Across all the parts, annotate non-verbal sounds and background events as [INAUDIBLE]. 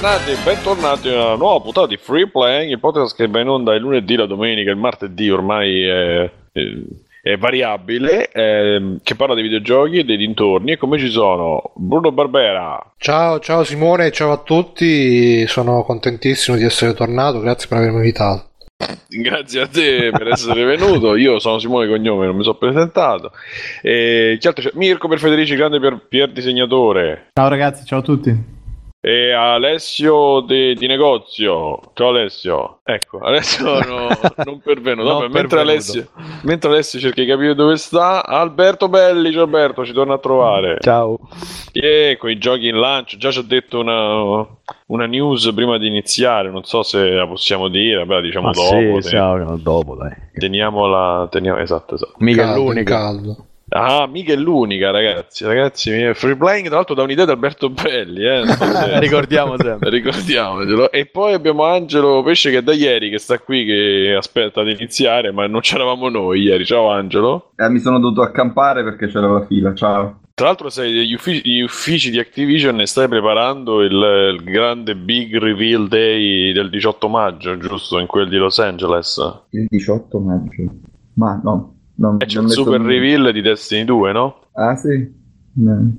Bentornati, bentornati a una nuova puntata di Free Playing, il podcast che va in onda il lunedì, la domenica, il martedì ormai è, è, è variabile, ehm, che parla dei videogiochi e dei dintorni e come ci sono Bruno Barbera, Ciao, ciao Simone, ciao a tutti, sono contentissimo di essere tornato, grazie per avermi invitato. grazie a te per essere venuto, io sono Simone Cognome, non mi sono presentato, e chi altro c'è? Mirko per Federici, grande Pier, Pier disegnatore. Ciao ragazzi, ciao a tutti. E Alessio de- di negozio. Ciao Alessio. Ecco, Alessio [LAUGHS] no, non pervenuto. Non Vabbè, mentre, pervenuto. Alessio, mentre Alessio cerca di capire dove sta, Alberto Belli, ciao Alberto, ci torna a trovare. Ciao. E con i giochi in lancio, già ci ha detto una, una news prima di iniziare, non so se la possiamo dire, vabbè, diciamo Ma dopo. sì, te- siamo- dopo, dai. Teniamola, teniamo, esatto, esatto. Mica Caldo, l'unica. caldo. Ah, mica è l'unica, ragazzi. Ragazzi, free playing, tra l'altro, da un'idea di Alberto Belli, eh. se- [LAUGHS] Ricordiamo sempre. Ricordiamocelo. E poi abbiamo Angelo Pesce che è da ieri che sta qui che aspetta di iniziare, ma non c'eravamo noi ieri. Ciao Angelo. Eh, mi sono dovuto accampare perché c'era la fila. Ciao. Tra l'altro sei degli uffici, gli uffici di Activision e stai preparando il, il grande big reveal day del 18 maggio, giusto? In quel di Los Angeles. Il 18 maggio. Ma no. Non, E c'è non il metto super nulla. reveal di Destiny 2, no? Ah sì? No.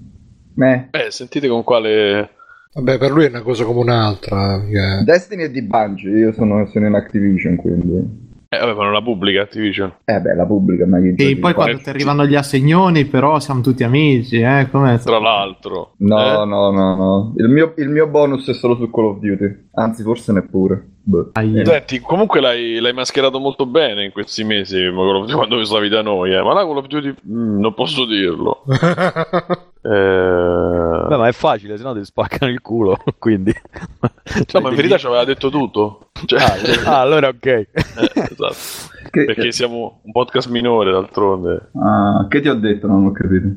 Eh. Eh, sentite con quale... Vabbè, per lui è una cosa come un'altra. che- Destiny è di Bungie, io sono, sono in Activision quindi. Eh, vabbè, ma non la pubblica Activision. Eh beh, la pubblica, ma io E poi quando ti arrivano gli assegnoni, però siamo tutti amici, eh? Com'è? Tra l'altro. No, Eh? no, no, no. Il mio, il mio bonus è solo su Call of Duty. Anzi, forse neppure. Boh. Senti, comunque l'hai, l'hai mascherato molto bene in questi mesi quando stavi da noi, eh. ma là Call of Duty mm, non posso dirlo. [LAUGHS] Eh... Beh, ma è facile, sennò ti spaccano il culo. [LAUGHS] Quindi. No, ma in verità ci aveva detto tutto. Cioè, Ah, ah, allora ok. eh, esatto. Che, Perché siamo un podcast minore d'altronde. ah, che ti ho detto? Non ho capito.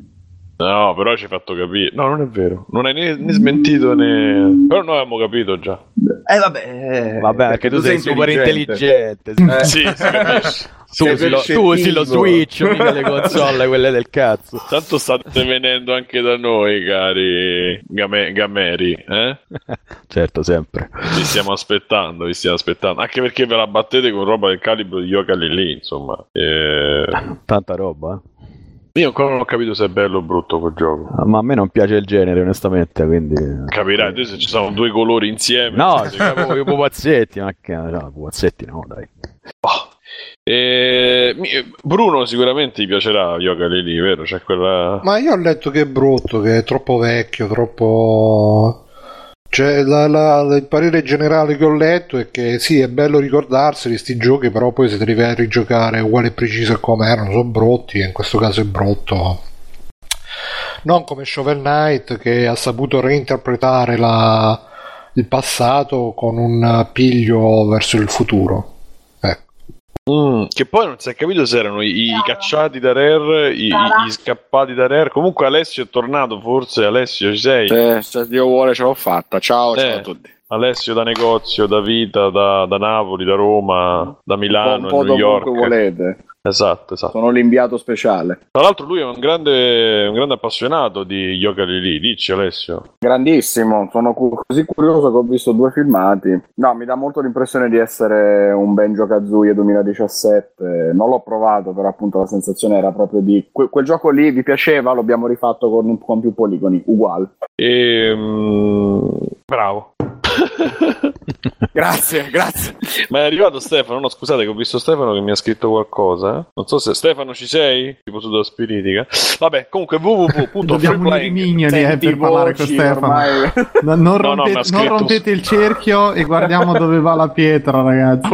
No, però ci hai fatto capire. No, non è vero. Non hai né, né smentito né. Però noi abbiamo capito già. Eh vabbè. Vabbè, perché tu sei super intelligente. Eh. Sì, si capisce. [LAUGHS] Tu usi, lo, tu usi lo Switch, mica le [LAUGHS] console, quelle del cazzo. Tanto state venendo anche da noi, cari game- gameri. Eh? [LAUGHS] certo, sempre. Vi stiamo aspettando, vi stiamo aspettando. Anche perché ve la battete con roba del calibro di Yoka lì, insomma. Eh, Tanta roba. eh. Io ancora non ho capito se è bello o brutto quel gioco. Ah, Ma a me non piace il genere, onestamente, quindi... Capirai, te se ci sono due colori insieme. No, se- i [LAUGHS] pupazzetti, ma che... No, pupazzetti no, dai. Oh. Mi- Bruno sicuramente gli piacerà Yoga lì, vero? C'è quella... Ma io ho letto che è brutto, che è troppo vecchio, troppo... Cioè, la- la- il parere generale che ho letto è che sì, è bello ricordarseli sti giochi, però poi se te li vai a rigiocare uguale e preciso a come erano, sono brutti, e in questo caso è brutto. Non come Shovel Knight che ha saputo reinterpretare la- il passato con un piglio verso il futuro. Mm, che poi non si è capito se erano i, i cacciati da Rare, i, i- gli scappati da Rare. Comunque Alessio è tornato, forse Alessio ci sei? Eh, se Dio vuole ce l'ho fatta. Ciao, ciao Eh. a tutti. Alessio da negozio, da vita, da, da Napoli, da Roma, da Un Milano, po' New York. volete. Esatto, esatto. Sono l'inviato speciale. Tra l'altro lui è un grande, un grande appassionato di Yoga Lili, dici Alessio? Grandissimo, sono cu- così curioso che ho visto due filmati. No, mi dà molto l'impressione di essere un Benjo Kazooie 2017. Non l'ho provato, però appunto la sensazione era proprio di que- quel gioco lì vi piaceva, lo abbiamo rifatto con, con più poligoni, uguale. E, mm, bravo. [LAUGHS] Grazie, grazie. Ma è arrivato Stefano? No, scusate che ho visto Stefano che mi ha scritto qualcosa. Non so se Stefano ci sei? Tipo su da spiritica. Vabbè, comunque Dobbiamo unire i www.freeplaying. mignoli eh, per parlare con Stefano. ormai. No, non, No, no, rompete, ha scritto- non rompete il cerchio e guardiamo dove va la pietra, ragazzi.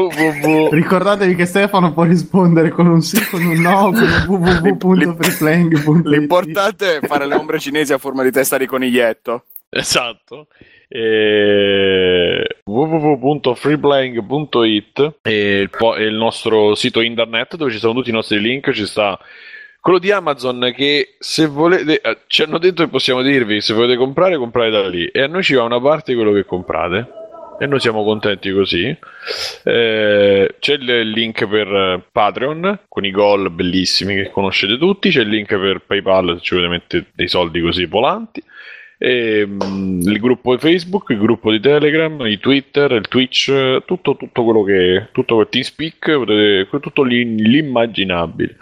Ricordatevi che Stefano può rispondere con un sì, con un no, [LAUGHS] www.freeplaying.it. L'importante è fare le ombre cinesi a forma di testa di coniglietto. Esatto. E... www.freeplaying.it è il, po- è il nostro sito internet dove ci sono tutti i nostri link, ci sta quello di Amazon che se volete eh, ci hanno detto che possiamo dirvi se volete comprare comprate da lì. E a noi ci va una parte di quello che comprate. E noi siamo contenti così. Eh, c'è il link per eh, Patreon con i goal bellissimi che conoscete tutti. C'è il link per Paypal se ci volete mettere dei soldi così volanti E, mm, il gruppo di Facebook, il gruppo di Telegram, i Twitter, il Twitch, tutto, tutto quello che tutto quel TeamSpeak, potete- tutto l'immaginabile.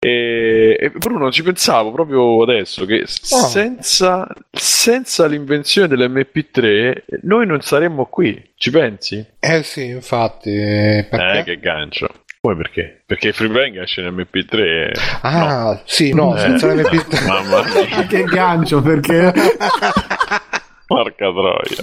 E, e Bruno, ci pensavo proprio adesso che senza, senza l'invenzione dell'MP3 noi non saremmo qui, ci pensi? Eh sì, infatti. eh, Perché? Eh, che gancio. Poi perché? Perché FreeBang esce in MP3. Ah, sì, no, Eh. senza l'MP3. [LAUGHS] Mamma mia, [LAUGHS] che gancio perché [LAUGHS] porca troia.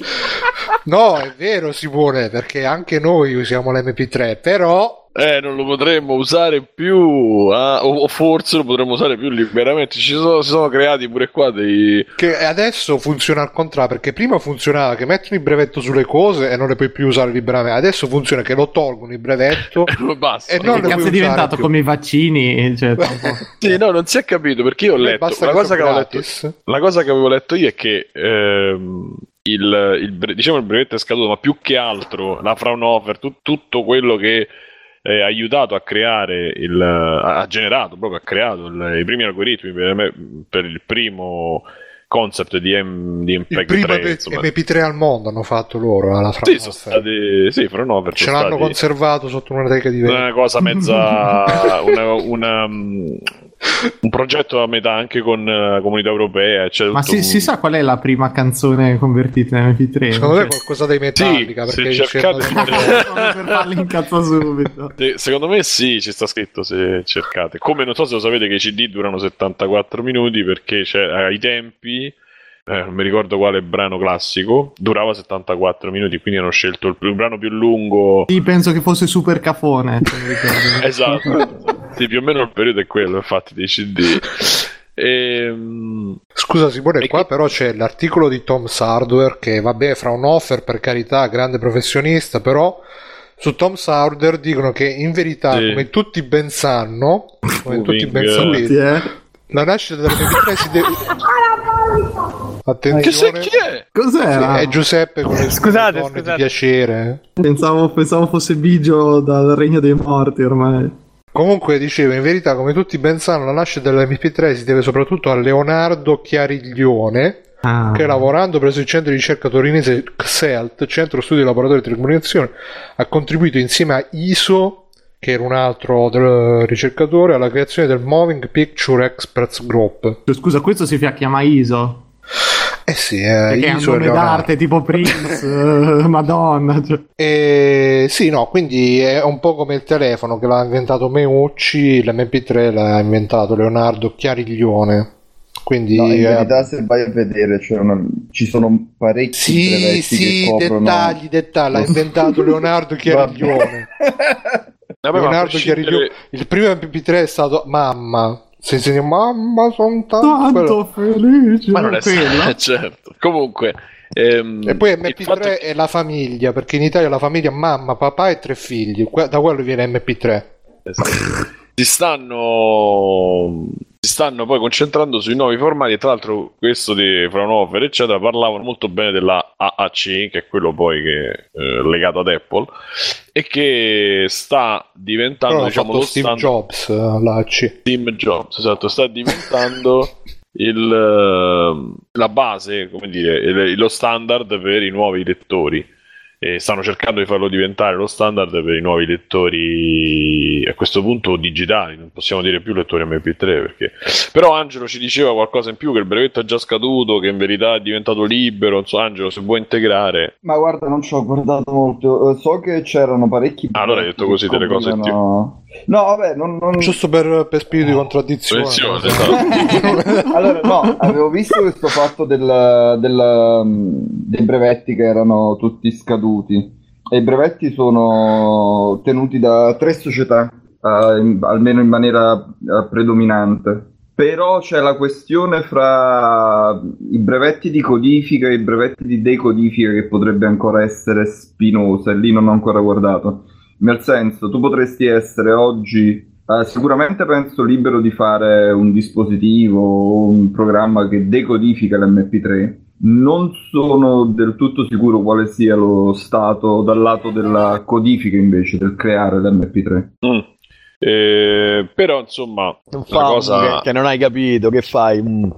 No, è vero Simone, perché anche noi usiamo l'MP3, però Eh, non lo potremmo usare più, ah, o, o forse lo potremmo usare più liberamente. Ci sono, si sono creati pure qua dei. che adesso funziona al contrario, perché prima funzionava che mettono il brevetto sulle cose e non le puoi più usare liberamente, adesso funziona che lo tolgono il brevetto [LAUGHS] Basta. E non che le cazzo puoi è diventato più. come i vaccini cioè. [LAUGHS] Sì, no, non si è capito perché io ho letto. Basta La cosa che, sono avevo letto, la cosa che avevo letto io è che ehm, il, il diciamo il brevetto è scaduto, ma più che altro la Fraunhofer, tu- tutto quello che eh, aiutato a creare il ha generato proprio ha creato il- i primi algoritmi per, me- per il primo concept di, M, di Il MPEG primo 3 MP- insomma. MP3 al mondo hanno fatto loro alla Sì, sono Fraunhofer. stati sì, Fraunhofer Ce l'hanno stati- conservato sotto una teca di vetro. una cosa mezza [LAUGHS] una, una, mm, un progetto a metà anche con la comunità europea c'è ma tutto si, un- si sa qual è la prima canzone convertita in MP3 Secondo me Cioè, qualcosa dei Metallica, Sì, perché se cercate- [LAUGHS] per farli incazzare subito. Secondo me sì ci sta scritto se cercate. Come non so se lo sapete che i CD durano 74 minuti perché c'è, ai tempi eh, non mi ricordo quale brano classico. Durava 74 minuti quindi hanno scelto il, il brano più lungo. Sì penso che fosse super cafone [LAUGHS] esatto. Sì, più o meno il periodo è quello infatti dei CD Ehm, Scusa Simone, E qua che- però c'è l'articolo di Tom's Hardware che vabbè fra un offer per carità, grande professionista, però su Tom's Hardware dicono che in verità, Sì. come tutti ben sanno, come tutti ben Moving, Tutti, sapete, eh. la nascita dell'MP3 si deve... che, Attenzione, se- chi è? cos'era? Sì, è Giuseppe con le Scusate, donne di scusate. piacere. Pensavo, pensavo fosse Bigio dal Regno dei Morti ormai. Comunque dicevo, in verità, come tutti ben sanno, la nascita dell'MP3 si deve soprattutto a Leonardo Chiariglione, Ah. che lavorando presso il centro di ricerca torinese XELT, centro studi e laboratorio di telecomunicazione, ha contribuito insieme a ISO, che era un altro del ricercatore, alla creazione del Moving Picture Experts Group. Scusa, questo si chiama ISO. Eh sì, eh, Perché è un nome d'arte tipo Prince, [LAUGHS] eh, Madonna. cioè. E sì, no, quindi è un po' come il telefono che l'ha inventato Meucci, l'MP3 l'ha inventato Leonardo Chiariglione. Quindi No, in eh, verità se vai a vedere una- ci sono parecchi Sì, sì, che coprono... dettagli, dettagli. L'ha [LAUGHS] inventato. Leonardo Chiariglione. Vabbè, Leonardo prescindere- Chiariglione. Il primo MP3 è stato Mamma. Si insegna Mamma, sono tanto. Tanto felice. Ma non è quello. [LAUGHS] certo. Comunque, ehm, E poi il MP3 fatto è che- è la famiglia, perché in Italia la famiglia mamma, papà e tre figli. Da quello viene MP3. Esatto. Si stanno si stanno poi concentrando sui nuovi formati e tra l'altro questo di Fraunhofer eccetera parlavano molto bene della AAC che è quello poi che eh, legato ad Apple e che sta diventando Però diciamo lo Steve standard Jobs, eh, la C. Steve Jobs, esatto, sta diventando [LAUGHS] il, ehm, la base, come dire, lo standard per i nuovi lettori. E stanno cercando di farlo diventare lo standard per i nuovi lettori a questo punto digitali, non possiamo dire più lettori MP3 perché... Però Angelo ci diceva qualcosa in più che il brevetto è già scaduto, che in verità è diventato libero, insomma Angelo se vuoi integrare... Ma guarda, non ci ho guardato molto. Eh, So che c'erano parecchi. Ah, allora hai detto così delle cose in No, no, vabbè, non, non- Giusto per, per spirito di contraddizione. Attenzione, esatto. [LAUGHS] allora, no, avevo visto questo fatto del, del, um, dei brevetti che erano tutti scaduti. E i brevetti sono tenuti da tre società, eh, in- almeno in maniera eh, predominante. Però c'è la questione fra i brevetti di codifica e i brevetti di decodifica che potrebbe ancora essere spinosa, e lì non ho ancora guardato. Nel senso, tu potresti essere oggi eh, sicuramente penso libero di fare un dispositivo o un programma che decodifica l'MP3. Non sono del tutto sicuro quale sia lo stato dal lato della codifica invece, del creare l'MP3. Mm. Eh, però insomma, Non fa cosa... che, che non hai capito, che fai? Mm.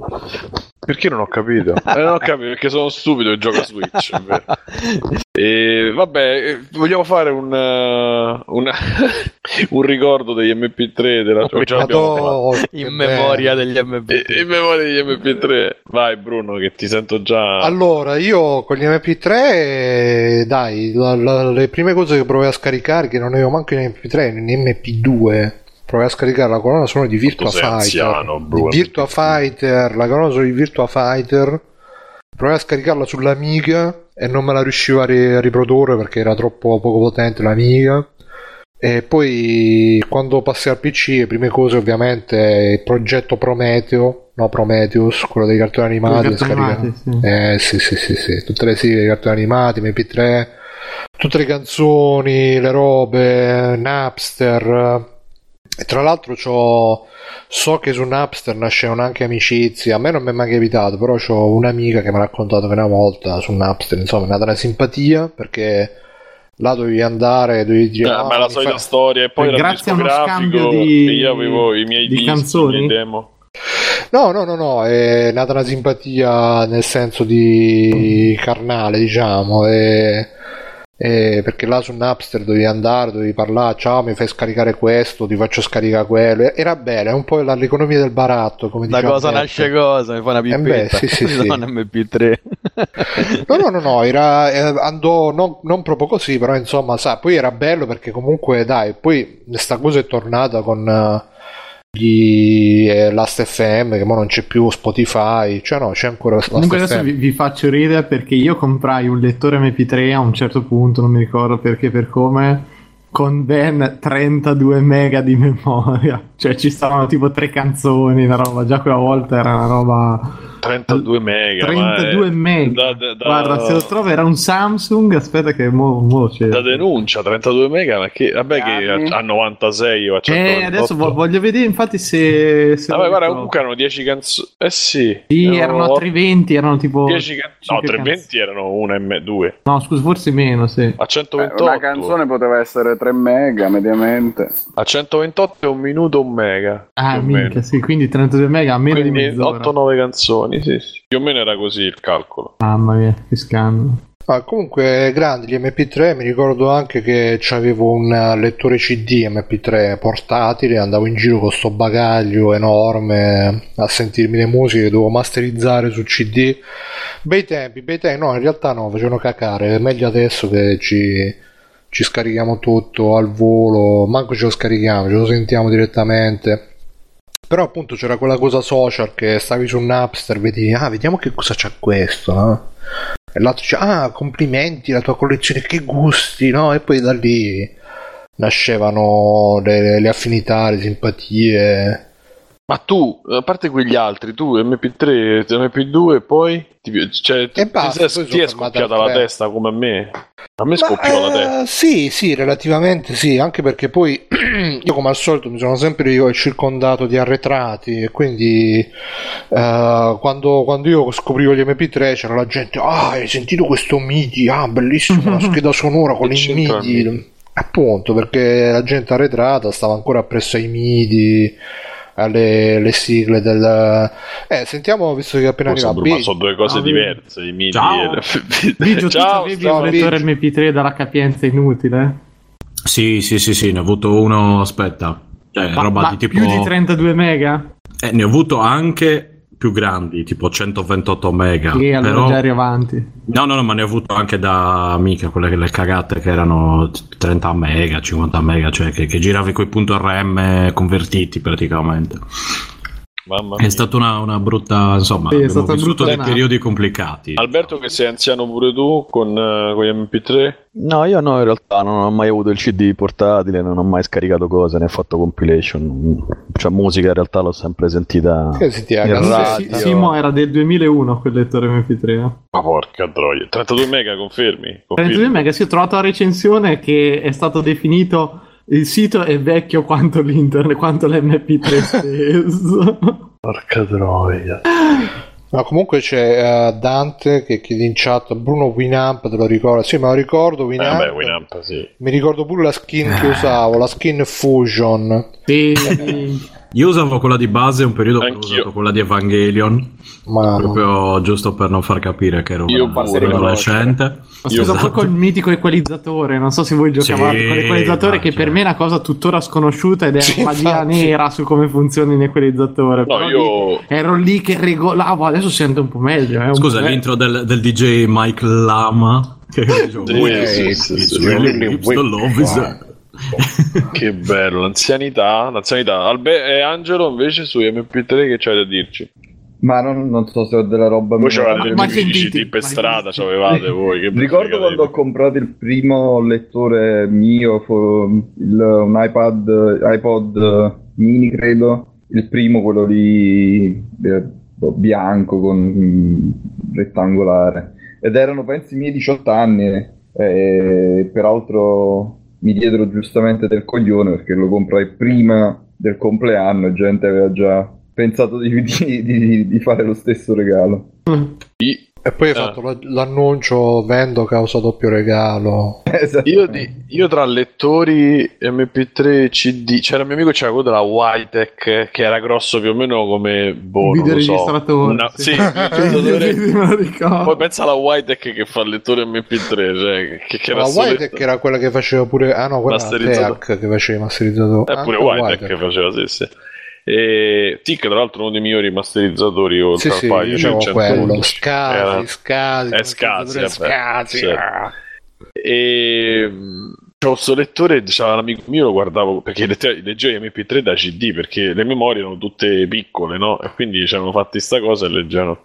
Perché non ho capito? Eh, [LAUGHS] non ho capito perché sono stupido e gioco a Switch. E vabbè, eh, vogliamo fare un, eh, una- [LAUGHS] un ricordo degli MP3 della già l'abbiamo fatto. Madò, In memoria degli MB. E- In memoria degli MP3. Vai Bruno che ti sento già... Allora, io con gli MP3, eh, dai, la- la- le prime cose che provai a scaricare, che non avevo manco in MP3, in MP2, provai a scaricare la colonna sonora di Virtua Fighter. anziano, di Virtua MP3. Fighter, la colonna sonora di Virtua Fighter. Provai a scaricarla sull'Amiga e non me la riuscivo a, ri- a riprodurre perché era troppo poco potente l'Amiga. E poi quando passai al PC, le prime cose ovviamente il progetto Prometeo, no Prometheus, quello dei cartoni animati, sì. eh sì, sì, sì, sì, tutte le sigle dei cartoni animati, MP3, tutte le canzoni, le robe, Napster. E tra l'altro c'ho, so che su Napster nascevano anche amicizie, a me non mi è mai capitato, però ho un'amica che mi ha raccontato che una volta su Napster, insomma, è nata una simpatia perché là dovevi andare, dovevi dire... Eh, "Ah, ma la solita fa-" storia e poi era grazie a uno scambio di- io avevo i miei di dischi, canzoni? i miei demo. No, no, no, no, è nata una simpatia nel senso di carnale, diciamo, e, e perché là su Napster dovevi andare, dovevi parlare, ciao, mi fai scaricare questo, ti faccio scaricare quello, era bella, è un po' l'economia del baratto, come Da diceva cosa Beppe. nasce cosa, mi fa una Eh beh, pippetta. sì, sì, [LAUGHS] sì. Non MP3. [LAUGHS] No, no, no, no, era, eh, andò non, non proprio così, però insomma, sa, poi era bello perché comunque, dai, poi questa cosa è tornata con eh, gli eh, Last FM, che ora non c'è più Spotify, cioè no, c'è ancora Last Comunque adesso vi, vi faccio ridere perché io comprai un lettore MP3 a un certo punto, non mi ricordo perché per come, con ben 32 mega di memoria. Cioè ci stavano tipo tre canzoni, una roba, già quella volta era una roba... 32 mega. ma è- 32 mega. Da, da- da- Guarda, se lo trovo era un Samsung, aspetta che mo, mo c'è. da denuncia 32 mega, ma che vabbè che a, a 96 o a Eh, 128. adesso vo- voglio vedere infatti se... se Vabbè, guarda, comunque erano 10 canzoni. Eh sì. Sì, erano 320, erano tipo... 10 can- No, cinque 320 erano 1 e 2. No, scusa, forse meno, sì. A Eh, 128. una canzone poteva essere 3 mega mediamente. A 128 è un minuto un mega. Ah, minchia, meno. sì, quindi 32 mega a meno di Quindi mezz'ora. 8-9 canzoni, sì, sì. Più o meno era così il calcolo. Mamma mia, che scandalo. Ah, comunque grandi gli MP3, mi ricordo anche che avevo un eh, lettore CD MP3 portatile, andavo in giro con sto bagaglio enorme a sentirmi le musiche, dovevo masterizzare su CD. Bei tempi, bei tempi, no, in realtà no, facevano cacare, è meglio adesso che ci, ci scarichiamo tutto al volo, manco ce lo scarichiamo, ce lo sentiamo direttamente. Però appunto c'era quella cosa social che stavi su Napster, vedi, ah, vediamo che cosa c'ha questo, no? E l'altro dice, ah, complimenti, la tua collezione, che gusti, no? E poi da lì nascevano le, le affinità, le simpatie. Ma tu, a parte quegli altri, tu MP3, MP2 e poi ti, cioè, ti, basta, ti- ti è scoppiata la testa come a me. A me scoppiò la testa. eh, sì, sì, relativamente sì, anche perché poi [CLEARS THROAT] io come al solito mi sono sempre io circondato di arretrati e quindi eh, quando, quando io scoprivo gli MP3 c'era la gente, ah, hai sentito questo MIDI? Ah, bellissimo, la [LAUGHS] scheda sonora con i il. MIDI? Appunto, perché la gente arretrata stava ancora appresso ai MIDI, alle le sigle del... Eh, sentiamo, visto che è appena Forse, arrivato... ma sono due cose Ciao, diverse. I MIDI Ciao. e le- [LAUGHS] Biggio, tu Ciao, avevi ciao, un lettore Biggio. MP3 dalla capienza inutile? Sì, sì, sì, sì, ne ho avuto uno, aspetta, cioè, Ma, roba ma di tipo... più di 32 mega? Eh, ne ho avuto anche più grandi, tipo 128 mega. E allora però... già eri avanti. No, no, no, ma ne ho avuto anche da mica quelle che le cagate che erano 30 mega, 50 mega, cioè che, che giravi coi punto RM convertiti praticamente. Mamma È mia. stata una, una brutta, insomma, Sì, è stata vissuto brutta dei periodi complicati. Alberto, che sei anziano pure tu con, con gli MP3? No, io no, in realtà non ho mai avuto il CD portatile, non ho mai scaricato cose, ne ho fatto compilation. Cioè, musica in realtà l'ho sempre sentita. Che si ti radio. Sì, Simo era del 2001 quel lettore MP3. eh. Ma porca troia. 32 mega, confermi? 32 Confermi. mega, sì, ho trovato la recensione che è stato definito il sito è vecchio quanto l'internet, quanto l'MP3 stesso. [LAUGHS] Porca troia. Ma comunque c'è eh, Dante che chiede in chat Bruno Winamp, te lo ricordo? Sì, me lo ricordo Eh, Winamp. vabbè, Winamp, sì. Mi ricordo pure la skin che usavo, la skin Fusion. sì, sì. [LAUGHS] Io usavo quella di base un periodo ho usato quella di Evangelion, Ma proprio giusto per non far capire che ero Io un adolescente. Ho speso Esatto. poi col mitico equalizzatore. Non so se voi giocavate Sì, con l'equalizzatore, ma che per certo. me è una cosa tuttora sconosciuta ed è Sì, magia infatti. nera su come funziona in equalizzatore. No, Però io- ero lì che regolavo, adesso sento un po' meglio. eh, un Scusa, po'. l'intro del, del DJ Mike Lama. Che dicevo, "Wait, sì, it's sì, sì, really sì. rips the love is there." Che bello, l'anzianità, l'anzianità. Albe e Angelo invece su MP3 che c'hai da dirci? Ma non, non so se ho della roba Voi c'avevate CD sentite, per strada, c'avevate voi. Che Ricordo quando ho comprato il primo lettore mio, il- un iPad, iPod mini credo, il primo quello lì eh, bianco con mm, rettangolare. Ed erano pensi i miei 18 anni e peraltro mi diedero giustamente del coglione perché lo comprai prima del compleanno e gente aveva già pensato di, di- di- di fare lo stesso regalo. I- E poi hai Ah. fatto la- l'annuncio vendo causa doppio regalo. Esatto. Io, di- io tra lettori MP3 CD c'era un mio amico che c'era quello della Whitec che era grosso più o meno come boh, non lo so. Videoregistratore, Una- sì. sì, [LAUGHS] Sì, videoregistratore. Poi pensa alla Whitec che fa il lettore MP3, cioè che, che era La che era quella che faceva pure. Ah no, quella era che faceva i masterizzatori. Eh, pure Anche Whitec Whitec. che faceva sì, sì. E Tic, tra l'altro, uno dei migliori masterizzatori oltre Sì, al sì, Pioneer io c'avevo 111. quello. Scasi, Era- scasi. Eh, Scasi, vabbè. scasi. Sì. ah. E c'ho questo lettore, diceva un amico mio, lo guardavo perché leggevo gli MP3 da CD perché le memorie erano tutte piccole, no? E quindi ci hanno fatti sta cosa e leggevano.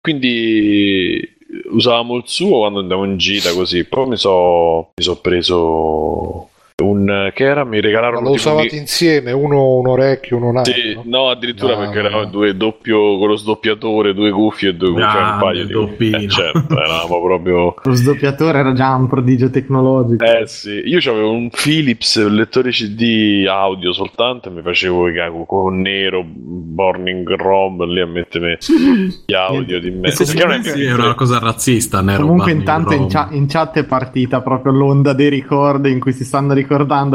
Quindi usavamo il suo quando andavo in gita così. Poi mi so, mi so preso un che era, mi Ma regalarono lo un- usavate insieme, uno un orecchio, uno un altro. sì, no, addirittura No, perché no. eravamo due doppio con lo sdoppiatore, due cuffie e due cuffie, un Grande, paio di doppino. Eh, certo, eravamo proprio [LAUGHS] Lo sdoppiatore era già un prodigio tecnologico. Eh sì, io avevo un Philips, un lettore CD audio soltanto e mi facevo i cago con nero, Burning Rom lì a mettermi [LAUGHS] gli audio di me. Sì, sì, era una cosa razzista. Nero Comunque intanto in, in chat è partita proprio l'onda dei ricordi in cui si stanno ricordando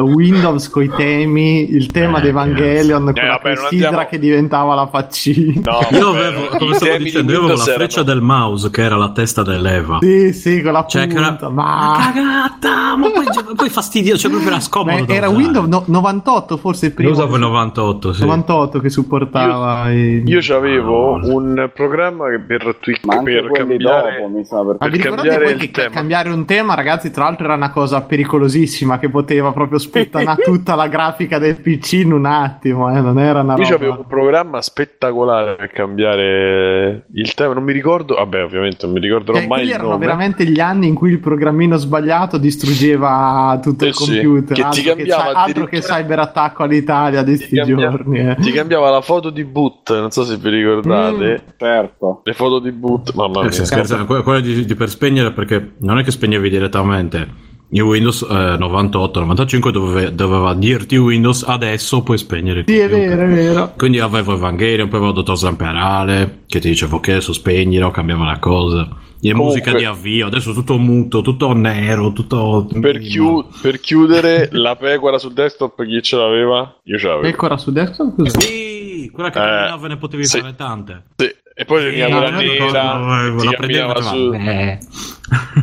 Windows coi temi, il tema Eh, di Evangelion, quella vabbè, clessidra andiamo- che diventava la faccina. No, Io avevo, come stavo dicendo, io avevo la freccia erano- del mouse che era la testa dell'Eva. Sì, sì, con la Cioè, che era- punta, ma... Cagata, ma poi, poi fastidioso, cioè proprio era scomodo. Da era. Windows no- 98 forse il Io usavo il 98, sì. 98 che supportava i... Io avevo un programma che per, twi- Ma anche per cambiare dopo, mi sa, perché... Per cambiare poi il che tema. cambiare un tema, ragazzi, tra l'altro era una cosa pericolosissima che poteva proprio sputtanare [LAUGHS] tutta la grafica del PC in un attimo, eh, non era una Io roba... avevo un programma spettacolare per cambiare il tema, non mi ricordo, vabbè ovviamente non mi ricorderò Cioè, mai il erano nome. veramente gli anni in cui il programmino sbagliato distruggeva tutto Eh il sì, computer. che ti altro, cambiava cy- altro che cyberattacco all'Italia di Ti sti cambia- giorni. eh. ti cambiava la foto di boot, non so se vi ricordate. Certo. Le foto di boot, mamma mia. Eh, sì, scherzo, que- quella di, di per spegnere perché non è che spegnevi direttamente. Il Windows eh, 98, 95 doveva, doveva dirti Windows adesso puoi spegnere il Sì, è vero, è vero. Quindi avevo Evangelion, poi avevo Dottor Zamperale che ti dicevo che adesso spegnilo, cambiava la cosa. E Comunque- musica di avvio, adesso tutto muto, tutto nero, tutto... Per, chiu- per chiudere, [LAUGHS] la pecora su desktop chi ce l'aveva? Io ce l'avevo. Pecora su desktop? Cos'è? Sì, quella che Eh, camminava ne potevi sì. fare tante. Sì. E poi veniva Sì, quella nera, la camminava prendeva su, eh.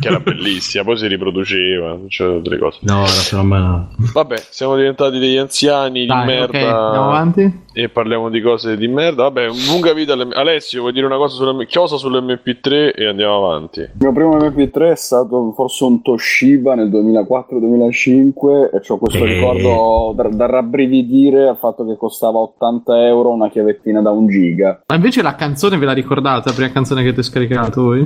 che era bellissima, poi si riproduceva, c'erano delle cose. No, era me... Vabbè, siamo diventati degli anziani di Dai, ok, merda andiamo avanti. e parliamo di cose di merda. Vabbè, lunga vita. alle- Alessio, vuoi dire una cosa sulle cosa sull'MP3 e andiamo avanti? Il mio primo MP3 è stato forse un Toshiba nel 2004-2005 e ho questo Eh. ricordo da, da rabbrividire al fatto che costava 80 euro una chiavettina da un giga. Ma invece la canzone ve la ricordate? La prima canzone che ti hai scaricato voi?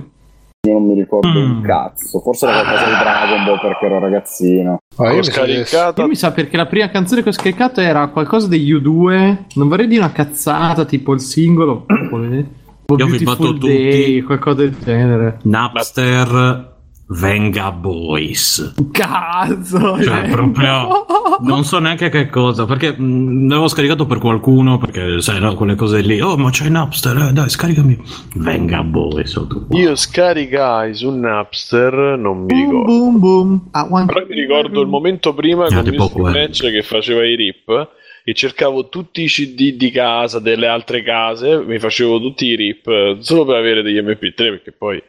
Io non mi ricordo Mm. un cazzo, forse era qualcosa di Dragon Ball perché ero ragazzino. Ah, io scaricata. Io mi sa perché la prima canzone che ho scaricato era qualcosa degli U2. Non vorrei dire una cazzata tipo il singolo. [CLEARS THROAT] O Io Beautiful batto Day, tutti. qualcosa del genere. Napster, Venga Boys. Cazzo! Cioè, eh. proprio [LAUGHS] non so neanche che cosa. Perché mh, l'avevo scaricato per qualcuno. Perché sai, no, quelle cose lì. Oh, ma c'è Napster, eh, dai, scaricami. Venga Boys. qua. Io scaricai su Napster, non mi Boom, ricordo. boom, boom. I want Però mi ricordo il momento prima Ah, con Mr. quello. Match che faceva i rip. che cercavo tutti i CD di casa, delle altre case, mi facevo tutti i rip eh, solo per avere degli MP3 perché poi...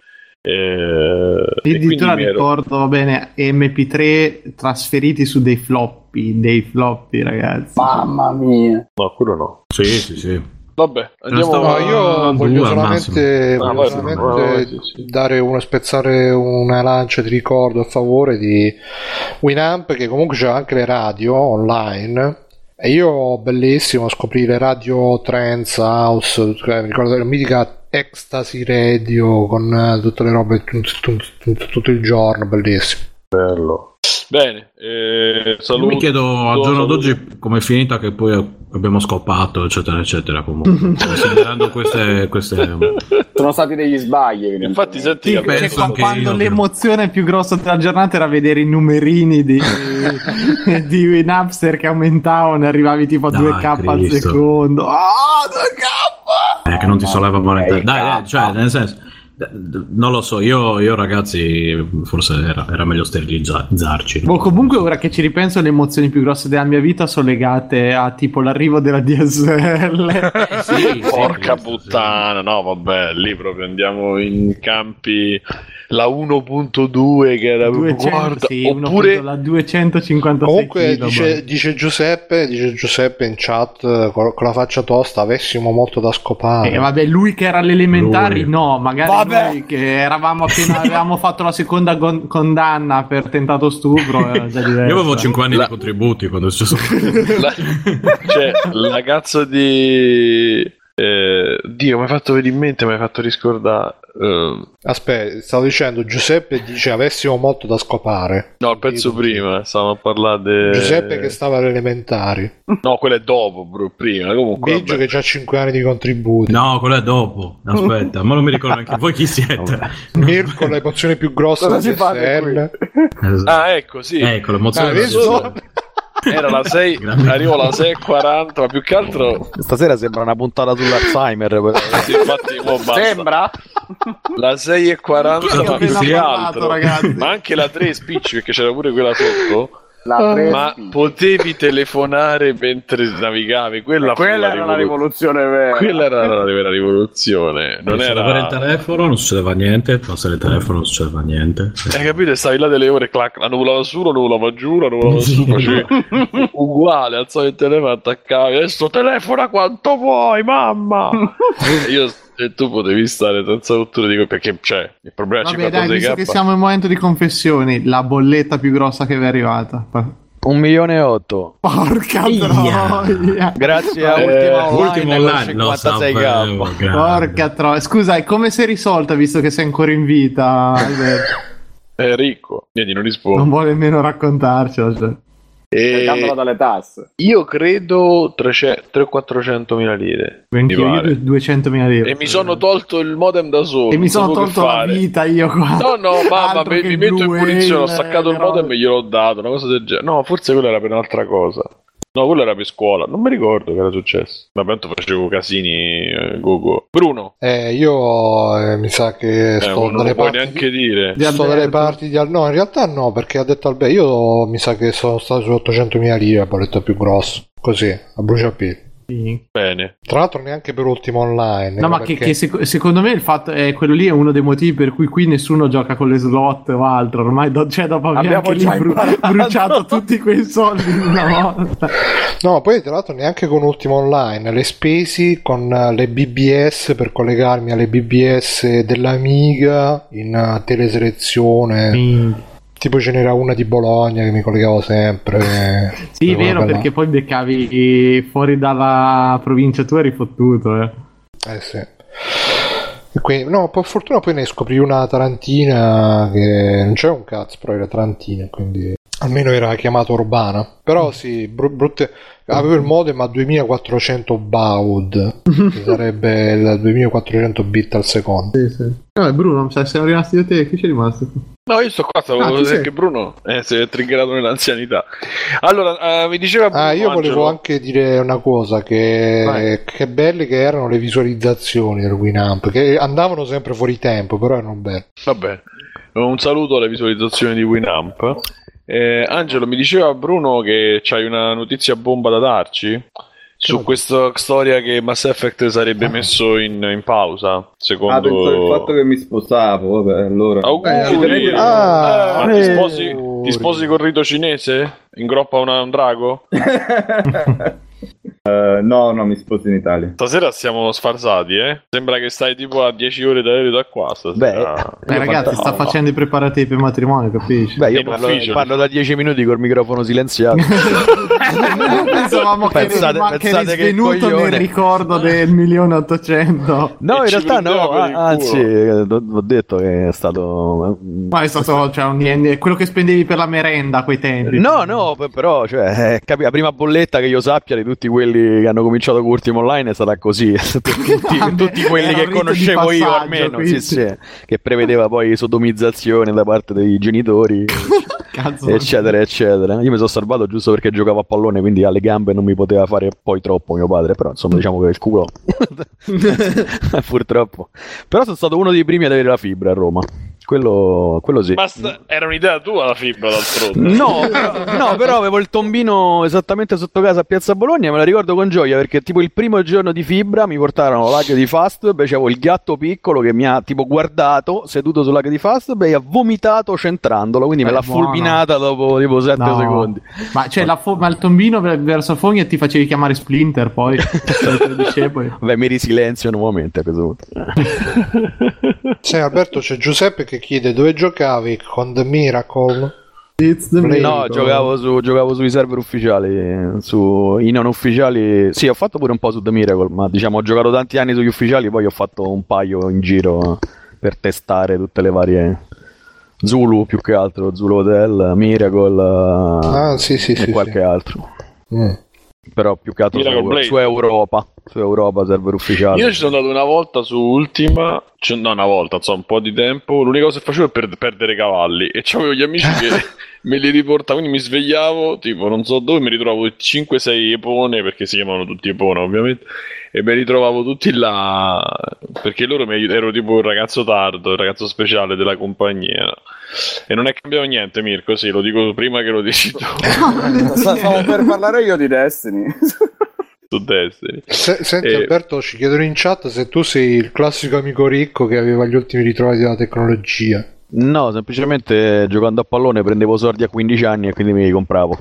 Eh, Addirittura ero- ricordo, va bene, MP3 trasferiti su dei floppy, dei floppy ragazzi. Mamma mia. No, quello no. Sì, sì, sì. Vabbè, andiamo stavo- No, io voglio solamente, massimo. voglio Ah, vai, solamente vai, vai, sì, sì. dare uno spezzare una lancia di ricordo a favore di Winamp che comunque c'è anche le radio online e io bellissimo scoprire radio trance house cioè, mi ricordo la mitica ecstasy radio con eh, tutte le robe tutto il giorno bellissimo Bello. Bene, eh, Io saluto. mi chiedo al giorno d'oggi com'è finita che poi abbiamo scopato, eccetera, eccetera. Comunque, [LAUGHS] considerando queste, queste... Sono stati degli sbagli. Infatti, senti, Sì, che cioè, quando io, l'emozione più grossa della giornata era vedere i numerini di, [LAUGHS] di Winapster che aumentavano e arrivavi tipo a Dai, 2k al Cristo. secondo. Ah, 2k! Eh, che non ti solleva volentieri. Eh, Dai, dai, cazzo. cioè, nel senso, non lo so, io, io ragazzi, forse era, era meglio sterilizzarci. Boh, comunque ora che ci ripenso le emozioni più grosse della mia vita sono legate a tipo l'arrivo della DSL. [LAUGHS] Eh, sì, sì, Porca sì, puttana, no, vabbè, lì proprio andiamo in campi la 1.2 che era 200, guarda, sì, oppure la 256 comunque dice, dice Giuseppe dice Giuseppe in chat eh, con, con la faccia tosta avessimo molto da scopare Eh, vabbè, lui che era alle elementari, Lui. no, magari Vabbè. noi che eravamo appena [LAUGHS] avevamo fatto la seconda gon- condanna per tentato stupro. Era già diverso. Io avevo 5 anni La- di contributi quando è successo. [LAUGHS] la, cioè, la cazzo di eh, Dio, mi hai fatto venire in mente, mi hai fatto riscordare. eh, Aspetta, stavo dicendo Giuseppe dice avessimo molto da scopare. no, il pezzo prima, stavamo a parlare di Giuseppe che stava alle elementari. No, quello è dopo, bro, prima. Comunque, Biggio vabbè. che ha 5 anni di contributi. No, quello è dopo. Aspetta, ma non mi ricordo neanche voi chi siete. Mirko le emozioni più grosse Cosa della si fate qui? DSL. Esatto. Ah, ecco, sì. Ecco, l'emozione Ah, della visto? Era la 6, Grande. arrivo alla 6.40, ma più che altro Stasera sembra una puntata sull'Alzheimer. quella- sì, infatti mo basta. Sembra? La 6.40 Scusa, ma più che altro ragazzi. ma anche la 3 speech perché c'era pure quella sotto ma speech. potevi telefonare mentre navigavi quella, fu Quella era la rivoluzione vera. quella era la vera rivoluzione non Iniziato per il era telefono, non succedeva niente. Passare il telefono, non succedeva niente. hai capito stavi là delle ore clac la nuvolava su la nuvolava giù la nuvolava su [LAUGHS] facevi uguale alzavi il telefono attaccavi adesso telefona quanto vuoi mamma [LAUGHS] io e tu potevi stare senza rotture di perché c'è il problema Vabbè, dai, 56k visto che siamo in momento di confessioni, la bolletta più grossa che vi è arrivata. Un milione e otto. Porca Ia. troia! Grazie a Eh, Online, Ultimo online, 56k. sapevo. grande. Porca troia! Scusa, e come si è risolta visto che sei ancora in vita? Alberto? è ricco niente non rispondo Non vuole nemmeno raccontarcelo. Cioè. Caccandola dalle tasse. io credo 300 400 mila lire. Anche io pare. 200.000 euro. E mi sono tolto il modem da solo. E mi sono tolto la vita io qua. No, no, [LAUGHS] mamma, mi, mi metto in punizione. Ho Whale, staccato il modem e gliel'ho dato. Una cosa del genere. No, forse quello era per un'altra cosa. No, quello era per scuola. Non mi ricordo che era successo. Ma tanto facevo casini. Eh, go go. Bruno. Eh, io eh, mi sa che Eh, sto non dalle lo puoi neanche dire. Di sto dalle parti di Al- no in realtà no perché ha detto Alberto io mi sa che sono stato su 800.000 lire la bolletta più grossa così a bruciapelo Sì. Bene. tra l'altro neanche per ultimo online No, ma che, perché- che sec- secondo me il fatto è quello lì è uno dei motivi per cui qui nessuno gioca con le slot o altro. Ormai do- cioè, dopo aver Abbiamo già bru- bruciato tutti quei soldi in una volta. no poi tra l'altro neanche con ultimo online le spesi con eh, le BBS per collegarmi alle BBS dell'Amiga in eh, teleselezione tipo ce n'era una di Bologna che mi collegavo sempre Sì, Era una vero, bella- perché poi beccavi fuori dalla provincia tu eri fottuto. Eh. Eh sì. Quindi, no, per fortuna poi ne scopri una tarantina che non c'era un cazzo, però era tarantina, quindi almeno era chiamata urbana. Però sì, bru- brutte... avevo il modem a 2400 baud, che [LAUGHS] sarebbe il 2400 bit al secondo. Sì, sì. Vabbè, Bruno, cioè, siamo rimasti e te, chi c'è rimasto? No, io sto qua, stavo Ah, tu dire sei- che Bruno eh, si è triggerato nell'anzianità. Allora, eh, mi diceva Bruno, Ah, io volevo Angelo- anche dire una cosa, che, Vai. che belle che erano le visualizzazioni del Winamp, che andavano sempre fuori tempo, però erano belle. Vabbè, un saluto alle visualizzazioni di Winamp. Eh, Angelo, mi diceva Bruno che c'hai una notizia bomba da darci? Su questa storia che Mass Effect sarebbe messo in, in pausa, Ah, secondo... penso il fatto che mi sposavo, vabbè, allora. Auguri! Ah, Ma ti, eh. sposi, ti sposi col rito cinese? In groppa una- un drago? [LAUGHS] [LAUGHS] Eh, no, no, mi sposo in Italia. Stasera siamo sfarsati, eh? Sembra che stai tipo a 10 ore d'aereo da qua stasera. Eh, ragazzi, sta facendo i preparativi per matrimonio, capisci? Beh, io parlo, parlo da 10 minuti col microfono silenziato. [LAUGHS] Pensavamo che, Pensate- che pensate eri che svenuto nel ricordo del milione ottocento. No, E in realtà no, il anzi, eh, ho detto che è stato... Ma è stato cioè, un niente- quello che spendevi per la merenda a quei tempi. No, no, però, cioè, eh, capi- la prima bolletta che io sappia di tutti quelli che hanno cominciato con Ultimo Online stata così. [LAUGHS] tutti, [LAUGHS] Vabbè, tutti quelli che conoscevo io almeno, sì, sì, che prevedeva poi sodomizzazione da parte dei genitori, [LAUGHS] eccetera, eccetera. Io mi sono salvato giusto perché giocavo a pallone, quindi alle gambe non mi poteva fare poi troppo mio padre, però insomma diciamo che il culo, purtroppo. Però sono stato uno dei primi ad avere la fibra a Roma. Quello, quello sì. Ma sta- era un'idea tua la fibra d'altronde. No, però, no, però avevo il tombino esattamente sotto casa a Piazza Bologna, me la ricordo con gioia perché tipo il primo giorno di fibra mi portarono l'ag di Fastweb, c'avevo il gatto piccolo che mi ha tipo guardato seduto sull'ag di Fastweb e ha vomitato centrandolo, quindi me Eh, l'ha buono. fulminata dopo tipo 7 No. secondi. Ma, cioè, la fo- ma il tombino ver- verso Fogna ti facevi chiamare Splinter poi [LAUGHS] tuoi discepoli. Vabbè, mi risilenzio nuovamente a questo punto. Sì, Alberto c'è Giuseppe che chiede dove giocavi con The Miracle. The No, giocavo, su, giocavo sui server ufficiali, su, i non ufficiali. Sì, ho fatto pure un po' su The Miracle, ma diciamo ho giocato tanti anni sugli ufficiali, poi ho fatto un paio in giro per testare tutte le varie Zulu più che altro, Zulu Hotel, Miracle Ah, sì, sì, e sì. qualche sì. altro. Mm. Però più che altro su, su Europa, su Europa server ufficiali. Io ci sono andato una volta su Ultima, cioè, no una volta, insomma un po' di tempo, l'unica cosa che facevo è per- perdere cavalli. E avevo gli amici che [LAUGHS] me li riportavano, quindi mi svegliavo, tipo non so dove, mi ritrovavo 5-6 epone, perché si chiamano tutti epone ovviamente, e me li trovavo tutti là, perché loro mi aiut- ero tipo un ragazzo tardo, il ragazzo speciale della compagnia. E non è cambiato niente, Mirko, sì, lo dico prima che lo dici tu. [LAUGHS] Stavo per parlare io di Destiny. Su Destiny. Se- senti Eh. Alberto, ci chiedono in chat se tu sei il classico amico ricco che aveva gli ultimi ritrovati della tecnologia. No, semplicemente giocando a pallone prendevo soldi a 15 anni e quindi me li compravo.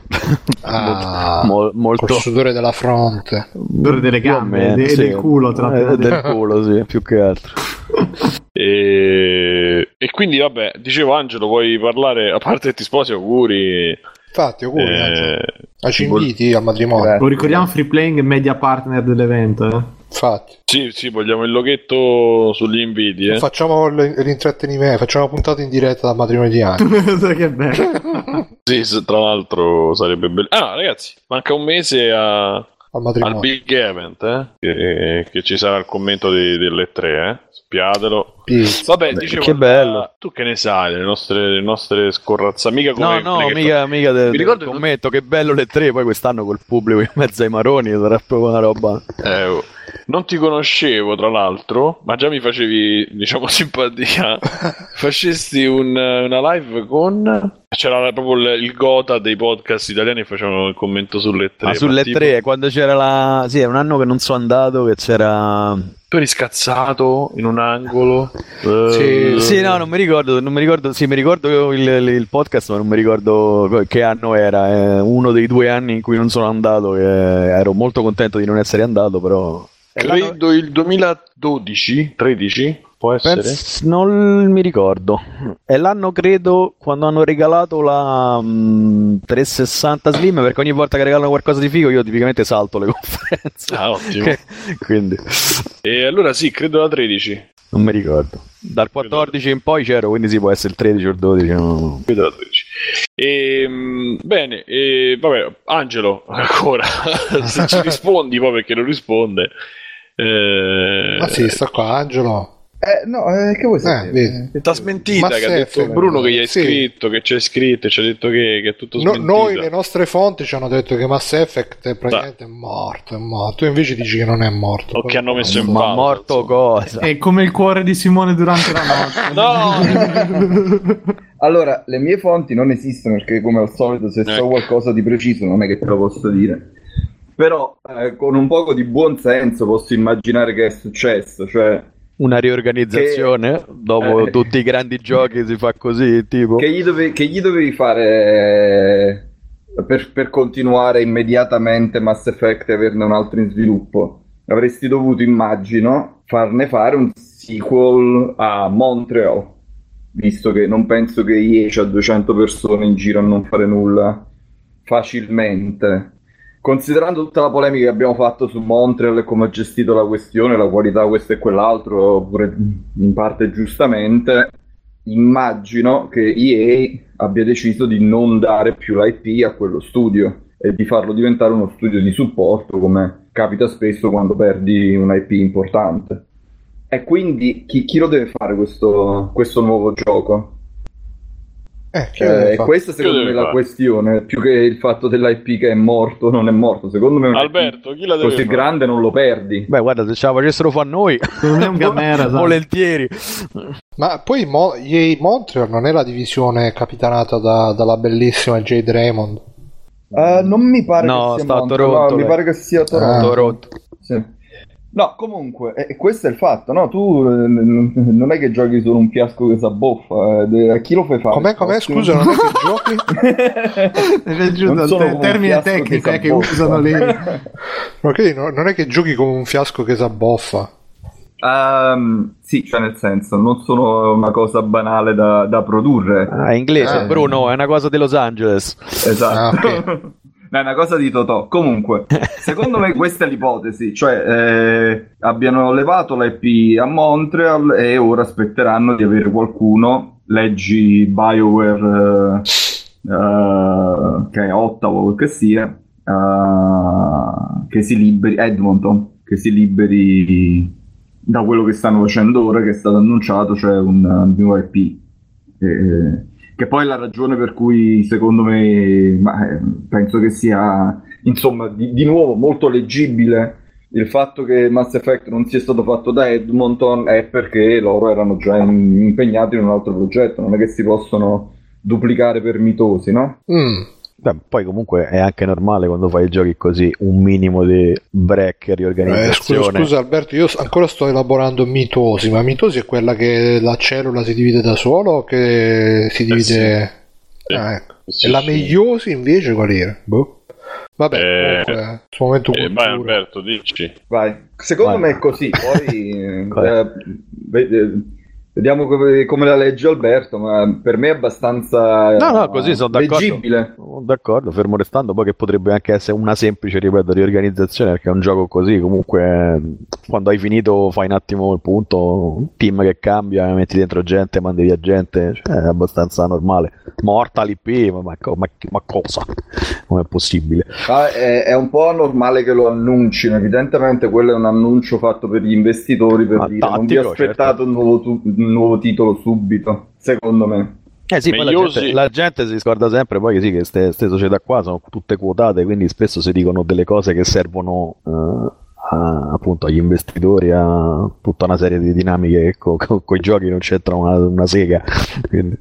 Ah, [LAUGHS] Mol- molto col sudore della fronte. Odore delle gambe e de- sì. del culo, tra Eh, l'altro. del culo, sì, più che altro. [LAUGHS] E... e quindi, vabbè, dicevo Angelo, vuoi parlare, a parte che ti sposi, auguri. Infatti, auguri. Eh, Ma ci inviti al matrimonio? Lo ricordiamo free playing e media partner dell'evento. Eh? Infatti. sì, sì, vogliamo il loghetto sugli inviti, eh. Facciamo l- l'intrattenimento, facciamo una puntata in diretta dal matrimonio di Angelo. [LAUGHS] Sai che bello. [LAUGHS] Sì, tra l'altro sarebbe bello. Ah, ragazzi, manca un mese a- al al big event, eh? Che, che ci sarà il commento di- delle tre, eh? Spiatelo. Sì. Vabbè, Beh, dicevo, che bello. ah, tu che ne sai, le nostre, le nostre scorrazze, mica No, come no, che mica, mica del, Mi del ricordo- commento, che bello le tre, poi quest'anno col pubblico in mezzo ai maroni sarà proprio una roba. Eh, oh. Non ti conoscevo, tra l'altro, ma già mi facevi, diciamo, [LAUGHS] simpatia. Facesti un- una live con. C'era proprio il, il Gota dei podcast italiani e facevano il commento sulle tre. Ma sulle tipo- tre, quando c'era la... Sì, è un anno che non sono andato, che c'era... Tu eri scazzato in un angolo. Sì, Eh, Sì, no, non mi ricordo, non mi ricordo, sì, mi ricordo il, il- podcast, ma non mi ricordo che anno era. È uno dei due anni in cui non sono andato, che ero molto contento di non essere andato, però... Credo il 2012, 13, può essere. Pens- non mi ricordo. È l'anno, credo, quando hanno regalato la mm, 360 Slim, perché ogni volta che regalano qualcosa di figo io tipicamente salto le [LAUGHS] conferenze. Ah, ottimo. Quindi E allora sì, credo la 13. non mi ricordo. Dal 14 in poi c'ero, quindi sì, può essere il 13 o il 12. no. Credo la 13. E, bene, e, vabbè, Angelo, ancora, [LAUGHS] se ci rispondi poi perché non risponde. Eh, Ma sì, sta qua, Angelo. Eh, no, eh, che vuoi Eh, sapere? Che T'ha ti- smentita Mass che ha detto Effect, Bruno che gli hai sì. scritto, che c'è scritto, ci ha detto che, che è tutto No- smentita. noi, le nostre fonti, ci hanno detto che Mass Effect è praticamente morto. È morto. Tu invece dici che non è morto. O che hanno messo in Ma pausa, morto insomma. cosa? È come il cuore di Simone durante la [LAUGHS] notte. No! [LAUGHS] Allora, le mie fonti non esistono perché, come al solito, se so Ecco. qualcosa di preciso non è che te lo posso dire. Però, eh, con un poco di buon senso posso immaginare che è successo. Cioè, Una riorganizzazione? Dopo Eh. tutti i grandi [LAUGHS] giochi si fa così, tipo... che gli, dove- che gli dovevi fare eh, per, per continuare immediatamente Mass Effect e averne un altro in sviluppo? Avresti dovuto, immagino, farne fare un sequel a Montreal, visto che non penso che EA c'ha 200 persone in giro a non fare nulla facilmente. Considerando tutta la polemica che abbiamo fatto su Montreal e come ha gestito la questione, la qualità, questo e quell'altro, pure in parte giustamente, immagino che EA abbia deciso di non dare più l'IP a quello studio e di farlo diventare uno studio di supporto, come capita spesso quando perdi un IP importante. E quindi chi, chi lo deve fare questo, questo nuovo gioco? Eh, Eh, e questa secondo me è la fare? questione, più che il fatto dell'IP che è morto o non è morto. Secondo me Alberto, chi la deve così fare? grande non lo perdi. Beh, guarda, se ce la facessero fa noi, [LAUGHS] gamera, esatto. volentieri. Ma poi Mo- EA Montreal non è la divisione capitanata da- dalla bellissima Jade Raymond. Eh, non mi pare No, che sia Montreal, Toronto, no, mi lei. pare che sia Toronto. Ah. Toronto. Sì. No, comunque, e, e questo è il fatto, no? Tu eh, non è che giochi solo un fiasco che sa boffa, eh, a chi lo fai fare? Com'è, com'è? Scusa, non è che [LAUGHS] giochi? È Non il te- termine tecnico sa eh, che usano lì. [LAUGHS] Ma che no- non è che giochi come un fiasco che sa boffa. Ehm, sì, cioè nel senso, non sono una cosa banale da, da produrre. Ah, è inglese, Ah. Bruno, è una cosa di Los Angeles. Esatto. Ah, ok. [LAUGHS] No, è una cosa di Totò. Comunque, [LAUGHS] secondo me questa è l'ipotesi, cioè eh, abbiano levato l'IP a Montreal e ora aspetteranno di avere qualcuno, leggi BioWare eh, eh, che è Ottawa o che sia, eh, che si liberi, Edmonton, che si liberi da quello che stanno facendo ora, che è stato annunciato, cioè un, un nuovo IP. Eh, che poi è la ragione per cui secondo me ma, eh, penso che sia insomma di, di nuovo molto leggibile il fatto che Mass Effect non sia stato fatto da Edmonton è perché loro erano già in- impegnati in un altro progetto non è che si possono duplicare per mitosi no? Mm. Beh, poi comunque è anche normale quando fai giochi così, un minimo di break e Eh, riorganizzazione. scusa, scusa Alberto, io ancora sto elaborando mitosi, ma mitosi è quella che la cellula si divide da sola o che si divide... Sì. Ah, ecco. Sì, e la meiosi invece qual era? Boh. Vabbè, Eh, comunque, sul momento Eh, vai. Alberto, dici. vai secondo Vai. me è così poi [LAUGHS] eh, eh, vediamo come, come la legge Alberto ma per me è abbastanza No, no, così sono d'accordo. leggibile Sono D'accordo, fermo restando, poi che potrebbe anche essere una semplice, ripeto, riorganizzazione, perché è un gioco così, comunque quando hai finito fai un attimo il punto, un team che cambia, metti dentro gente, mandi via gente, cioè, è abbastanza normale. Morta l'IP, ma, ma, ma- ma cosa? Non è possibile? Ah, è, è un po' anormale che lo annuncino, evidentemente quello è un annuncio fatto per gli investitori per Ma dire non vi tattico, aspettate certo. un, nuovo tu- un nuovo titolo subito, secondo me. Eh sì, poi la gente, la gente si scorda sempre poi che sì, che queste società qua sono tutte quotate, quindi spesso si dicono delle cose che servono eh, a- appunto agli investitori, a tutta una serie di dinamiche che con i giochi non c'entrano una, una sega. Quindi-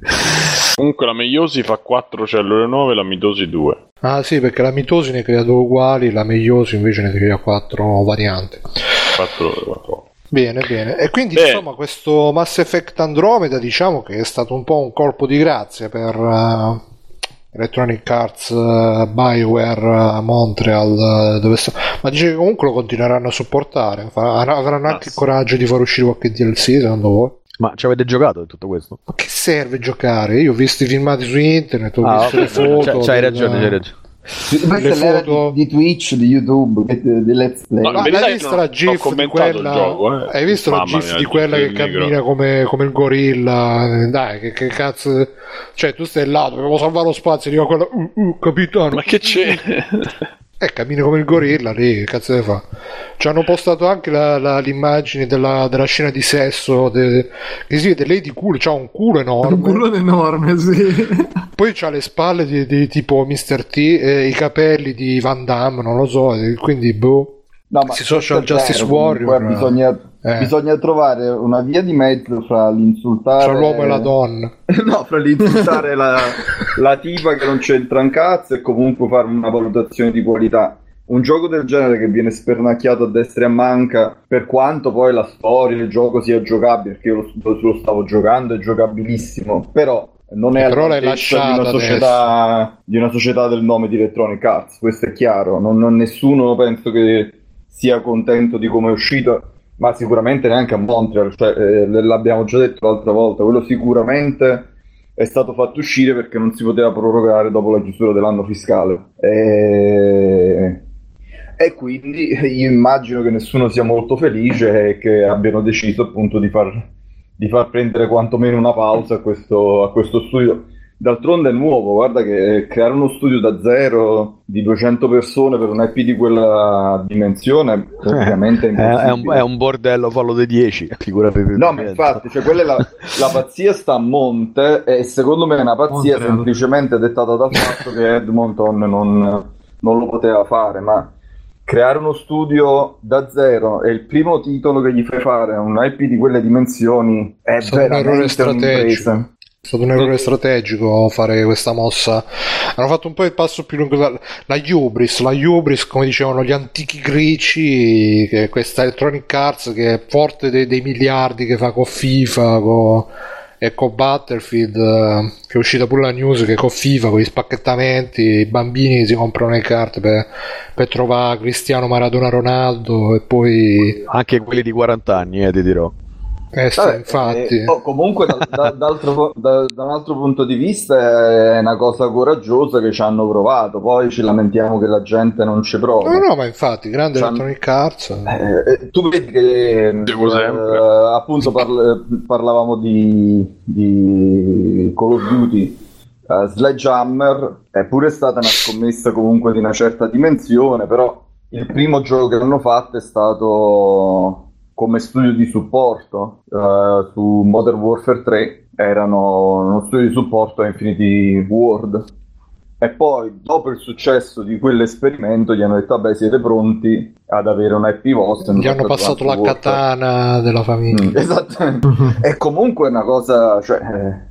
Comunque la meiosi fa 4 cellule nuove, la mitosi 2. Ah sì, perché la mitosi ne crea due uguali, la meiosi invece ne crea quattro varianti. 4, 4. Bene, bene. E quindi Bene. insomma questo Mass Effect Andromeda diciamo che è stato un po' un colpo di grazia per eh, Electronic Arts, eh, Bioware, eh, Montreal, dove sta... ma dice che comunque lo continueranno a supportare, Fa- avranno anche il coraggio di far uscire qualche DLC secondo voi? Ma ci avete giocato di tutto questo? Ma che serve giocare? Io ho visto i filmati su internet, ho Ah, visto ok, le foto. c'hai, c'hai del- ragione, c'hai ragione. Questa Le è l'era foto- di, di Twitch, di YouTube, che- di Let's Play. No, verità hai visto la GIF di quella? gioco, eh. Hai visto la Mamma GIF mia, di quella che cammina come, come il gorilla? Dai, che, che cazzo. Cioè, tu stai là, dovevo salvare lo spazio, dico quello, uh, uh, capitano. Ma che c'è? [LAUGHS] [LAUGHS] Eh, cammina come il gorilla lì, che cazzo ne fa? Ci hanno postato anche la- la- l'immagine della, della scena di sesso, de- che si vede lei di culo, c'ha un culo enorme. Un culo enorme, sì. Poi c'ha le spalle di, di tipo Mr. T e i capelli di Van Damme, non lo so, quindi boh. No, ma Questi social justice vero, comunque warrior, Bisogna, eh. bisogna trovare una via di mezzo fra l'insultare Tra l'uomo e la donna. [LAUGHS] no, fra l'insultare la, la tipa che non c'entra un cazzo e comunque fare una valutazione di qualità. Un gioco del genere che viene spernacchiato a destra e a manca, per quanto poi la storia, il gioco sia giocabile, perché io lo, lo stavo giocando, è giocabilissimo, però non è però l'hai di una, società, di una società del nome di Electronic Arts, questo è chiaro. Non, non- nessuno penso che sia contento di come è uscito, ma sicuramente neanche a Montreal, cioè, eh, l'abbiamo già detto l'altra volta, quello sicuramente è stato fatto uscire perché non si poteva prorogare dopo la chiusura dell'anno fiscale. E... e quindi io immagino che nessuno sia molto felice e che abbiano deciso appunto di far, di far prendere quantomeno una pausa a questo, a questo studio. D'altronde è nuovo, guarda che creare uno studio da zero di 200 persone per un IP di quella dimensione ovviamente è È, è un, è un bordello fallo dei 10, [LAUGHS] figurati. No, ma infatti, cioè, quella è la, la pazzia sta a monte e secondo me è una pazzia Montreal. semplicemente dettata dal fatto che Edmonton non, non lo poteva fare, ma creare uno studio da zero e il primo titolo che gli fai fare a un IP di quelle dimensioni è È stato un errore veramente strategico. È stato un errore strategico fare questa mossa. Hanno fatto un po' il passo più lungo. La, la la Hubris, come dicevano gli antichi greci, che questa Electronic Arts che è forte dei, dei miliardi che fa con FIFA con- e con Battlefield, eh, che è uscita pure la news che con FIFA, con gli spacchettamenti, i bambini si comprano le carte per, per trovare Cristiano Maradona Ronaldo e poi... Anche quelli di 40 anni, eh, ti dirò. Eh, sì, Vabbè, infatti... eh, oh, comunque da, da- d'altro- da- da un altro punto di vista è una cosa coraggiosa che ci hanno provato, poi ci lamentiamo che la gente non ci prova. No, no, ma infatti, grande Electronic Arts. Eh, eh, tu vedi che eh, appunto parl- parlavamo di, di Call of Duty eh, Sledgehammer è pure stata una scommessa comunque di una certa dimensione però il primo gioco che hanno fatto è stato come studio di supporto eh, su Modern Warfare 3 erano uno studio di supporto a Infinity World e poi, dopo il successo di quell'esperimento, gli hanno detto: Vabbè, siete pronti ad avere un IP vostro. Gli hanno passato la katana della famiglia. Mm, esattamente. [LAUGHS] E comunque è una cosa, cioè, eh,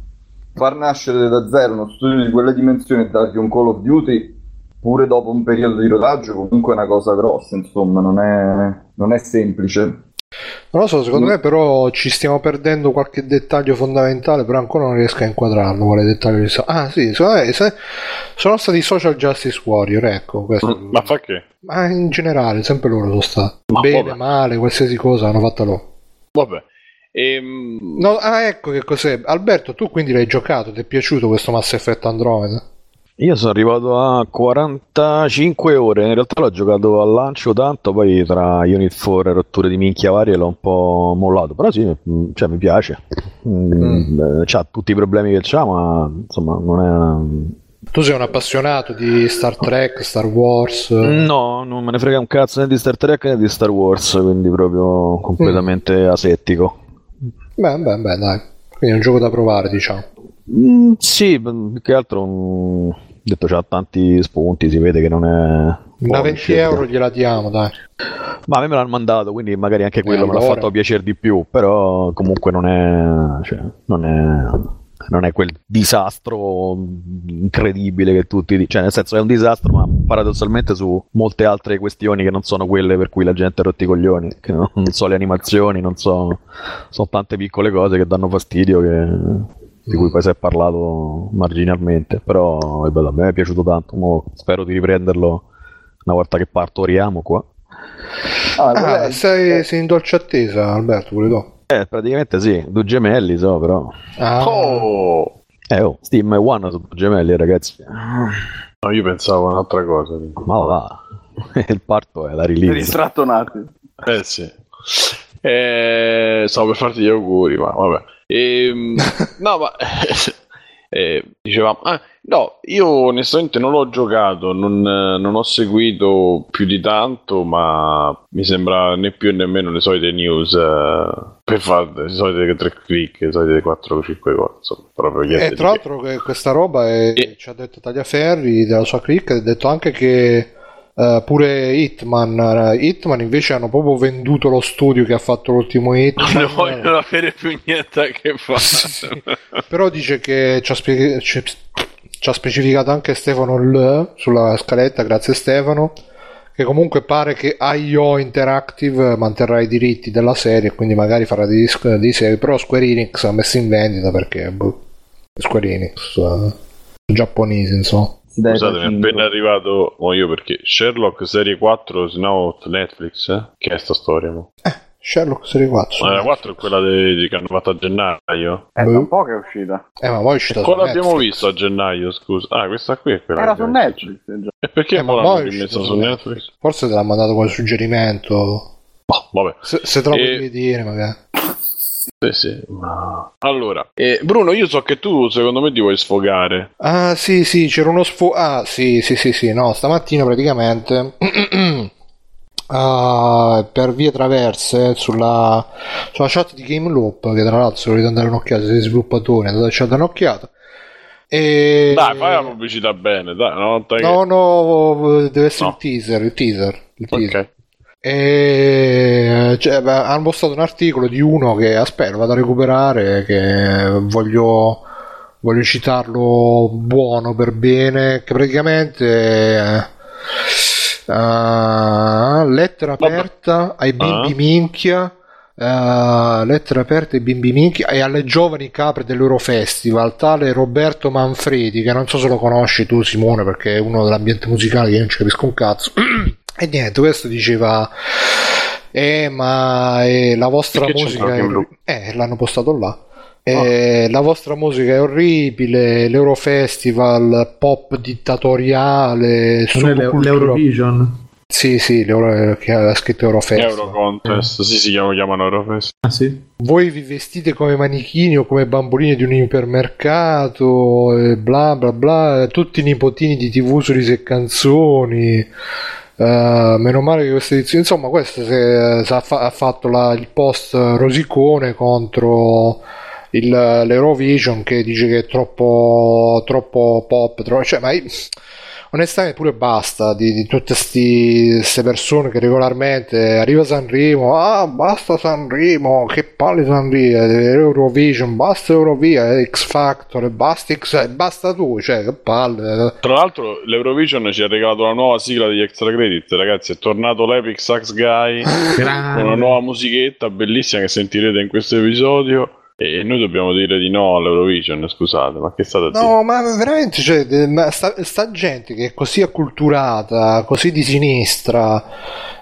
far nascere da zero uno studio di quelle dimensioni e dargli un Call of Duty, pure dopo un periodo di rodaggio, comunque è una cosa grossa, insomma, non è, non è semplice. Non lo so, secondo Mm. me però ci stiamo perdendo qualche dettaglio fondamentale, però ancora non riesco a inquadrarlo, quale dettaglio ci sta. Ah sì, secondo me se- sono stati social justice warrior, ecco, questo. Ma fa che? Ma in generale, sempre loro sono stati. Ma Bene, vabbè. male, qualsiasi cosa hanno fatto loro. Vabbè. Ehm, No, ah, ecco che cos'è. Alberto, tu quindi l'hai giocato, ti è piaciuto questo Mass Effect Andromeda? Io sono arrivato a 45 ore, in realtà l'ho giocato al lancio tanto, poi tra Unit 4 e rotture di minchia varie l'ho un po' mollato, però sì, mm, cioè, mi piace. Mm, eh, C'ha tutti i problemi che c'ha, ma insomma non Tu sei un appassionato di Star Trek, Star Wars. è... No, non me ne frega un cazzo né di Star Trek né di Star Wars, quindi proprio completamente asettico. Beh, beh, beh, dai. Quindi è un gioco da provare, diciamo. Mm, sì, più che altro mm, detto c'ha tanti spunti, si vede che non è... Una poi 20 scelta. euro gliela diamo, dai. Ma a me me l'hanno mandato, quindi magari anche quello me l'ha allora? fatto piacere di più, però comunque non è, cioè, non è, non è quel disastro incredibile che tutti dicono, cioè nel senso è un disastro, ma paradossalmente su molte altre questioni che non sono quelle per cui la gente ha rotti i coglioni, non so le animazioni, non so, sono tante piccole cose che danno fastidio che- di cui poi si è parlato marginalmente, però è bello, a me è piaciuto tanto, mo spero di riprenderlo una volta che partoriamo qua. Ah, Ah, è- sei, sei in dolce attesa, Alberto, pure tu. Eh, praticamente sì, due gemelli so, però. Ah, oh! Eh, oh, Steam è One sono due gemelli, ragazzi. No, io pensavo a un'altra cosa. Ma va. [LAUGHS] Il parto è la release. strattonati. Eh sì. Eh, stavo per farti gli auguri, ma vabbè. Ehm, [LAUGHS] no, ma [LAUGHS] E dicevamo, ah, no, io onestamente non l'ho giocato, non, eh, non ho seguito più di tanto, ma mi sembra né più né meno le solite news eh, per fare le solite tre click, le solite 4 o 5 cose, insomma, proprio E Eh, tra l'altro che. questa roba è- E- ci ha detto Tagliaferri della sua click, ha detto anche che eh, pure Hitman, eh, Hitman invece hanno proprio venduto lo studio che ha fatto l'ultimo Hitman. [LAUGHS] non vogliono avere più niente a che fare. [LAUGHS] Sì. Però dice che ci ha, spie- ci- ci ha specificato anche Stefano L sulla scaletta, grazie Stefano, che comunque pare che IO Interactive manterrà i diritti della serie, quindi magari farà dei, disc- dei serie, però Square Enix ha messo in vendita perché boh, Square Enix eh, giapponesi, insomma. Si dà i Scusate, mi è appena arrivato mo io perché Sherlock serie 4 is now su Netflix, eh? Che è sta storia? Mo? Sherlock Serie 4. Ma la 4 è quella de- di- che hanno fatto a gennaio. È da un po' che è uscita. Eh, ma poi è uscita Quella abbiamo Netflix. visto a gennaio, scusa. Ah, questa qui è quella. Era su. Netflix. eh, già. E perché Eh, l'hanno rimesso su Netflix? Forse te l'ha mandato come suggerimento. Boh, vabbè. Se, se te lo E- volevi dire, magari. Sì, sì, ma... Allora, eh, Bruno, io so che tu secondo me ti vuoi sfogare. Ah, sì, sì, c'era uno sfo... Ah, sì, sì, sì, sì, no, stamattina praticamente... [CLEARS THROAT] ah, per vie traverse sulla, sulla chat di Game Loop, che tra l'altro se volete andare un'occhiata, siete sviluppatori, andate a dare un'occhiata. E... Dai, fai la pubblicità bene, dai, una volta che... No, no, deve essere No. il teaser, il teaser, il teaser. Ok. E cioè, beh, hanno postato un articolo di uno che aspetta, vado a recuperare, che voglio, voglio citarlo buono per bene, che praticamente eh, lettera aperta ai bimbi Ah. minchia. eh, lettera aperta ai bimbi minchia e alle giovani capre dell'Eurofestival tale Roberto Manfredi che non so se lo conosci tu Simone perché è uno dell'ambiente musicale che io non ci capisco un cazzo [CLEARS THROAT] e niente questo diceva eh ma eh, la vostra Perché musica è eh l'hanno postato là Eh, la vostra musica è orribile l'Eurofestival pop dittatoriale l'E- l'Eurovision. sì sì che ha scritto Eurofestival Eurocontest, sì, si chiama- chiamano Eurofest. Ah sì? voi vi vestite come manichini o come bambolini di un ipermercato, bla bla bla, tutti i nipotini di TV su risi e canzoni. Eh, meno male che questa edizione, insomma, questo se- se ha, fa- ha fatto la- il post rosicone contro il- l'Eurovision che dice che è troppo, troppo pop, troppo- cioè, ma io- onestamente pure basta di, di tutte queste persone che regolarmente arriva Sanremo ah basta Sanremo che palle Sanremo Eurovision basta Eurovia X Factor basta X basta tu cioè che palle Tra l'altro l'Eurovision ci ha regalato la nuova sigla degli extra credit, ragazzi, è tornato l'Epic Sax Guy [LAUGHS] con una nuova musichetta bellissima che sentirete in questo episodio e noi dobbiamo dire di no all'Eurovision, scusate, ma che state a dire? No, ma veramente, cioè, ma sta, sta gente che è così acculturata, così di sinistra,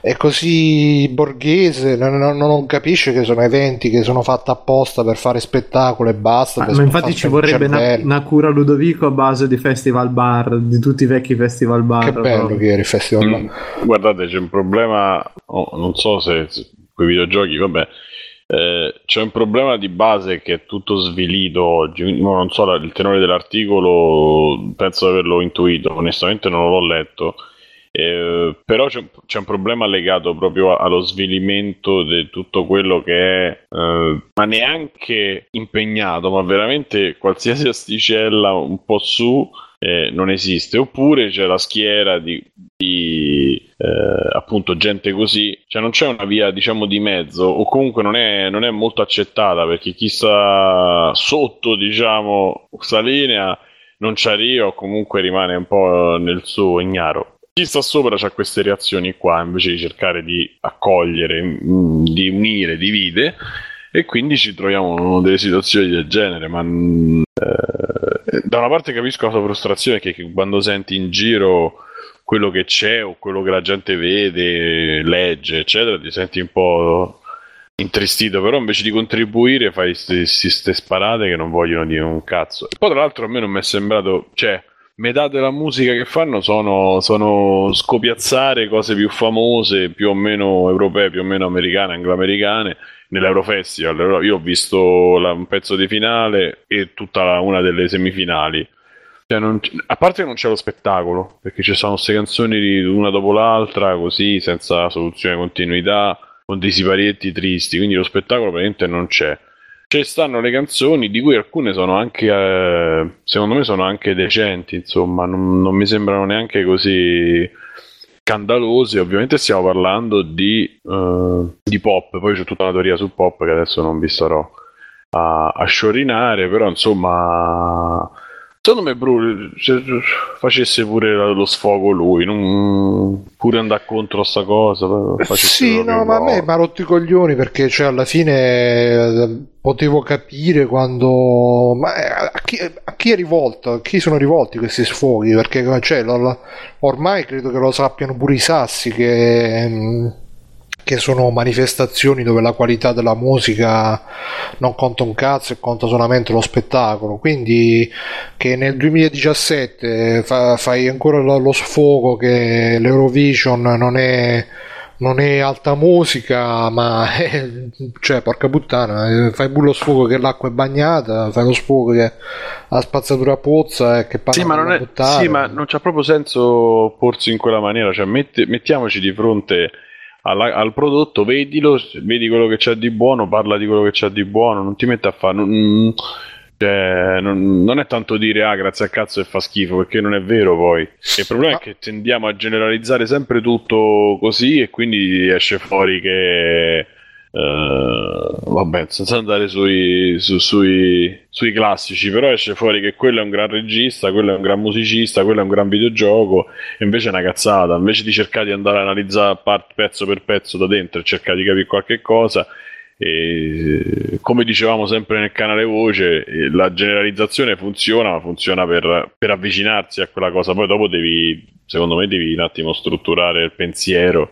è così borghese, non, non- non capisce che sono eventi che sono fatti apposta per fare spettacolo e basta. Ah, ma infatti ci vorrebbe una, una cura Ludovico a base di festival bar, di tutti i vecchi festival bar. Che bello proprio. che era il festival. Mm, Guardate, c'è un problema, oh, non so se, se quei videogiochi, vabbè, eh, c'è un problema di base che è tutto svilito oggi, no, non so il tenore dell'articolo, penso di averlo intuito, onestamente non l'ho letto, eh, però c'è, un- c'è un problema legato proprio allo svilimento di tutto quello che è, eh, ma neanche impegnato, ma veramente qualsiasi [LAUGHS] asticella un po' su eh, non esiste, oppure c'è la schiera di, di, eh, appunto gente così, cioè non c'è una via diciamo di mezzo o comunque non è, non è molto accettata perché chi sta sotto diciamo questa linea non ci arriva o comunque rimane un po' nel suo ignaro. Chi sta sopra ha queste reazioni qua invece di cercare di accogliere, mm, di unire, divide e quindi ci troviamo in delle situazioni del genere, ma mm, eh, da una parte capisco la tua frustrazione che, che quando senti in giro quello che c'è o quello che la gente vede, legge, eccetera, ti senti un po' intristito, però invece di contribuire fai queste sparate che non vogliono dire un cazzo. E poi tra l'altro a me non mi è sembrato, cioè, metà della musica che fanno sono, sono scopiazzare cose più famose, più o meno europee, più o meno americane, angloamericane, nell'Eurofestival. Allora, Io ho visto la- un pezzo di finale e tutta la- una delle semifinali. Cioè, non a parte che non c'è lo spettacolo, perché ci sono queste canzoni una dopo l'altra, così, senza soluzione di continuità, con dei siparietti tristi, quindi lo spettacolo praticamente non c'è. Ci stanno le canzoni, di cui alcune sono anche, eh, secondo me, sono anche decenti, insomma, non, non mi sembrano neanche così scandalose. Ovviamente stiamo parlando di, eh, di pop, poi c'è tutta una teoria su pop che adesso non vi starò a, a sciorinare, però insomma, secondo me Bru se facesse pure lo sfogo lui, non, pure andare contro a sta cosa. facesse Sì, no, ma a me mi ha rotto i coglioni perché cioè, alla fine eh, potevo capire quando... Ma eh, a chi, a chi è rivolto? A chi sono rivolti questi sfoghi? Perché cioè, ormai credo che lo sappiano pure i sassi che... che sono manifestazioni dove la qualità della musica non conta un cazzo e conta solamente lo spettacolo. Quindi che nel 2017 fa- fai ancora lo, sfogo che l'Eurovision non è, non è alta musica, ma è, [LAUGHS] cioè, porca puttana, eh, fai pure lo sfogo che l'acqua è bagnata, fai lo sfogo che la spazzatura pozza e che Sì, ma, non è- buttare. sì, ma non c'ha proprio senso porsi in quella maniera. Cioè, mette- mettiamoci di fronte alla- al prodotto, vedilo, vedi quello che c'è di buono, parla di quello che c'è di buono, non ti metti a fare. Non, cioè, non- non è tanto dire ah, grazie a cazzo e fa schifo, perché non è vero poi. Il problema Ma- è che tendiamo a generalizzare sempre tutto così e quindi esce fuori che. Eh, vabbè, senza andare sui, su- sui, sui classici, però esce fuori che quello è un gran regista, quello è un gran musicista, quello è un gran videogioco, e invece è una cazzata. Invece di cercare di andare a analizzare part- pezzo per pezzo da dentro e cercare di capire qualche cosa, e, come dicevamo sempre nel canale Voce, eh, la generalizzazione funziona, ma funziona per, per avvicinarsi a quella cosa. Poi dopo devi, secondo me, devi un attimo strutturare il pensiero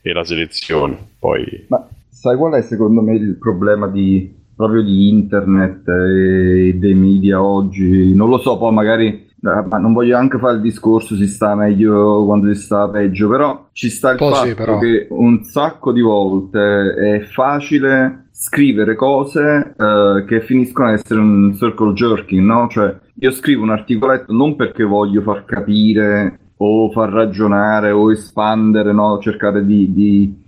e la selezione. Poi Ma sai qual è secondo me il problema di, proprio di internet e dei media oggi? Non lo so, poi magari, eh, ma non voglio anche fare il discorso si sta meglio quando si sta peggio, però ci sta il po' fatto però. che un sacco di volte è facile scrivere cose eh, che finiscono ad essere un circle jerking, no? Cioè io scrivo un articoletto non perché voglio far capire o far ragionare o espandere, no? Cercare di, di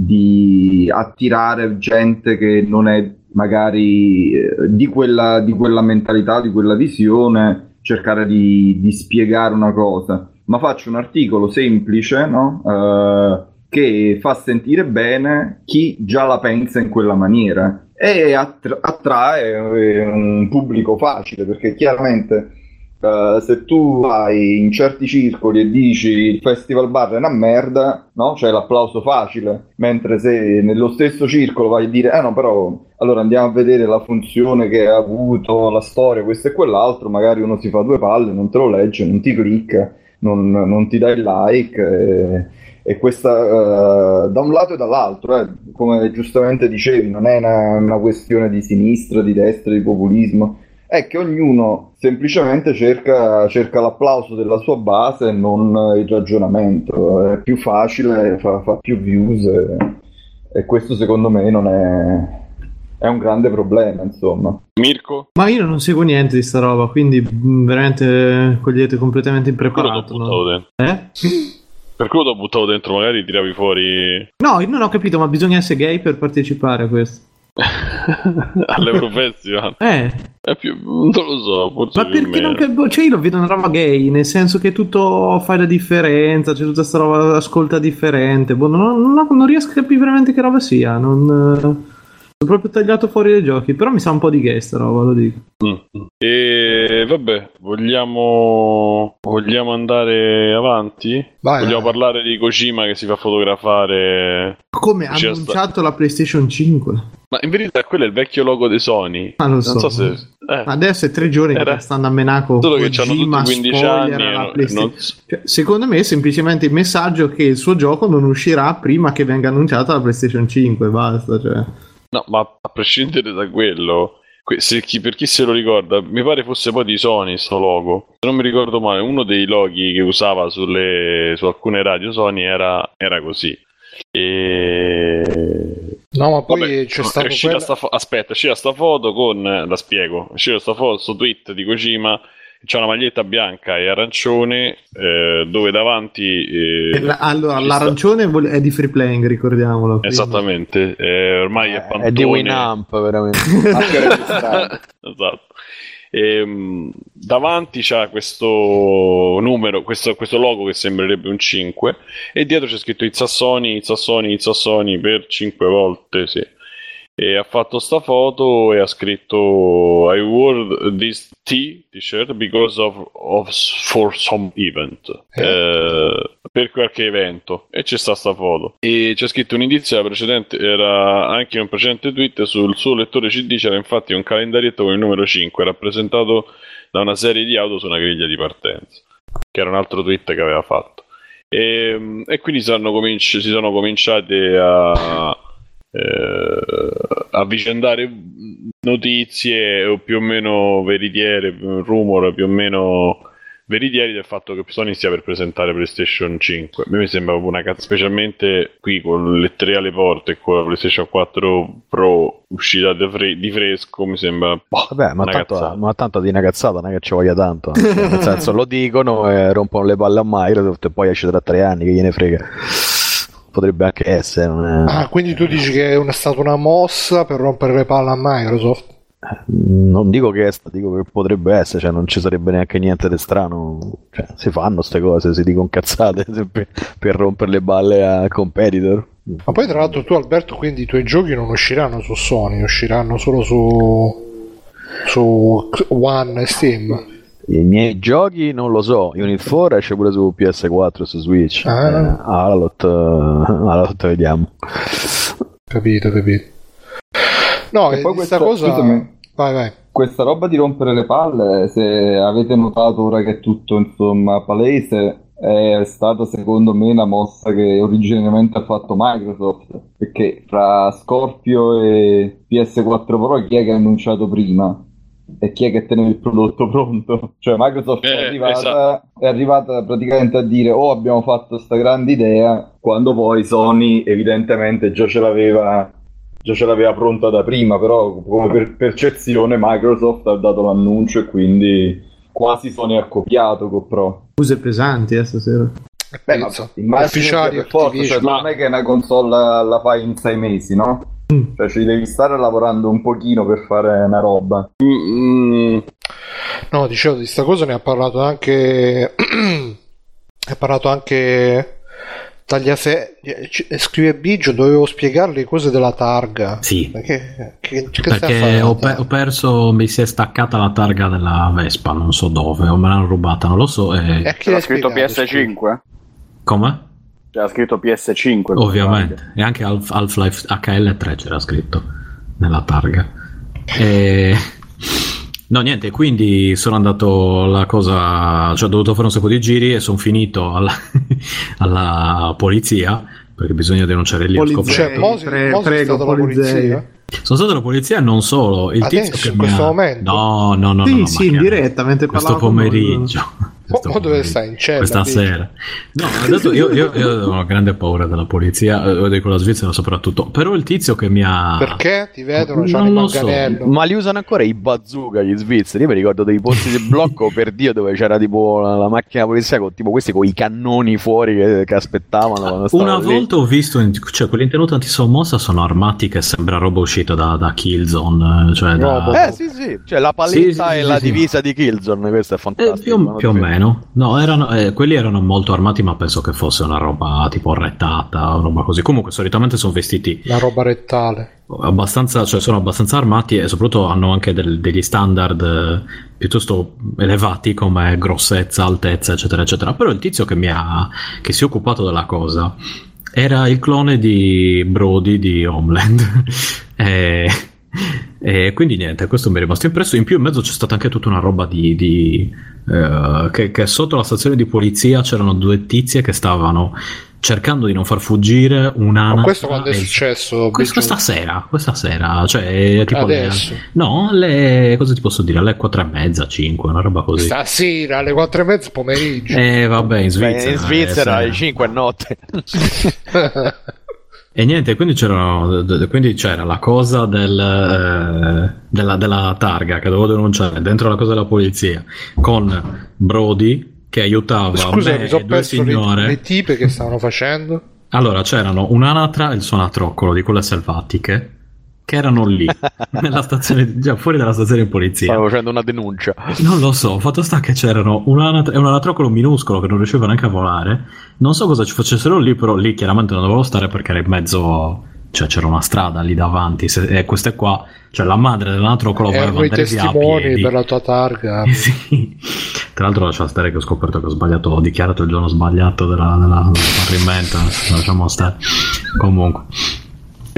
di attirare gente che non è magari eh, di quella, di quella mentalità, di quella visione, cercare di, di spiegare una cosa, ma faccio un articolo semplice, no? Eh, che fa sentire bene chi già la pensa in quella maniera e attra- attrae eh, un pubblico facile perché chiaramente eh, se tu vai in certi circoli e dici il festival bar è una merda, no? C'è l'applauso facile, mentre se nello stesso circolo vai a dire, eh no, però allora andiamo a vedere la funzione che ha avuto, la storia, questo e quell'altro, magari uno si fa due palle, non te lo legge, non ti clicca, non, non ti dà il like. E, e questa eh, da un lato e dall'altro, eh, come giustamente dicevi, non è una, una questione di sinistra, di destra, di populismo è che ognuno semplicemente cerca, cerca l'applauso della sua base e non il ragionamento. È più facile, fa, fa più views e, e questo secondo me non è, è un grande problema, insomma. Mirko? Ma io non seguo niente di sta roba, quindi mh, veramente cogliete completamente impreparato. no? Eh? Per quello t'ho buttato dentro, magari tiravi fuori No, io non ho capito, ma bisogna essere gay per partecipare a questo. [LAUGHS] all'Eurofestival. Eh, È più, non lo so, forse ma perché non meno. capisco? Cioè, io lo vedo una roba gay, nel senso che tutto fa la differenza, c'è tutta sta roba ascolta differente. Boh, non, non- non riesco a capire veramente che roba sia. Non. eh, Sono proprio tagliato fuori dai giochi, però mi sa un po' di gay sta roba, lo dico. Mm. E vabbè, vogliamo, vogliamo andare avanti? Vai, vogliamo vai. parlare di Kojima che si fa fotografare? Come ha annunciato la PlayStation 5? Ma in verità quello è il vecchio logo dei Sony. Ah, lo Non so. se... eh, Ma adesso è tre giorni Era- che stanno a Menaco. Solo che c'hanno tutti Kojima 15 spoiler anni non- Cioè, secondo me è semplicemente il messaggio che il suo gioco non uscirà prima che venga annunciata la PlayStation 5. Basta. Cioè. No, ma a prescindere da quello, que- se chi- per chi se lo ricorda, mi pare fosse poi di Sony sto logo. Se non mi ricordo male, uno dei loghi che usava sulle, su alcune radio Sony era, era così. E No, ma poi Vabbè, c'è stato uscita quella... sta fo- aspetta, uscita sta foto con la spiego. Uscita sta foto, sto tweet di Kojima. C'è una maglietta bianca e arancione eh, dove davanti eh, la- allora, ci l'arancione vol- è di free playing, ricordiamolo. sta- esattamente eh, ormai è Eh, pantone è di Winamp, veramente. [LAUGHS] Esatto. Ehm, davanti c'è questo numero, questo, questo logo che sembrerebbe un 5 e dietro c'è scritto Izzassoni, Izzassoni, Izzassoni per 5 volte, sì. E ha fatto sta foto e ha scritto I wore this t-shirt because of, of for some event. Eh, per qualche evento. E c'è sta sta foto. E c'è scritto un indizio era anche un precedente tweet sul suo lettore CD c'era infatti un calendarietto con il numero 5 rappresentato da una serie di auto su una griglia di partenza che era un altro tweet che aveva fatto. E, e quindi cominci- si sono cominciate a eh, avvicendare notizie o più o meno veritiere, rumor più o meno veritieri del fatto che Sony stia per presentare PlayStation 5. A me mi sembra proprio una cazzo, specialmente qui con le tre alle porte e con la PlayStation 4 Pro uscita di, fre- di fresco, mi sembra boh, Vabbè, ma una tanto, cazzata. ma tanto di una cazzata non è che ci voglia tanto. eh. Cioè, Nel senso, lo dicono e rompono le palle a Microsoft e poi esce tra tre anni, che gliene frega. Potrebbe anche essere. è- Ah, quindi tu dici che è una- stata una mossa per rompere le palle a Microsoft? Non dico che è dico che potrebbe essere, cioè non ci sarebbe neanche niente di strano. Cioè, si fanno queste cose, si dicono cazzate [LAUGHS] per, per rompere le balle a competitor. Ma poi tra l'altro tu Alberto, quindi i tuoi giochi non usciranno su Sony, usciranno solo su su One e Steam. I miei giochi non lo so, Unit 4 esce pure su PS4 e su Switch. Ah. Eh, Alot, eh, [LAUGHS] Alot vediamo. Capito, capito. No, E e poi questa- sta cosa scusami. Vai, vai. Questa roba di rompere le palle, se avete notato ora che è tutto insomma palese, è stata secondo me la mossa che originariamente ha fatto Microsoft, perché fra Scorpio e PS4 Pro chi è che ha annunciato prima? E chi è che teneva il prodotto pronto? [LAUGHS] Cioè Microsoft è, Eh, arrivata, esatto. è arrivata praticamente a dire oh abbiamo fatto questa grande idea, quando poi Sony evidentemente già ce l'aveva già ce l'aveva pronta da prima, però come per percezione Microsoft ha dato l'annuncio e quindi quasi Sony ha copiato con Pro. Accuse pesanti eh, stasera. Beh, ma immagino Ufficiali forza, cioè, Activision. non è che una console la, la fai in sei mesi, no? Cioè ci devi stare lavorando un pochino per fare una roba. Mm, No, dicevo di sta cosa ne ha parlato anche [CLEARS THROAT] ha parlato anche Tagliafe ci- scrive Biggio dovevo spiegare le cose della targa Sì. perché che, che Perché ho, pe- ho perso, mi si è staccata la targa della Vespa, non so dove, o me l'hanno rubata, non lo so. E... Eh, chi C'era l'ha scritto spiegato, scusa? PS5? Come? C'era scritto PS5. Ovviamente, e anche Half- Half-Life HL3 c'era scritto nella targa. E... No, niente, quindi sono andato alla cosa, cioè ho dovuto fare un sacco di giri e sono finito alla, [LAUGHS] alla polizia perché bisogna denunciare lì. ho Polizia. scoperto- cioè Mosi, Pre- Mosi è prego, stato la polizia. Sono stato alla polizia e non solo, il Adesso, tizio che in mi questo ha... momento? No, no, no, Sì, no, no, sì, in diretta, mentre questo con pomeriggio. Ma- Questo ma dove stai? In cella, Questa Biggio? sera. No, adesso io, io, io ho una grande paura della polizia, eh, di quella svizzera soprattutto. Però il tizio che mi ha... perché ti vedono c'hanno Non il lo so. manganello Ma li usano ancora i bazooka gli svizzeri. Io mi ricordo dei posti di blocco [LAUGHS] per Dio dove c'era tipo la, la macchina polizia con tipo questi con i cannoni fuori che, che aspettavano. Una lì. volta ho visto, in- cioè quelli in tenuta antisommossa sono armati che sembra roba uscita da, da Killzone, eh, cioè da... Roba. Eh sì sì, cioè la paletta Sì, sì, e sì, la sì. divisa di Killzone, questo è Eh, fantastico. più, più o meno, no, erano, eh, quelli erano molto armati, ma penso che fosse una roba tipo rettata o roba così. Comunque, solitamente sono vestiti la roba rettale abbastanza, cioè sono abbastanza armati e soprattutto hanno anche del- degli standard eh, piuttosto elevati come grossezza, altezza, eccetera, eccetera. Però il tizio che mi ha, che si è occupato della cosa era il clone di Brody di Homeland. [LAUGHS] e, e quindi niente, questo mi è rimasto impresso. In più in mezzo c'è stata anche tutta una roba di... di, eh, che, che sotto la stazione di polizia c'erano due tizie che stavano cercando di non far fuggire un'ana. ma questo quando è successo Questa, Biggio? questa sera, questa sera, cioè tipo alle- Adesso. no, alle cosa ti posso dire? Alle 4 e mezza, 5, una roba così. stasera alle 4 e mezza pomeriggio Eh, vabbè, in Beh, Svizzera. in Svizzera eh, alle 5 è notte. [LAUGHS] E niente, quindi, d- quindi c'era la cosa del, eh, della, della targa che dovevo denunciare dentro la cosa della polizia con Brody che aiutava Scusa, me mi sono due perso le, signore. le tipe che stavano facendo. Allora, c'erano un'anatra e il sonatroccolo di quelle selvatiche che erano lì, [LAUGHS] nella stazione, già fuori dalla stazione di polizia. Stavo facendo una denuncia. Non lo so, fatto sta che c'erano un, anat- un anatroccolo minuscolo che non riusciva neanche a volare. Non so cosa ci facessero lì, però lì chiaramente non dovevo stare perché era in mezzo. Cioè c'era una strada lì davanti. Se, e queste qua, cioè la madre dell'anatroccolo voleva Erano i andare via a testimoni piedi. per la tua targa. Eh [LAUGHS] sì. Tra l'altro lascia stare che ho scoperto che ho sbagliato, ho dichiarato il giorno sbagliato della, della, del fallimento. Lasciamo stare. Comunque.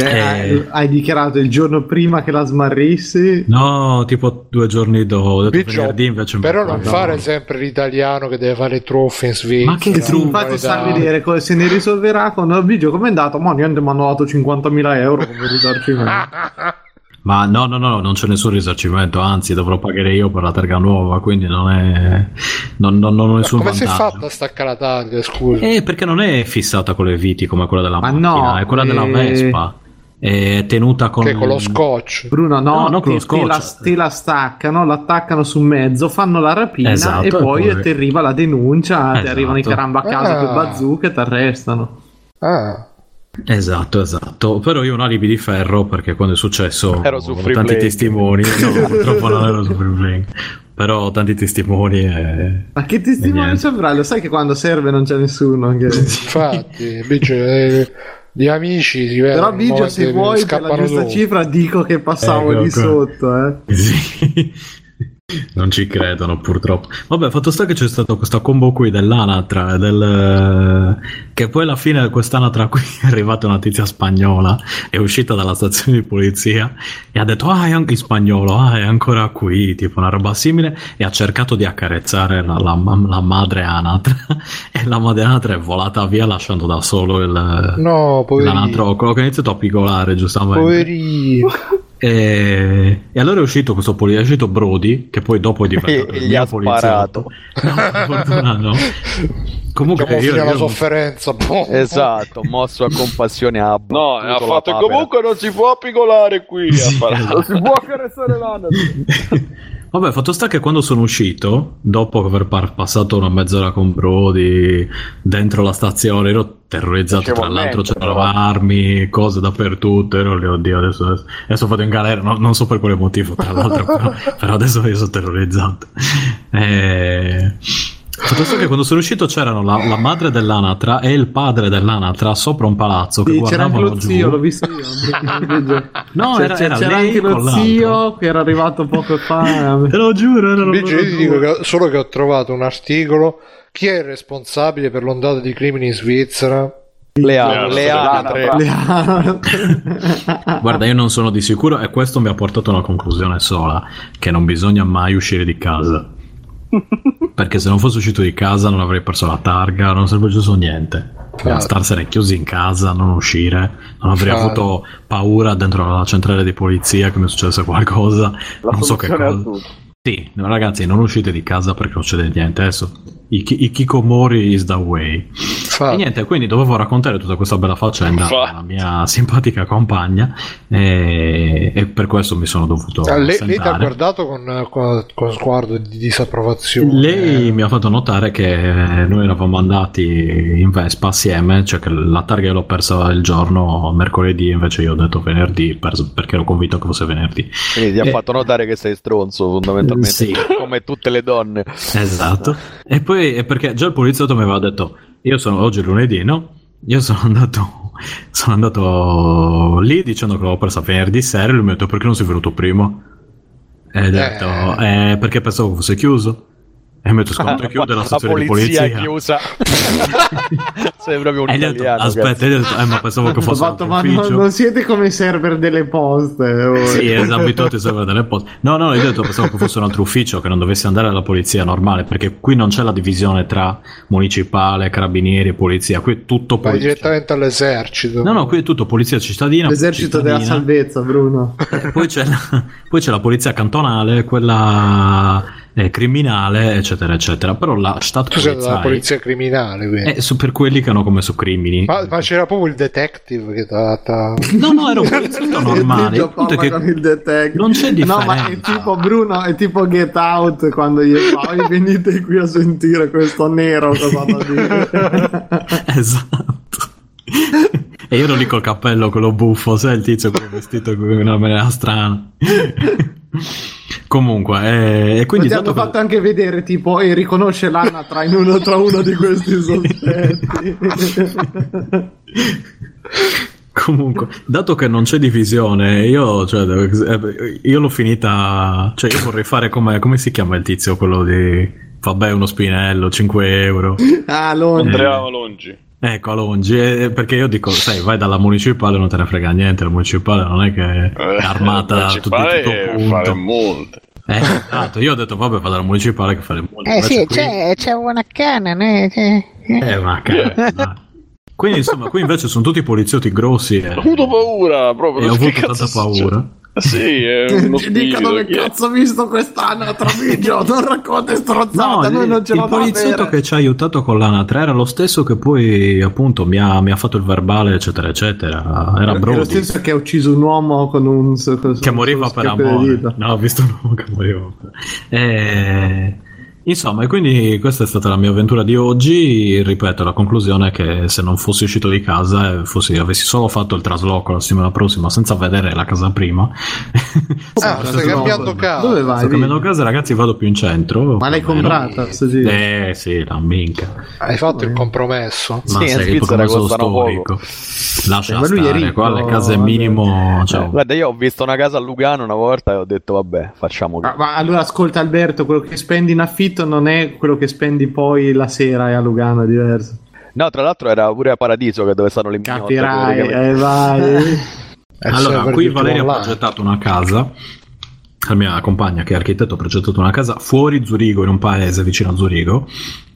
Eh, Eh. hai- dichiarato il giorno prima che la smarrissi. No, tipo due giorni dopo. Ho detto Biccio, venerdì invece però non fare sempre l'italiano che deve fare truffe in Svizzera. Ma che Sì, truffa, infatti sta a vedere come se ne risolverà con il video com'è andato ma niente mi hanno dato 50.000 euro come risarcimento [LAUGHS] Ma no, no, no, non c'è nessun risarcimento, anzi dovrò pagare io per la targa nuova, quindi non è... Non, non, non ho Ma nessun come sei vantaggio. fatta a staccare la targa, scusa? Eh, perché non è fissata con le viti come quella della Ma macchina, no, è quella della eh, Vespa. È tenuta con... che con lo scotch. Bruno no, No, no, con te, lo scotch. te la, te la staccano l'attaccano su mezzo fanno la rapina Esatto, e e poi, poi- ti arriva la denuncia ti Esatto. arrivano i caramba a casa Ah. con bazooka e ti arrestano Ah, Esatto, esatto. Però io ho un alibi di ferro perché quando è successo Ero su ho Free tanti Play. testimoni. No, [LAUGHS] purtroppo non ero su Free Play. Però ho tanti testimoni e... ma che niente. c'avrà? lo sai che quando serve non c'è nessuno che... infatti, biggio, eh, gli amici si vedono. però Biggio se vuoi per la giusta dopo. cifra dico che passavo Ecco, lì ecco. sotto eh. Sì. Non ci credono purtroppo. Vabbè, fatto sta che c'è stata questa combo qui dell'anatra, del... che poi alla fine quest'anatra qui [LAUGHS] è arrivata una tizia spagnola, è uscita dalla stazione di polizia e ha detto ah è anche in spagnolo, ah è ancora qui, tipo una roba simile e ha cercato di accarezzare la, la- la madre anatra [LAUGHS] e la madre anatra è volata via lasciando da solo il... No, poverino. L'anatrocolo che ha iniziato a pigolare giustamente Poverino. [LAUGHS] e, e allora è uscito questo poli- è uscito Brody, che poi dopo è diventato E il gli mio ha sparato. [LAUGHS] No, fortuna no. Comunque Siamo io, io- sofferenza. boh. Esatto, mosso a compassione ha No, ha fatto comunque non si può pigolare qui. Sì, esatto. [LAUGHS] Si può accarezzare l'anno. [LAUGHS] Vabbè, fatto sta che quando sono uscito, dopo aver passato una mezz'ora con Brody dentro la stazione, ero terrorizzato. Tra l'altro c'erano però. armi, cose dappertutto. Ero lì, oddio, adesso, adesso, adesso vado in galera. no- non so per quale motivo, tra l'altro, [LAUGHS] però, però adesso io sono terrorizzato. E... Fatto sta che quando sono uscito c'erano la, la madre dell'anatra e il padre dell'anatra sopra un palazzo che Sì, c'era anche lo giù. zio, l'ho visto io. [LAUGHS] No, C'è- era, era c'era anche lo zio che era arrivato poco fa. [LAUGHS] Te lo giuro, Biggio, loro io ti dico che- solo che ho trovato un articolo. Chi è il responsabile per l'ondata di crimini in Svizzera? Le, anatre. [LAUGHS] Guarda, io non sono di sicuro e questo mi ha portato a una conclusione sola, che non bisogna mai uscire di casa. [LAUGHS] Perché se non fossi uscito di casa non avrei perso la targa, non sarebbe successo niente. Infatti. starsene chiusi in casa, non uscire, non avrei Infatti. avuto paura dentro la centrale di polizia che mi successe qualcosa, La non so che cosa. Sì, ragazzi, non uscite di casa perché non succede niente. Adesso i, Kikomori is the way. E Infatti. niente, quindi dovevo raccontare tutta questa bella faccenda Fa- alla mia simpatica compagna e, e per questo mi sono dovuto Ah, lei, lei ti ha guardato con, con- con sguardo di disapprovazione. Lei mi ha fatto notare che noi eravamo andati in Vespa assieme, cioè che la targa l'ho persa il giorno mercoledì, invece io ho detto venerdì per- perché ero convinto che fosse venerdì. Quindi ti ha fatto notare che sei stronzo, fondamentalmente, Sì. come tutte le donne. Esatto. E poi è perché già il poliziotto mi aveva detto: Io sono oggi è lunedì, no? Io sono andato, [LAUGHS] sono andato lì dicendo che l'avevo persa venerdì sera. E lui mi ha detto: Perché non sei venuto prima? E ho detto: "Eh, Perché pensavo fosse chiuso. E Secondo te [LAUGHS] chiude la stazione di polizia polizia? è chiusa. [LAUGHS] sei proprio un E gli ho detto, italiano. aspetta, detto, eh, ma pensavo che fosse fatto, un ma non, ufficio. non siete come i server delle poste. Sì, è abituati a server delle poste. No, no, io ho detto pensavo che fosse un altro ufficio, che non dovessi andare alla polizia normale, perché qui non c'è la divisione tra municipale, carabinieri e polizia, qui è tutto Vai polizia. direttamente all'esercito. No, no, qui è tutto polizia cittadina. L'esercito della cittadina. salvezza, Bruno. Poi c'è, la, poi c'è la polizia cantonale, quella eh, criminale, eccetera, eccetera. Però la Tu sei della Stadtpolizei polizia criminale, quindi. è su per quelli che hanno commesso crimini. Ma, ma c'era proprio il detective che t'ha... t'ha- No, no, era un [LAUGHS] poliziotto normale. Il punto che con il detective. non c'è No, ma è differenza. tipo Bruno, è tipo Get Out quando gli poi venite qui a sentire questo nero cosa da dire. [LAUGHS] esatto. E io ero lì col cappello, quello buffo, sai il tizio quello vestito con una maniera strana. [LAUGHS] Comunque, eh, e quindi ti hanno fatto anche vedere tipo e riconosce l'anatra in uno tra uno di questi sospetti. [LAUGHS] Comunque, dato che non c'è divisione, io, cioè, eh, io l'ho finita. Cioè, io vorrei fare come, come si chiama il tizio, quello di. Vabbè, uno spinello, 5 euro. ah, Londra. Andrea Malongi. Ecco, a Longi, eh, perché io dico, sai, vai dalla municipale non te ne frega niente, la municipale non è che è armata a tutto, tutto punto. fare. Eh, esatto, io ho detto, vabbè, vado alla municipale che fa le multe. Eh sì, qui- c'è, c'è una canna, eh, eh. Eh, ma che... dai. Quindi, insomma, qui invece sono tutti poliziotti grossi Ho avuto paura proprio. e ho avuto tanta succede? Sì, è [LAUGHS] uno Ti dicono spirito. che chi è? cazzo ho visto quest'anatra [LAUGHS] video, non racconti No, strozzate, noi il, non ce il la da poliziotto che ci ha aiutato con l'anatra era lo stesso che poi, appunto, mi ha, mi ha fatto il verbale, eccetera, eccetera. Era È lo Brody. stesso che ha ucciso un uomo con un con- che moriva per amore. No, ho visto un uomo che moriva. Eh, insomma, e quindi questa è stata la mia avventura di oggi. Ripeto, la conclusione è che se non fossi uscito di casa e fossi, avessi solo fatto il trasloco la settimana prossima senza vedere la casa prima. [LAUGHS] Ah, stai cambiando casa. Dove vai? Sto cambiando casa, ragazzi, vado più in centro. Ma l'hai comprata? Eh sì, la minchia. Hai fatto il compromesso. Sì, Ma in sei Svizzera proprio costano poco. storico. Lascia Eh, stare, ricco, qua le case vabbè. minimo. Cioè, Guarda, io ho visto una casa a Lugano una volta e ho detto, vabbè, facciamo Ma, ma allora ascolta Alberto, quello che spendi in affitto non è quello che spendi poi la sera e a Lugano, è diverso. No, tra l'altro era pure a Paradiso che dove stanno le mignotte, Capirai, eh, vai. [LAUGHS] È Allora, qui Valeria ha progettato una casa. La mia compagna, che è architetto, ha progettato una casa fuori Zurigo, in un paese vicino a Zurigo.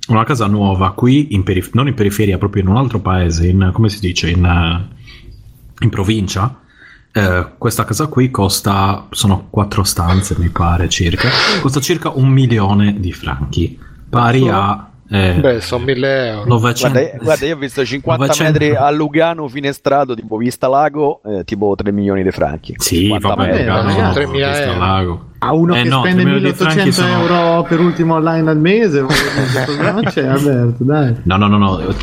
Una casa nuova qui, in perif- non in periferia, proprio in un altro paese, in, come si dice, in, eh, in provincia. Eh, questa casa qui costa, sono quattro stanze mi pare circa, costa circa un milione di franchi, pari a eh, Beh, sono 1000 euro. 900 Guarda, guarda, io ho visto 50 900 metri a Lugano finestrato, tipo vista lago, eh, tipo 3 milioni di franchi. Sì, 50 vabbè, metri. vabbè, no, ragazzi, 3.000 vista euro. lago. A uno Eh che no, spende 3 milioni di franchi 1800 sono- euro per ultimo online al mese, non [LAUGHS] c'è Alberto, dai. No, no, no, no,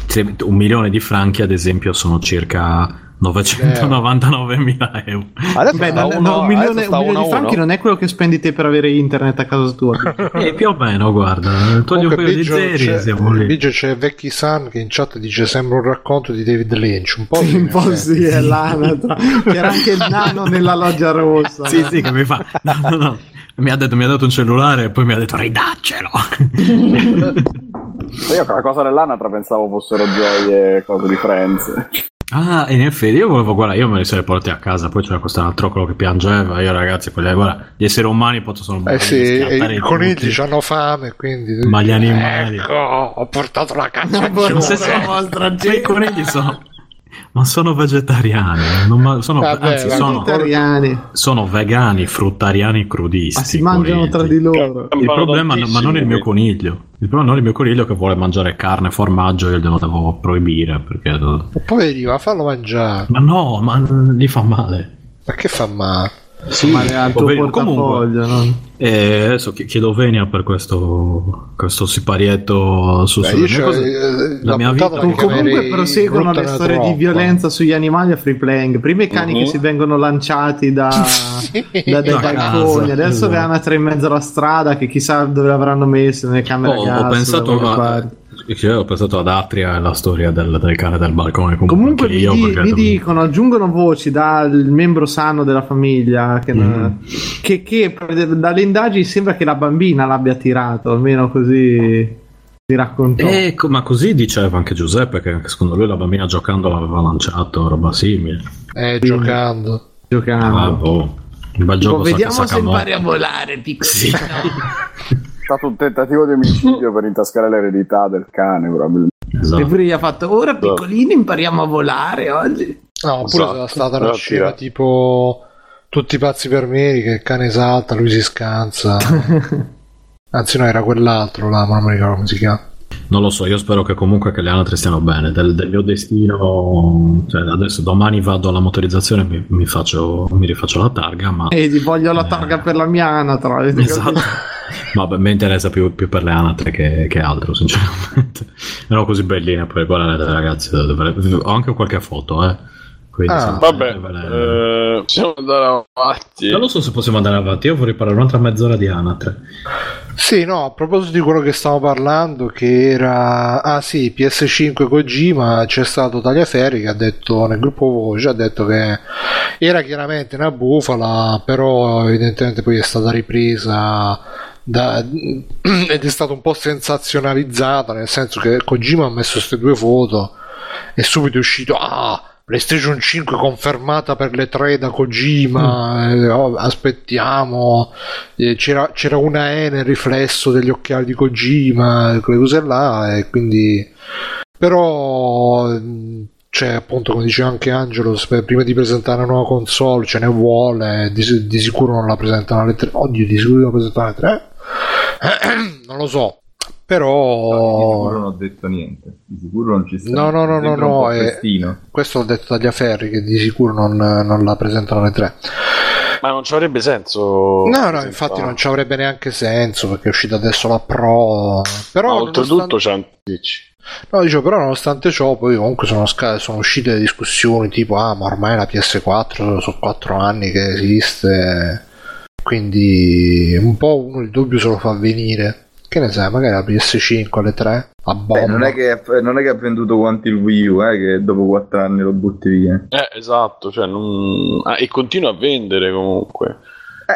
un milione di franchi ad esempio sono circa 999.000 euro. Adesso Beh, no, uno- no, un milione, un milione di franchi non è quello che spendi te per avere internet a casa tua. E più o meno, guarda, togli un paio di Biggio zeri c'è, e siamo lì. Biggio c'è Vecchi San che in chat dice sembra un racconto di David Lynch. Un po', sì, [LAUGHS] un po' sì, è l'anatra. C'era anche il nano nella loggia rossa. Sì, sì, che mi fa... No, no, no. Mi ha, detto, mi ha dato un cellulare e poi mi ha detto ridaccelo. Io con la cosa dell'anatra pensavo fossero gioie cose di Friends. Ah, in effetti io volevo, guarda, io me li sarei portati a casa, poi c'era questo altro quello che piangeva, io ragazzi, quelli, guarda, gli esseri umani possono Eh sì, i conigli hanno fame, quindi... Ma gli animali- Ecco, ho portato la caccia non se so, sono- vostra Ma i gente. conigli sono... Ma sono vegetariani, non ma- sono, Vabbè, anzi sono, Vegetariani. sono vegani, fruttariani, crudisti. Ma si mangiano conigli. tra di loro. Il problema, ma non il mio coniglio. Il problema non è il mio coniglio che vuole mangiare carne e formaggio, io glielo devo proibire perché. Ma poi dico, fallo mangiare. Ma no, ma gli fa male. Ma che fa male? Sì, male al tuo poverino. portafoglio. no? E adesso chi- chiedo venia per questo, questo siparietto su Beh, c'ho- cose. eh, La mia puntata vita- la Comunque proseguono le storie di troppa. violenza sugli animali a free playing. Prima i cani che Mhm. si vengono lanciati da, [LAUGHS] da- dai Da balconi, casa, adesso esatto. le anatre in mezzo alla strada che chissà dove l'avranno messe nelle camere gas. ho da pensato a, io ho pensato ad Atria e la storia del, del cane del balcone. Comunque, Comunque mi, io, di- mi dicono, aggiungono voci dal membro sano della famiglia che, Mm. che, che dalle indagini sembra che la bambina l'abbia tirato, almeno così si raccontò. Ecco, ma così diceva anche Giuseppe che secondo lui la bambina giocando l'aveva lanciato, roba simile. Eh, giocando. giocando. Ah, boh. Un bel Tipo, gioco sa- vediamo se impari a volare, piccolo. Sì. [LAUGHS] [LAUGHS] Stato un tentativo di omicidio per intascare l'eredità del cane, probabilmente. E Esatto. pure gli ha fatto, ora piccolini impariamo a volare oggi. No, oppure Esatto. stata una scena tira. tipo tutti pazzi per me che il cane salta, lui si scansa. [LAUGHS] Anzi, no, era quell'altro là, ma non mi ricordo come si chiama. Non lo so, io spero che comunque che le anatre stiano bene. Del, del mio destino, cioè adesso domani vado alla motorizzazione e mi, mi faccio, mi rifaccio la targa, ma... E ti voglio la targa per la mia anatra. Esatto. Ma beh, mi interessa più, più per le anatre che, che altro, sinceramente. [LAUGHS] Erano così belline, poi guardate ragazzi, ho anche qualche foto, eh. Quindi, Ah, Vabbè, eh, possiamo andare avanti. Non lo so se possiamo andare avanti, io vorrei parlare un'altra mezz'ora di anatre. Sì, no, a proposito di quello che stavo parlando, che era... Ah sì, PS5 Kojima, c'è stato Tagliaferri che ha detto nel gruppo voce, ha detto che era chiaramente una bufala, però evidentemente poi è stata ripresa da- [CLEARS THROAT] ed è stata un po' sensazionalizzata, nel senso che Kojima ha messo queste due foto e subito è uscito... Ah! PlayStation 5 confermata per le 3 da Kojima, eh, oh, aspettiamo, eh, c'era, c'era una E nel riflesso degli occhiali di Kojima, quelle cose là, e quindi... Però, mh, cioè, appunto, come diceva anche Angelo, prima di presentare una nuova console ce ne vuole, di, di sicuro non la presentano alle 3. Oddio, di sicuro la presentano alle 3? [CLEARS THROAT] non lo so. Di Però... sicuro non ho detto niente. Di sicuro non ci sta. No, no, no, no, no, è-. Questo l'ho detto Tagliaferri che di sicuro non, non la presentano alle 3. Ma non ci avrebbe senso. No, no, infatti non ci avrebbe neanche senso perché è uscita adesso la Pro. Però Ma oltretutto nonostante- c'è. No, dicevo, però nonostante ciò, poi comunque sono, sca- sono uscite discussioni tipo, ah, ma ormai la PS4 sono 4 anni che esiste, quindi un po' uno il dubbio se lo fa venire. Che ne sai, magari la PS5 alle 3 a bomba. Beh, non è, che, non è che ha venduto quanti il Wii U, eh, che dopo 4 anni lo butti via. Eh, esatto, cioè non... ah, e continua a vendere comunque.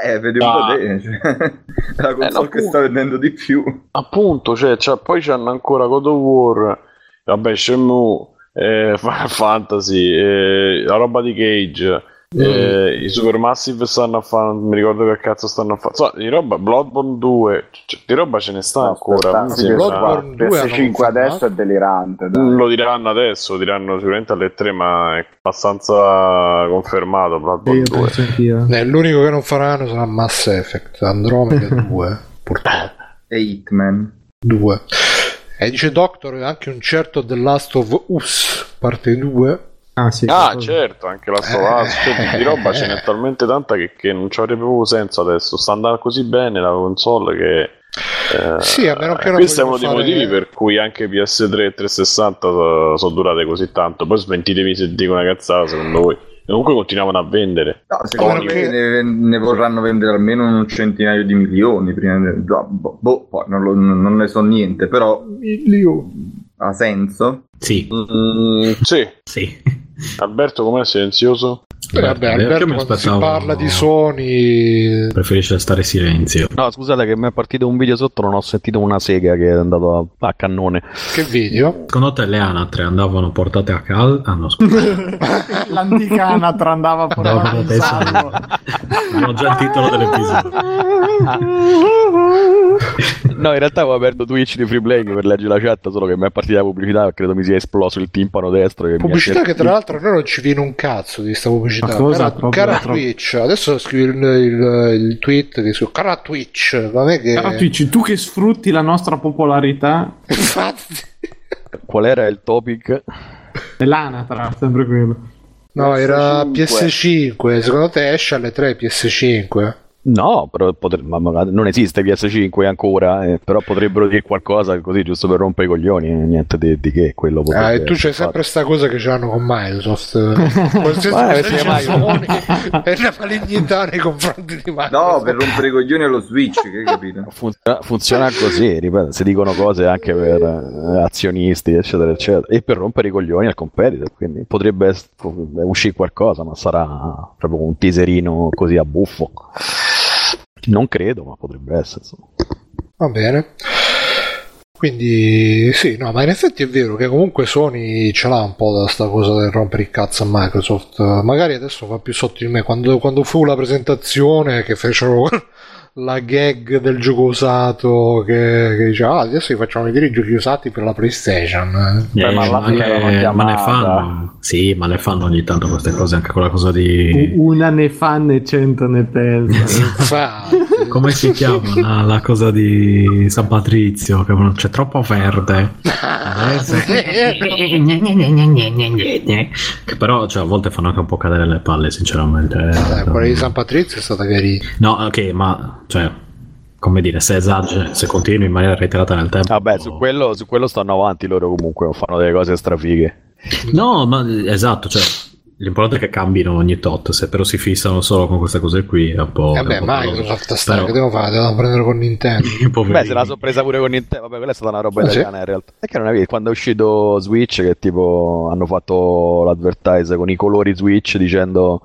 Eh, vedi un Ah. po' te. Cioè, [LAUGHS] la console no, che sta vendendo di più. Appunto, cioè, c'ha- poi c'hanno ancora God of War, vabbè, Shenmue, eh, [LAUGHS] Final Fantasy, eh, la roba di Cage, eh, i Supermassive stanno a fare, non mi ricordo che cazzo stanno a fare, insomma, di roba, Bloodborne 2, cioè, di roba ce ne sta No, ancora. sì, Bloodborne 2 hanno PS5 confermato? adesso è delirante. dai. Lo diranno adesso, lo diranno sicuramente alle 3, ma è abbastanza confermato Bloodborne Io 2. penso anch'io. Eh, l'unico che non faranno sarà Mass Effect, Andromeda [LAUGHS] 2, purtroppo. E Hitman. 2. E dice Doctor anche un certo The Last of Us, parte 2. Ah, sì. Ah, certo, anche la Stovaz, cioè, di roba ce n'è talmente tanta che, che non ci avrebbe proprio senso adesso. Sta andando così bene la console che. eh, Sì, a meno che non questo è uno dei fare- motivi per cui anche PS3 e 360 so- sono durate così tanto. Poi smentitemi se dico una cazzata, secondo voi. E comunque continuavano a vendere. No, secondo me che- ne, ne vorranno vendere almeno un centinaio di milioni prima di... no, boh, boh, poi non, lo- non ne so niente, però ha senso. Sì, Mm, sì, sì. Alberto com'è silenzioso? Eh, vabbè, Io Alberto mi quando si aspettavo- parla di Sony Preferisce stare silenzio. No, scusate che mi è partito un video sotto, non ho sentito una sega che è andato a, a cannone. che video? Secondo te le anatre andavano portate a casa? Ah no, scusa. [LAUGHS] L'antica anatra andava portata in portata in salvo. Abbiamo già il titolo dell'episodio. [LAUGHS] No, in realtà avevo aperto Twitch di Free Playing per leggere la chat, solo che mi è partita la pubblicità e credo mi sia esploso il timpano destro. Che Pubblicità che tra l'altro a noi non ci viene un cazzo di sta pubblicità. Cosa? Cara, cara. Twitch, adesso scrivi il, il- il tweet che scrive cara Twitch, non è che... Però Twitch, tu che sfrutti la nostra popolarità, Infatti... Qual era il topic? l'anatra, sempre quello. No, era PS5. PS5, secondo te esce alle 3 PS5? No, però potre- ma magari non esiste PS5 ancora, eh, però potrebbero dire qualcosa così giusto per rompere i coglioni, eh, niente di, di che quello potrebbe Ah, e tu c'hai sempre fatto. sta cosa che ce l'hanno con Microsoft. [LAUGHS] Qualsiasi Ma, cosa ma- Sony è una malignità nei confronti di Microsoft. No, per rompere i coglioni allo Switch, che hai [LAUGHS] capito? Funziona, funziona così, ripeto, si dicono cose anche per eh, azionisti, eccetera, eccetera, e per rompere i coglioni al competitor, quindi potrebbe es- uscire qualcosa, ma sarà proprio un teaserino così a buffo. Non credo, ma potrebbe essere. insomma. Va bene. Quindi sì, no, ma in effetti è vero che comunque Sony ce l'ha un po' da sta cosa del rompere il cazzo a Microsoft. Magari adesso fa più sotto di me. Quando, quando fu la presentazione che fecero la gag del gioco usato che, che dice ah adesso vi facciamo vedere i giochi usati per la PlayStation Eh, ma alla ma, l'hanno ne, ma ne fanno, sì, ma ne fanno ogni tanto queste cose, anche quella cosa di... Una ne fanno e cento ne pensano. [LAUGHS] Come si chiama la, la cosa di San Patrizio? Che non- c'è troppo verde. Che però cioè, a volte fanno anche un po' cadere le palle, sinceramente. Eh, quella di San Patrizio è stata carina No, ok, ma cioè, come dire, se esageri, se continui in maniera reiterata nel tempo. Vabbè, su quello, su quello stanno avanti loro comunque, fanno delle cose strafighe. No, ma esatto, cioè, l'importante è che cambino ogni tot. Se però si fissano solo con queste cose qui, è un po'. eh è un beh po' Microsoft però- sta che devo fare devo prendere con Nintendo. [LAUGHS] Beh, se la sorpresa pure con Nintendo. Vabbè, quella è stata una roba Ah, sì? italiana in realtà. E che non avevi quando è uscito Switch, che tipo hanno fatto l'advertise con i colori Switch dicendo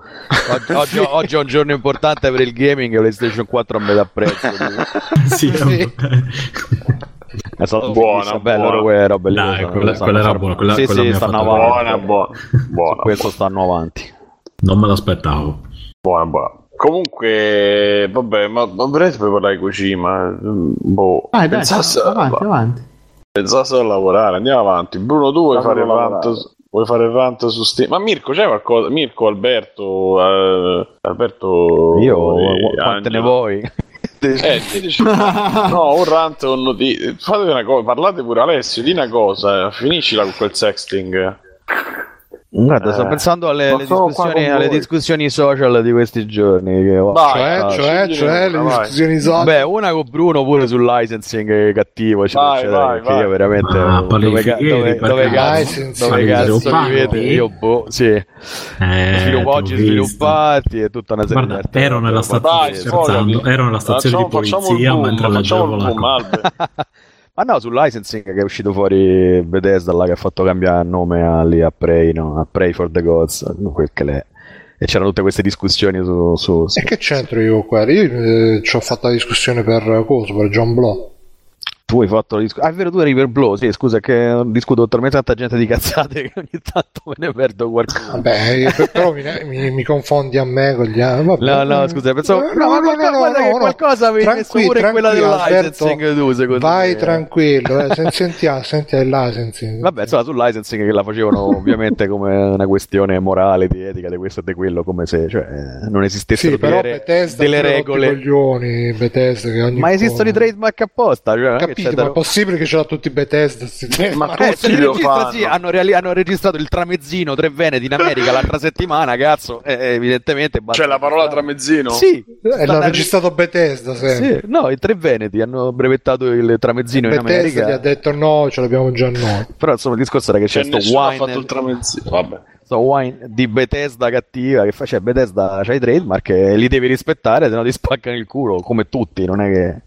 oggi, oggi- [LAUGHS] oggi è un giorno importante per il gaming e PlayStation 4 a metà prezzo. tipo. [LAUGHS] sì, è stato. Beh, buona. loro quelle robe lì. Sanno- quella- sanno quella era buona, quella- sì, quella sì, stanno avanti. Buona, buona, buona, questo stanno avanti. Non me l'aspettavo. buona, buona. Comunque, vabbè, ma, ma veramente puoi parlare di Kojima? Mm, Boh, Vai, dai, pensasse, avanti, avanti. pensasse a lavorare, andiamo avanti. Bruno, tu vuoi fare su- vuoi fare il rant su Steam? Ma Mirko, c'è qualcosa? Mirko, Alberto, eh, Alberto... Io, quante ne Angelo? vuoi? Eh, diteci- no, un rant o noti- Fate una cosa, parlate pure Alessio, di una cosa, finiscila con quel sexting. Guarda, sto Eh, pensando alle, alle discussioni, alle discussioni social di questi giorni. Che ho Vai, cioè cioè cioè una, le vai. discussioni social Beh, una con Bruno pure sul licensing cattivo, eccetera, Vai, vai, vai. io veramente Ah, dove, ca- dove, dove cazzo, dove cazzo mi vede? Io boh, sì. Eh, Svilu- ti oggi ho visto. sviluppati e tutta una serie Guarda, di ero nella stazione, scherzando, ero nella stazione di polizia mentre leggevo la [LAUGHS] Ma no, sul licensing che è uscito fuori Bethesda là che ha fatto cambiare nome a, lì a Prey, no? A Prey for the Gods, quel che l'è. E c'erano tutte queste discussioni su... su, su- e che c'entro io qua? Io eh, ci ho fatto la discussione per cosa? Per John Blow Tu hai fatto la discussione... Ah, è vero, tu eri per Blow, sì, scusa che discuto talmente tanta gente di cazzate che ogni tanto me ne perdo qualcuno. Vabbè, per- [LAUGHS] però mi, mi- mi confondi a me con gli altri. No, no, scusa, pensavo... No, No, ma qualcosa, guarda che qualcosa avevi messo Tranquillo, pure quella del licensing tu, secondo Vai me. tranquillo, eh, sen- [LAUGHS] sentiamo, senti il licensing. Vabbè, insomma, sul licensing che la facevano [LAUGHS] ovviamente come una questione morale, di etica, di questo e di quello, come se cioè, non esistessero Sì, però delle, Bethesda regole. coglioni, Bethesda che ogni Ma esistono i trademark apposta? Cioè, Capito, c'è ma è possibile che ce l'ha tutti Bethesda? Ma [LAUGHS] Eh, tutti li lo fanno. sì, hanno, reali- hanno registrato il tramezzino tre veneti in America l'altra [LAUGHS] settimana, cazzo, eh, evidentemente basta C'è la parola tramezzino? Sì, Eh, l'ha registrato Bethesda sempre. Sì, no, i tre veneti hanno brevettato il tramezzino in Bethesda America. gli ha detto no, ce l'abbiamo già noi. Però insomma il discorso era che Cioè, c'è sto nessuno ha wine, fatto il tramezzino. Vabbè. wine di Bethesda cattiva che fa, cioè Bethesda c'ha i trademark e li devi rispettare, se no ti spaccano il culo, come tutti, non è che,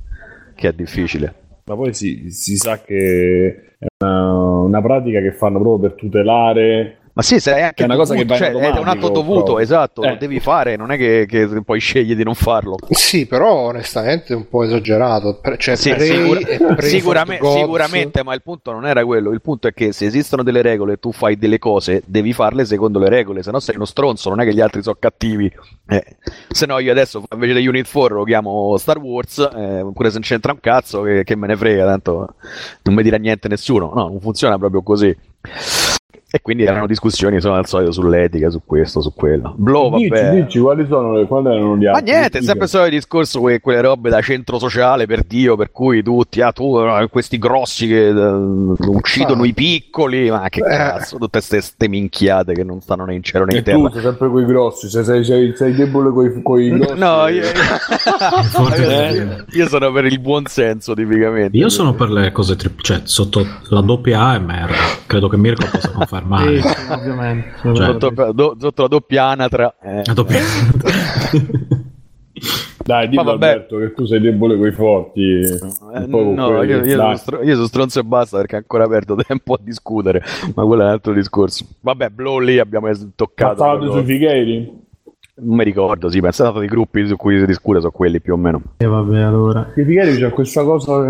che è difficile. Ma poi si, si sa che è una, una pratica che fanno proprio per tutelare. Ma sì, se è anche È una cosa che dovuto, va in cioè, è un atto dovuto, proprio. esatto, lo Eh. devi fare, non è che, che poi scegli di non farlo. Sì, però onestamente è un po' esagerato. Pre- Cioè, Sì, Prey sicura- e Prey sicurame- sicuramente, ma il punto non era quello. Il punto è che se esistono delle regole e tu fai delle cose, devi farle secondo le regole, se no sei uno stronzo, non è che gli altri sono cattivi. Eh, se no io adesso invece di Unit 4 lo chiamo Star Wars, eh, pure se non c'entra un cazzo, che, che me ne frega, tanto non mi dirà niente nessuno. No, non funziona proprio così. E quindi erano discussioni sono al solito sull'etica, su questo, su quello. Blow, vabbè. Dici, dici, quali sono le, quali erano gli Ma altri? niente, è sempre il solito discorso, que- quelle robe da centro sociale per Dio, per cui tutti, ah, tu, questi grossi che eh, uccidono Ah. i piccoli, ma che Eh. cazzo, tutte queste minchiate che non stanno né in cielo né in E terra. tu sei sempre coi grossi, se sei, sei, sei debole coi, coi grossi. No, io, [LAUGHS] Forte- io sono per il buon senso, tipicamente. Io sono per le cose tri- cioè sotto la doppia A è merda. Credo che Mirko possa confermare. Sì, sì, ovviamente. [LAUGHS] Cioè, Sotto, do- sotto la doppia anatra. eh. La doppia [LAUGHS] Dai, dillo. Alberto che tu sei debole coi forti. Eh, un po' con no, io, io sono stro- io sono stronzo e basta perché ancora perdo tempo a discutere, ma quello è un altro discorso. Vabbè, Blow lì abbiamo toccato. Proprio- sui fighieri? Non mi ricordo, sì, pensato dei gruppi su cui si discute sono quelli più o meno. E vabbè, allora. I fighieri c'è questa cosa.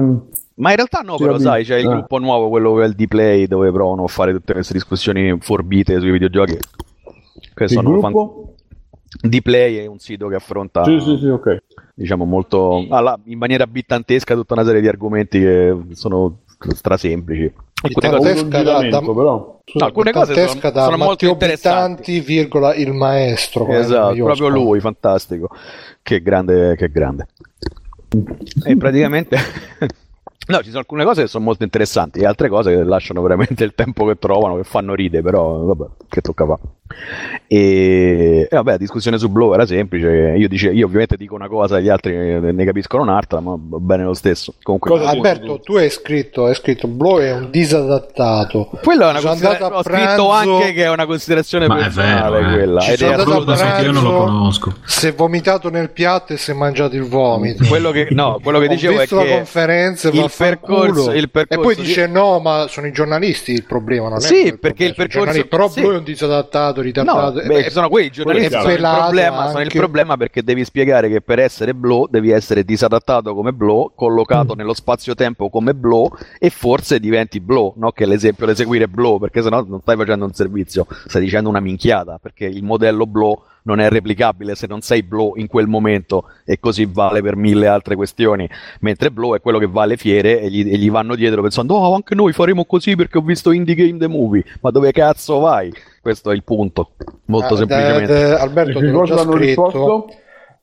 Ma in realtà no, però sai, c'è il Eh. gruppo nuovo, quello del D-Play, dove provano a fare tutte queste discussioni forbite sui videogiochi. Che Il sono fan- gruppo? Dplay è un sito che affronta Sì, sì, sì, ok. diciamo molto alla- in maniera bittantesca tutta una serie di argomenti che sono strasemplici. Alcune cose, da- da- però. no, alcune cose sono, da sono molto interessanti. Bittanti, virgola, il maestro. Esatto, io proprio lui, fantastico. Che grande, che grande. E praticamente [LAUGHS] No, ci sono alcune cose che sono molto interessanti e altre cose che lasciano veramente il tempo che trovano, che fanno ride, però vabbè, che tocca fa. E, e vabbè, la discussione su Blow era semplice. Io, dice, io ovviamente dico una cosa, gli altri ne capiscono un'altra, ma va bene lo stesso. Comunque, Alberto, tu hai scritto, hai scritto Blow è un disadattato. quella è una considerazione. Ho a scritto pranzo- anche che è una considerazione Ma è personale vero, eh. quella. Ci ed è andato Quello da che io non lo pranzo. conosco. Si è vomitato nel piatto e si è mangiato il vomito. [LAUGHS] quello che, no, quello che dicevo è visto la che conferenza il percorso, il e percorso poi di- dice no ma sono i giornalisti il problema non è Sì, quello perché il percorso- però sì. lui è un disadattato No, ritardato beh, Eh, sono quei giornalisti sono il, problema, sono il problema perché devi spiegare che per essere Blow devi essere disadattato come Blow, Mm. collocato nello spazio-tempo come Blow e forse diventi Blow, no? che l'esempio da seguire è Blow, perché sennò non stai facendo un servizio, stai dicendo una minchiata, perché il modello Blow non è replicabile se non sei Blow in quel momento e così vale per mille altre questioni, mentre Blow è quello che va alle fiere e gli, e gli vanno dietro pensando oh anche noi faremo così perché ho visto Indie Game The Movie, ma dove cazzo vai? Questo è il punto, molto ah, semplicemente. da- da- Alberto Che l'ho cosa già hanno scritto risposto?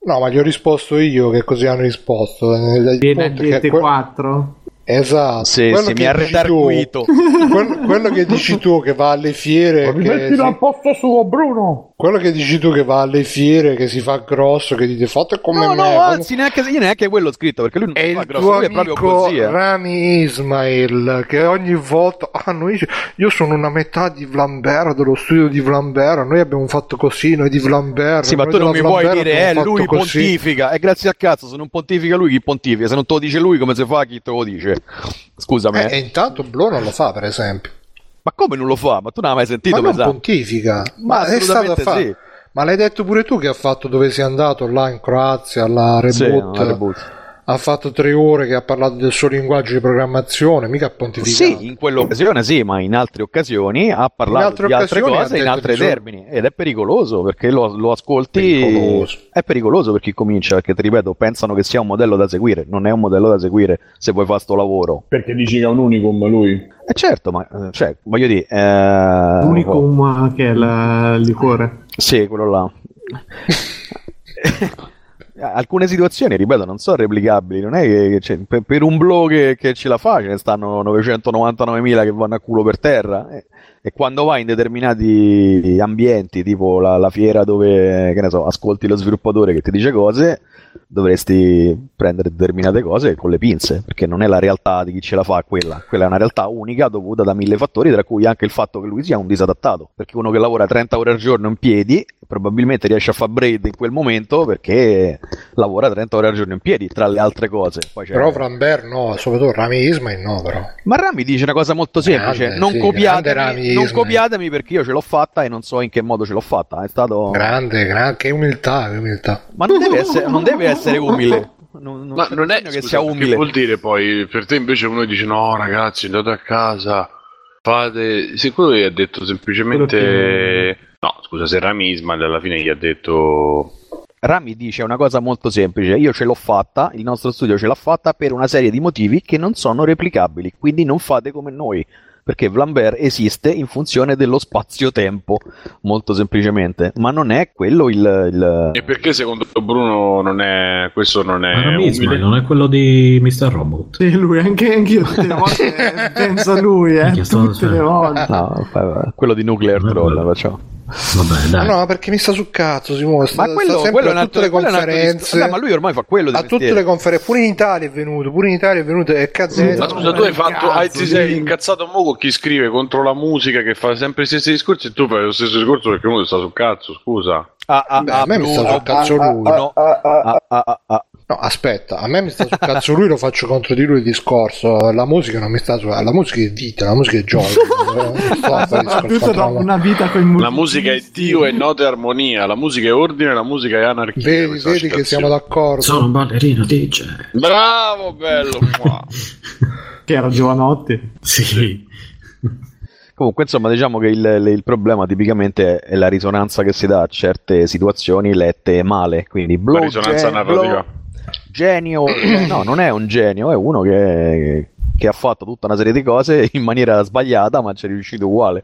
no ma gli ho risposto io che così hanno risposto Eh, Viene che que- DT4. esatto Sì, quello sì, che mi ha dici tu- redarguito. [LAUGHS] quello, quello che dici tu che va alle fiere che Rimettilo si- al posto suo, Bruno. Quello che dici tu che va alle fiere che si fa grosso che dite fate come No, me no, come- anzi, neanche, io neanche quello ho scritto perché lui non È fa il grosso, tuo lui è proprio così. eh. Rami Ismail che ogni volta ah, noi, io sono una metà di Vlambert dello studio di Vlambert noi abbiamo fatto così noi di Vlambert Sì, ma tu non mi puoi Vlambert dire, eh, lui così." pontifica. E grazie a cazzo, se non pontifica lui, chi pontifica? Se non te lo dice lui, come si fa? Chi te lo dice? Scusami. Eh, eh. e intanto Blo non lo fa per esempio Ma come non lo fa? Ma tu non hai mai sentito? ma non pontifica Ma ma, è stato fare sì. ma l'hai detto pure tu che ha fatto dove sei andato là in Croazia alla Sì, reboot, no, reboot. Ha fatto tre ore che ha parlato del suo linguaggio di programmazione mica ha pontificato Sì, in quell'occasione sì, ma in altre occasioni ha parlato altre di altre cose in altri termini ed è pericoloso perché lo, lo ascolti. Pericoloso. È pericoloso per chi comincia perché ti ripeto, pensano che sia un modello da seguire. Non è un modello da seguire se vuoi fare sto lavoro. Perché dici che è un unicum lui? E certo, ma eh, cioè, voglio dire, eh, L'unicum che è la- il liquore. Sì, quello là. [LAUGHS] [LAUGHS] Alcune situazioni, ripeto, non sono replicabili. Non è che cioè, per, per un blow che, che ce la fa, ce ne stanno 999.000 che vanno a culo per terra. E, e quando vai in determinati ambienti, tipo la, la fiera dove, che ne so, ascolti lo sviluppatore che ti dice cose, dovresti prendere determinate cose con le pinze, perché non è la realtà di chi ce la fa quella. Quella è una realtà unica dovuta da mille fattori, tra cui anche il fatto che lui sia un disadattato. Perché uno che lavora 30 ore al giorno in piedi, probabilmente riesce a fare braid in quel momento perché lavora 30 ore al giorno in piedi, tra le altre cose. Però Vlambert no soprattutto Rami Ismail no però Ma Rami dice una cosa molto semplice: Grande, non, sì, Rami non copiatemi perché io ce l'ho fatta e non so in che modo ce l'ho fatta. È stato. grande, grande che umiltà che umiltà Ma non deve essere, non deve essere umile. Non, non non è che scusa, sia Che umile. vuol dire poi per te invece uno dice no ragazzi andate a casa fate se quello gli ha detto semplicemente Quello no scusa se Rami Ismail alla fine gli ha detto Rami dice una cosa molto semplice: io ce l'ho fatta, il nostro studio ce l'ha fatta per una serie di motivi che non sono replicabili, quindi non fate come noi. Perché Vlambert esiste in funzione dello spazio-tempo, molto semplicemente, ma non è quello il. il- e perché secondo Bruno non è questo non è Ma Rami Ismail umile? non è quello di Mr. Robot. Sì, lui, anche anch'io tutte le [LAUGHS] volte penso a lui, eh, tutte le volte. No, quello di Nuclear Non Troll, quello. Vabbè, dai. no perché mi sta sul cazzo Simone sta, Ma quello, sta sempre quello è un a altro, tutte le è un altro conferenze discorso. Vabbè, ma lui ormai fa quello di a tutte le conferenze pure in Italia è venuto pure in Italia è venuto e Cazzetto Ma scusa, tu hai fatto, cazzo, hai- ti sei sì. incazzato mo con chi scrive contro la musica che fa sempre gli stessi discorsi e tu fai lo stesso discorso perché uno sta sul cazzo, scusa. Ah, ah, Beh, ah, a me mi sta sul cazzo lui no. Aspetta a me mi sta sul cazzo lui lo faccio contro di lui il discorso la musica non mi sta su la musica è vita la musica è gioia [LAUGHS] la musica. una vita con La musica è Dio e note armonia, la musica è ordine, la musica è anarchia. vedi, vedi che siamo d'accordo Sono un ballerino DJ. Bravo, bello. [LAUGHS] che era Giovanotti. Sì. Comunque, insomma, diciamo che il, il problema tipicamente è la risonanza che si dà a certe situazioni lette male. Quindi, La blow, risonanza gen- narrativa. blow- genio, [CLEARS THROAT] eh, no, non è un genio, è uno che, che ha fatto tutta una serie di cose [LAUGHS] in maniera sbagliata, ma ci è riuscito uguale.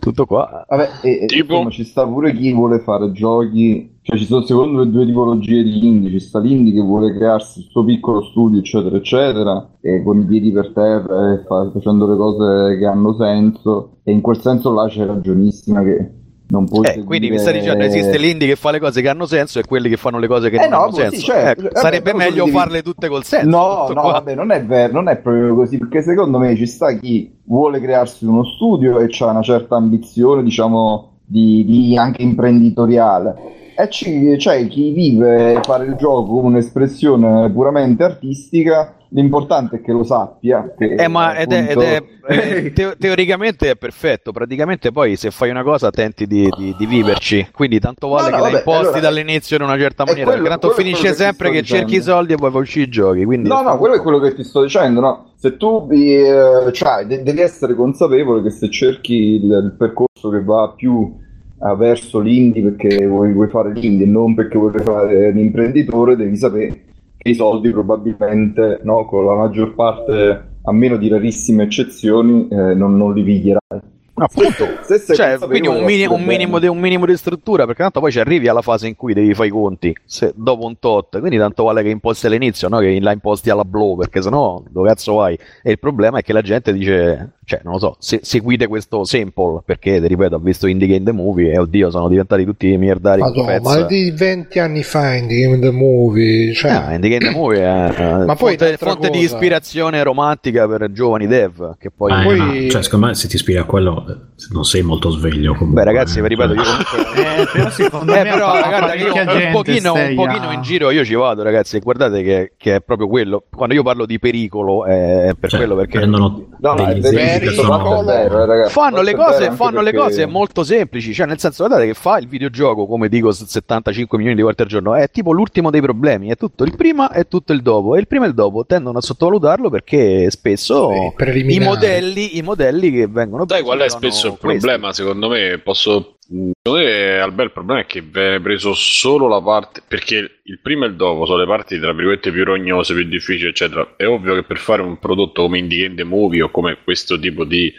Tutto qua. Vabbè, e, e, Tipo? insomma, ci sta pure chi vuole fare giochi, cioè ci sono secondo me due tipologie di indie, ci sta l'indie che vuole crearsi il suo piccolo studio, eccetera, eccetera, e con i piedi per terra e fa- facendo le cose che hanno senso, e in quel senso là c'è ragionissima che non puoi Eh, quindi mi stai dicendo esiste l'indie che fa le cose che hanno senso e quelli che fanno le cose che Eh non no, hanno sì, senso. certo. Ecco, Vabbè, sarebbe meglio devi- farle tutte col senso. No, no, qua. vabbè, non è vero, non è proprio così, perché secondo me ci sta chi vuole crearsi uno studio e ha una certa ambizione, diciamo, di, di anche imprenditoriale. E ci- c'è chi vive fare il gioco come un'espressione puramente artistica, l'importante è che lo sappia. che, Eh, ma ed è, ed appunto- è- eh, [LAUGHS] teo- teoricamente è perfetto, praticamente poi se fai una cosa tenti di, di- di viverci, quindi tanto vale No, no, che la vabbè, imposti allora- dall'inizio in una certa maniera, quello- perché tanto finisce che sempre che cerchi i dicendo. soldi e poi uscire i giochi, quindi No, no, quello è quello che ti sto dicendo, no? Se tu eh, cioè, de- devi essere consapevole che se cerchi il, il percorso che va più eh, verso l'indie perché vuoi, vuoi fare l'indie e non perché vuoi fare l'imprenditore, devi sapere che i soldi probabilmente, no, con la maggior parte, a meno di rarissime eccezioni, eh, non, non li piglierai. appunto Cioè, quindi un, mini- un minimo di, un minimo di struttura, perché tanto poi ci arrivi alla fase in cui devi fare i conti, se- dopo un tot, quindi tanto vale che imposti all'inizio, no? che la imposti alla blow, perché sennò dove cazzo vai? E il problema è che la gente dice, cioè, non lo so, se- seguite questo sample, perché, ti ripeto, ha visto Indie Game The Movie e oddio, sono diventati tutti miliardari Madonna, ma di 20 anni fa in The Game the Movie, cioè, Ah, Indie Game The Movie è [LAUGHS] eh, Ma poi fonte, fonte di ispirazione romantica per giovani dev, che poi... Eh, poi- ma, cioè, secondo me se ti ispiri a quello eh, non sei molto sveglio comunque. Beh ragazzi, vi ripeto, io Cioè, [LAUGHS] comunque... Eh, però secondo Eh, me però, guarda, io un pochino, un stai pochino in giro io ci vado, ragazzi, e guardate che, che è proprio quello. Quando io parlo di pericolo è per cioè, quello perché prendono No, no, che sono... vero, eh, fanno le cose, fanno le perché- cose molto semplici, cioè nel senso guardate che fa il videogioco, come dico, s- 75 milioni di volte al giorno, è tipo l'ultimo dei problemi, è tutto il prima e tutto il dopo, e il prima e il dopo tendono a sottovalutarlo perché spesso i modelli, i modelli che vengono Sai presi qual è spesso il questi. problema? Secondo me, posso. Albert, il problema è che viene preso solo la parte. Perché il prima e il dopo sono le parti, tra virgolette, più rognose, più difficili, eccetera. È ovvio che per fare un prodotto come Indie Game Movie o come questo tipo di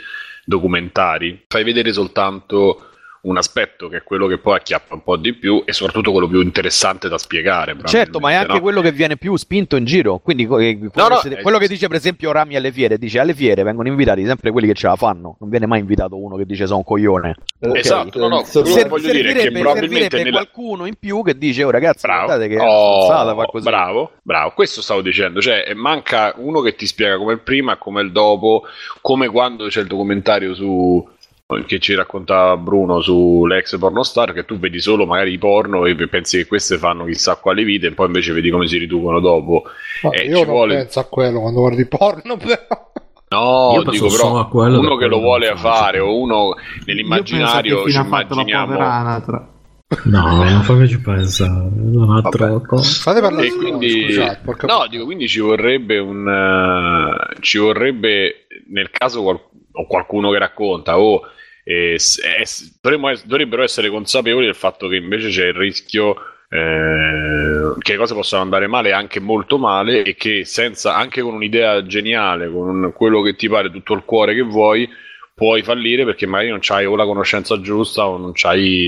documentari, fai vedere soltanto un aspetto che è quello che poi acchiappa un po' di più e soprattutto quello più interessante da spiegare. Certo, ma è anche no? quello che viene più spinto in giro. Quindi eh, quello, No, no, che, eh, quello che dice, per esempio, Rami alle fiere, dice alle fiere vengono invitati sempre quelli che ce la fanno. Non viene mai invitato uno che dice sono un coglione. Ok, Esatto, no, no, se- quello voglio dire è che probabilmente nella- qualcuno in più che dice, oh ragazzi, Bravo, guardate che è Oh, così. bravo, bravo, questo stavo dicendo, cioè manca uno che ti spiega come il prima e come il dopo, come quando c'è il documentario su che ci raccontava Bruno sull'ex pornostar, che tu vedi solo magari i porno e pensi che queste fanno chissà quali vite e poi invece vedi come si riducono dopo. Ma Eh, io ci non vuole- penso a quello quando guardi porno, [LAUGHS] però. No, Io dico però a quello uno che lo vuole fare o uno Io penso nell'immaginario che ci immaginiamo. No, non fammi ci pensare. Non ha troppo. Fate parlare E quindi, scusate, no, dico, quindi ci vorrebbe un eh, ci vorrebbe nel caso qual- o qualcuno che racconta o eh, s- es- dovremmo dovrebbero essere consapevoli del fatto che invece c'è il rischio eh, che le cose possano andare male anche molto male e che senza anche con un'idea geniale con quello che ti pare tutto il cuore che vuoi puoi fallire perché magari non c'hai o la conoscenza giusta o non,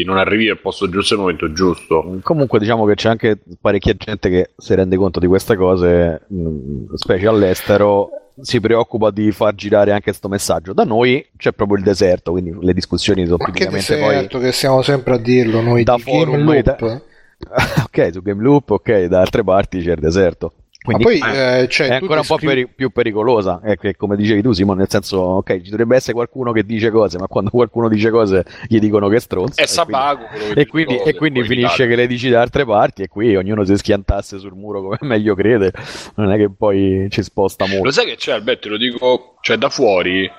non arrivi al posto giusto al momento giusto. Comunque diciamo che c'è anche parecchia gente che si rende conto di queste cose, mh, specie all'estero, si preoccupa di far girare anche questo messaggio. Da noi c'è proprio il deserto, quindi le discussioni sono Ma che tipicamente poi... deserto che stiamo sempre a dirlo noi Da di Game forum Loop. ita- [LAUGHS] ok, su Game Loop, ok, da altre parti c'è il deserto. Ma Quindi poi eh, cioè, è ancora un po' scrivi- peri- più pericolosa, è che, come dicevi tu Simone, nel senso, ok, ci dovrebbe essere qualcuno che dice cose, ma quando qualcuno dice cose gli dicono che è stronzo. è e che e quindi, cose, e quindi poi finisce che le dici da altre parti e qui ognuno si schiantasse sul muro come [LAUGHS] meglio crede, non è che poi ci sposta molto. Lo sai che c'è, Alberto? Te lo dico, cioè da fuori.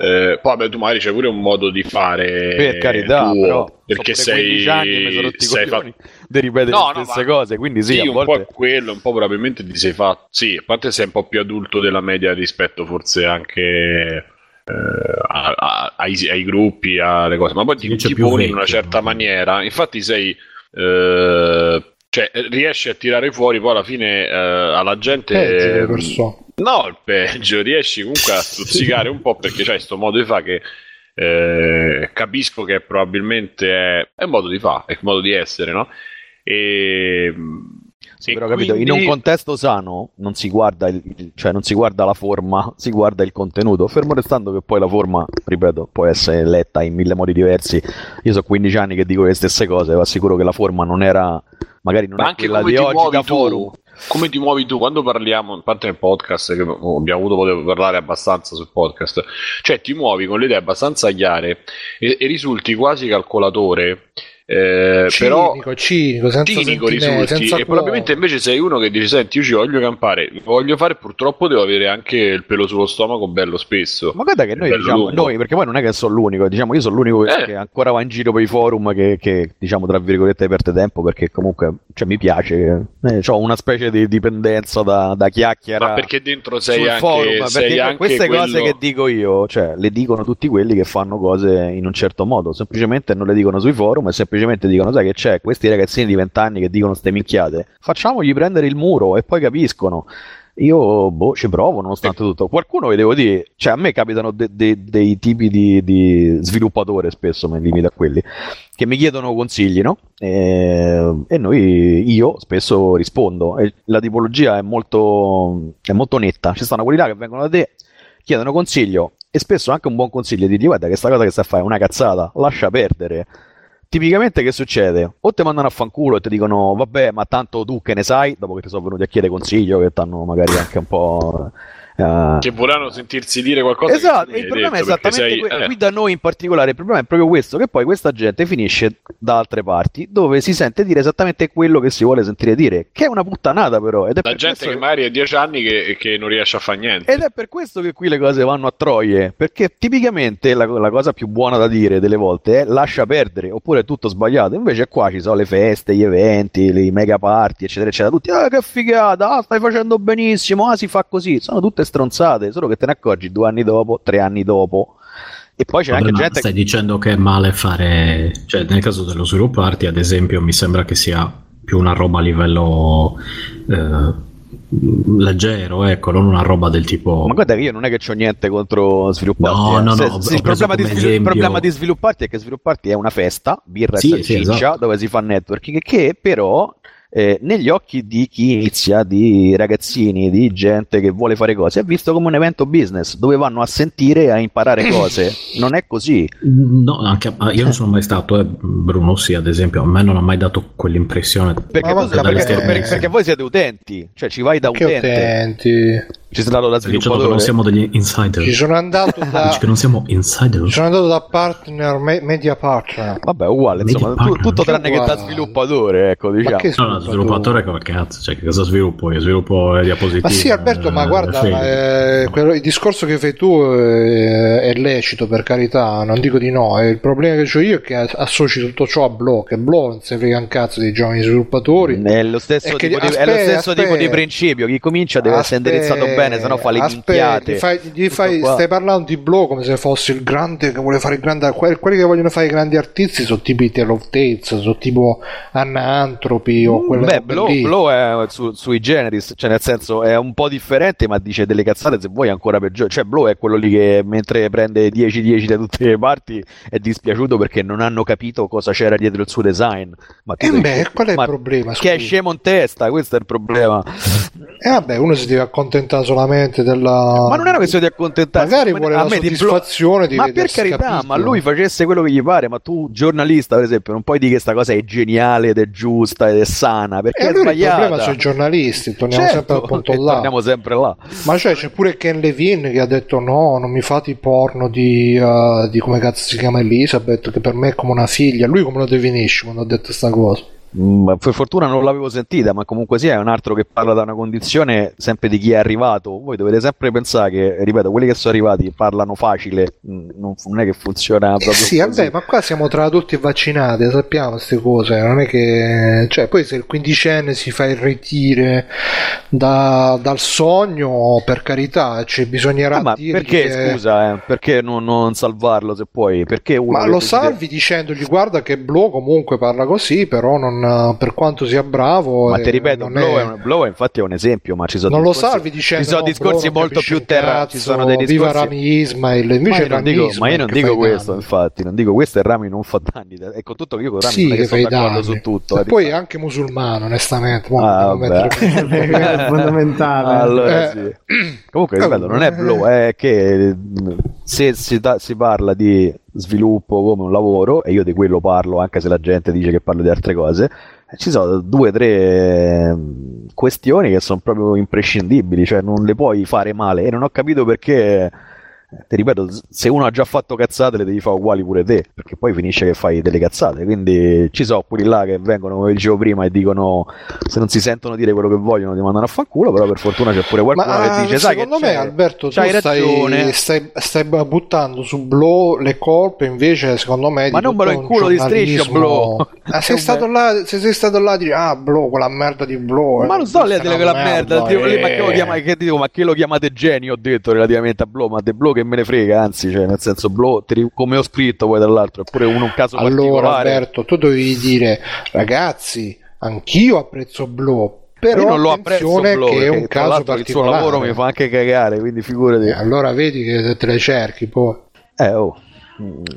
Eh, poi vabbè, tu magari c'è pure un modo di fare Per carità, tuo, però perché sono pure 15 sei, anni mi sei fatto di ripetere No, le no, stesse ma- cose, quindi sì, sì, a un po' volte... è quello, un po' probabilmente ti sei fatto. Sì, a parte sei un po' più adulto della media rispetto forse anche a- a- ai, ai gruppi, alle cose, ma poi ti, ti poni in una certa no? maniera. Infatti, sei. eh, cioè, riesci a tirare fuori poi alla fine eh, alla gente. Peggio persone. No, il peggio, riesci comunque a [LAUGHS] stuzzicare un po' perché c'hai sto modo di fare che eh, capisco che probabilmente è, è un modo di fare, è un modo di essere, no? E, Sì, però capito, in un quindi- contesto sano non si guarda il, il- cioè non si guarda la forma, [LAUGHS] si guarda il contenuto. Fermo restando che poi la forma, ripeto, può essere letta in mille modi diversi. Io so 15 anni che dico le stesse cose, vi assicuro che la forma non era magari non Ma è anche quella come di ti oggi muovi da tu, forum. come ti muovi tu quando parliamo, a parte nel podcast, che abbiamo avuto di parlare abbastanza sul podcast, cioè ti muovi con le idee abbastanza chiare e, e risulti quasi calcolatore, eh, però Cinico, cinico, senza cinico risulti senza e probabilmente invece sei uno che dice senti io ci voglio campare voglio fare purtroppo devo avere anche il pelo sullo stomaco bello spesso Ma guarda che noi diciamo, lungo. noi, perché poi non è che sono l'unico, diciamo io sono l'unico che, Eh. che ancora va in giro per i forum che, che, diciamo tra virgolette perde tempo perché comunque cioè, mi piace, eh, ho una specie di dipendenza da, da chiacchiera ma perché dentro sei sul anche, forum, sei perché anche queste quello... cose che dico io, cioè, le dicono tutti quelli che fanno cose in un certo modo, semplicemente non le dicono sui forum e semplicemente dicono, sai che c'è, questi ragazzini di 20 anni che dicono ste minchiate, facciamogli prendere il muro e poi capiscono. Io, boh, ci provo nonostante tutto. Qualcuno, vi devo dire, cioè a me capitano de- de- dei tipi di, di sviluppatore, spesso mi limito a quelli, che mi chiedono consigli, no? E, e noi, io spesso rispondo. E la tipologia è molto, è molto netta. Ci stanno quelli là che vengono da te, chiedono consiglio e spesso anche un buon consiglio di dire guarda che sta cosa che sta a fare è una cazzata, lascia perdere. Tipicamente che succede? O ti mandano a fanculo e ti dicono vabbè ma tanto tu che ne sai, dopo che ti sono venuti a chiedere consiglio, che ti hanno magari anche un po'... eh, che vorranno sentirsi dire qualcosa Esatto, il problema è esattamente sei- que- eh. qui da noi in particolare, il problema è proprio questo, che poi questa gente finisce da altre parti dove si sente dire esattamente quello che si vuole sentire dire, che è una puttanata però, ed è la per gente che magari ha 10 anni che, che non riesce a fare niente ed è per questo che qui le cose vanno a troie, perché tipicamente la, la cosa più buona da dire delle volte è lascia perdere, oppure è tutto sbagliato. Invece qua ci sono le feste, gli eventi, le mega party, eccetera, eccetera. Tutti, ah, che figata, ah, stai facendo benissimo, ah, si fa così. Sono tutte stronzate, solo che te ne accorgi due anni dopo, tre anni dopo. E poi c'è Vabbè, anche gente stai dicendo che è male fare, cioè nel caso dello svilupparti, ad esempio, mi sembra che sia più una roba a livello eh, leggero, ecco, non una roba del tipo. Ma guarda che io non è che c'ho niente contro svilupparti. No, eh. no, no, ho se il, problema svil- il esempio- problema di svilupparti è che svilupparti è una festa, birra Sì, e sì, salsiccia, esatto. dove si fa networking, che però eh, negli occhi di chi inizia, di ragazzini, di gente che vuole fare cose, è visto come un evento business, dove vanno a sentire e a imparare [COUGHS] cose. Non è così. No, anche, io non sono mai stato, eh, Bruno sì, ad esempio, a me non ha mai dato quell'impressione. Perché- perché- perché- perché voi siete utenti, cioè ci vai da Che utente. utenti. Ci sei andato da che non sviluppatore. siamo degli insider. Ci sono andato [LAUGHS] da, Dici che non siamo insider? ci sono andato da partner, me- media partner. Vabbè, uguale, Media insomma, partner. tutto tranne che da sviluppatore, ecco, Ma diciamo. che No, no, sviluppatore come cazzo, cioè che cosa sviluppo? Io sviluppo le diapositive. Ma sì, Alberto, ma eh, guarda, fake. eh, quello- il discorso che fai tu eh, è lecito per carità, non dico di no. eh, Il problema che ho io è che associ tutto ciò a Blow, che Blow non si frega un cazzo dei giovani sviluppatori. È lo stesso, È che- tipo, di, è aspetta, lo stesso tipo aspetta. di principio. Chi comincia deve essere indirizzato bene, sennò fa le minchiate. gli fai- gli fai- stai parlando di Blow come se fosse il grande che vuole fare il grande. que- Quelli che vogliono fare i grandi artisti sono tipo i Tale of Tales, sono tipo Anna Anthropy o quelle Mm, Beh, robe Blow. Blow è su- sui generis, cioè nel senso è un po' differente, ma dice delle cazzate se vuoi ancora peggiore. Cioè, Blow è quello lì che mentre prende 10-10 da tutte le parti è dispiaciuto perché non hanno capito cosa c'era dietro il suo design. Ma Eh beh, qual è il ma problema? Che è scemo in testa, questo è il problema. Eh vabbè, uno si deve accontentare solamente della. Ma non è una questione di accontentarsi. Magari Ma vuole a la di soddisfazione di Ma per carità, capito. ma lui facesse quello che gli pare. Ma tu, giornalista, per esempio, non puoi dire che questa cosa è geniale ed è giusta ed è sana perché E è allora il sbagliata. problema sono i giornalisti, torniamo Certo, sempre al punto là. torniamo sempre là. Ma cioè c'è pure Ken Levine che ha detto no, non mi fate i porno di, uh, di come cazzo si chiama Elizabeth, che per me è come una figlia. Lui come lo definisce quando ha detto sta cosa? Mm, per fortuna non l'avevo sentita, ma comunque sia è un altro che parla da una condizione sempre di chi è arrivato. Voi dovete sempre pensare che, ripeto, quelli che sono arrivati parlano facile, mm, non, non è che funziona proprio Sì, così. vabbè, ma qua siamo tra adulti e vaccinati, sappiamo queste cose, non è che... Cioè, poi se il quindicenne si fa irretire da- dal sogno, per carità, ci bisognerà Ah, ma perché, che- scusa, eh, perché non, non salvarlo se puoi? Perché uno Ma lo salvi dicendogli guarda che Blo comunque parla così, però non, per quanto sia bravo... Ma eh, ti ripeto, non Blow, è- Blow è infatti è un esempio, ma ci sono non lo discorsi- salvi dicendo ci sono no, discorsi non molto più terra, cazzo, ci sono dei viva discorsi Rami Ismail, invece ma io non dico, ma Ismail io non dico questo, danni. infatti, non dico questo e Rami non fa danni. E con tutto che io con Rami Sì, non è che che sono danni. su tutto. E eh, poi è anche musulmano, onestamente. Ah, [LAUGHS] è fondamentale. Allora, Eh. sì. Comunque, ripeto, non è Blow, è che se si, da- si parla di sviluppo come un lavoro, e io di quello parlo, anche se la gente dice che parlo di altre cose, eh, ci sono due o tre mh, questioni che sono proprio imprescindibili, cioè non le puoi fare male. E non ho capito perché. Eh, Ti ripeto, se uno ha già fatto cazzate le devi fare uguali pure te, perché poi finisce che fai delle cazzate. Quindi ci sono quelli là che vengono, come dicevo prima, e dicono se non si sentono dire quello che vogliono ti mandano a fanculo, però per fortuna c'è pure qualcuno Ma che dice, sai che secondo c'è, me, Alberto, tu stai, ragione. stai, stai buttando su Blow le colpe, invece, secondo me. Ma di non me lo inculo di striscia, giornalismo- Blow. Ah, [LAUGHS] [LAUGHS] sei Eh, stato là, se sei stato là a dire, ah, Blow, quella merda di Blow. Ma eh, non sto lì a questa dire è quella merda, dico, lì, ma, che lo eh. chiama- che dico, ma che lo chiamate genio? Ho detto relativamente a Blow, ma De Blow che me ne frega, anzi, cioè, nel senso, Blow, ti ri- come ho scritto poi tra l'altro, è pure uno un caso Allora, particolare. Alberto, tu dovevi dire, ragazzi, anch'io apprezzo Blow. Però Io non lo apprezzo Blow, che è perché, un caso l'altro il suo particolare. lavoro mi fa anche cagare, quindi figurati. Eh, allora vedi che te le cerchi poi. Eh, oh.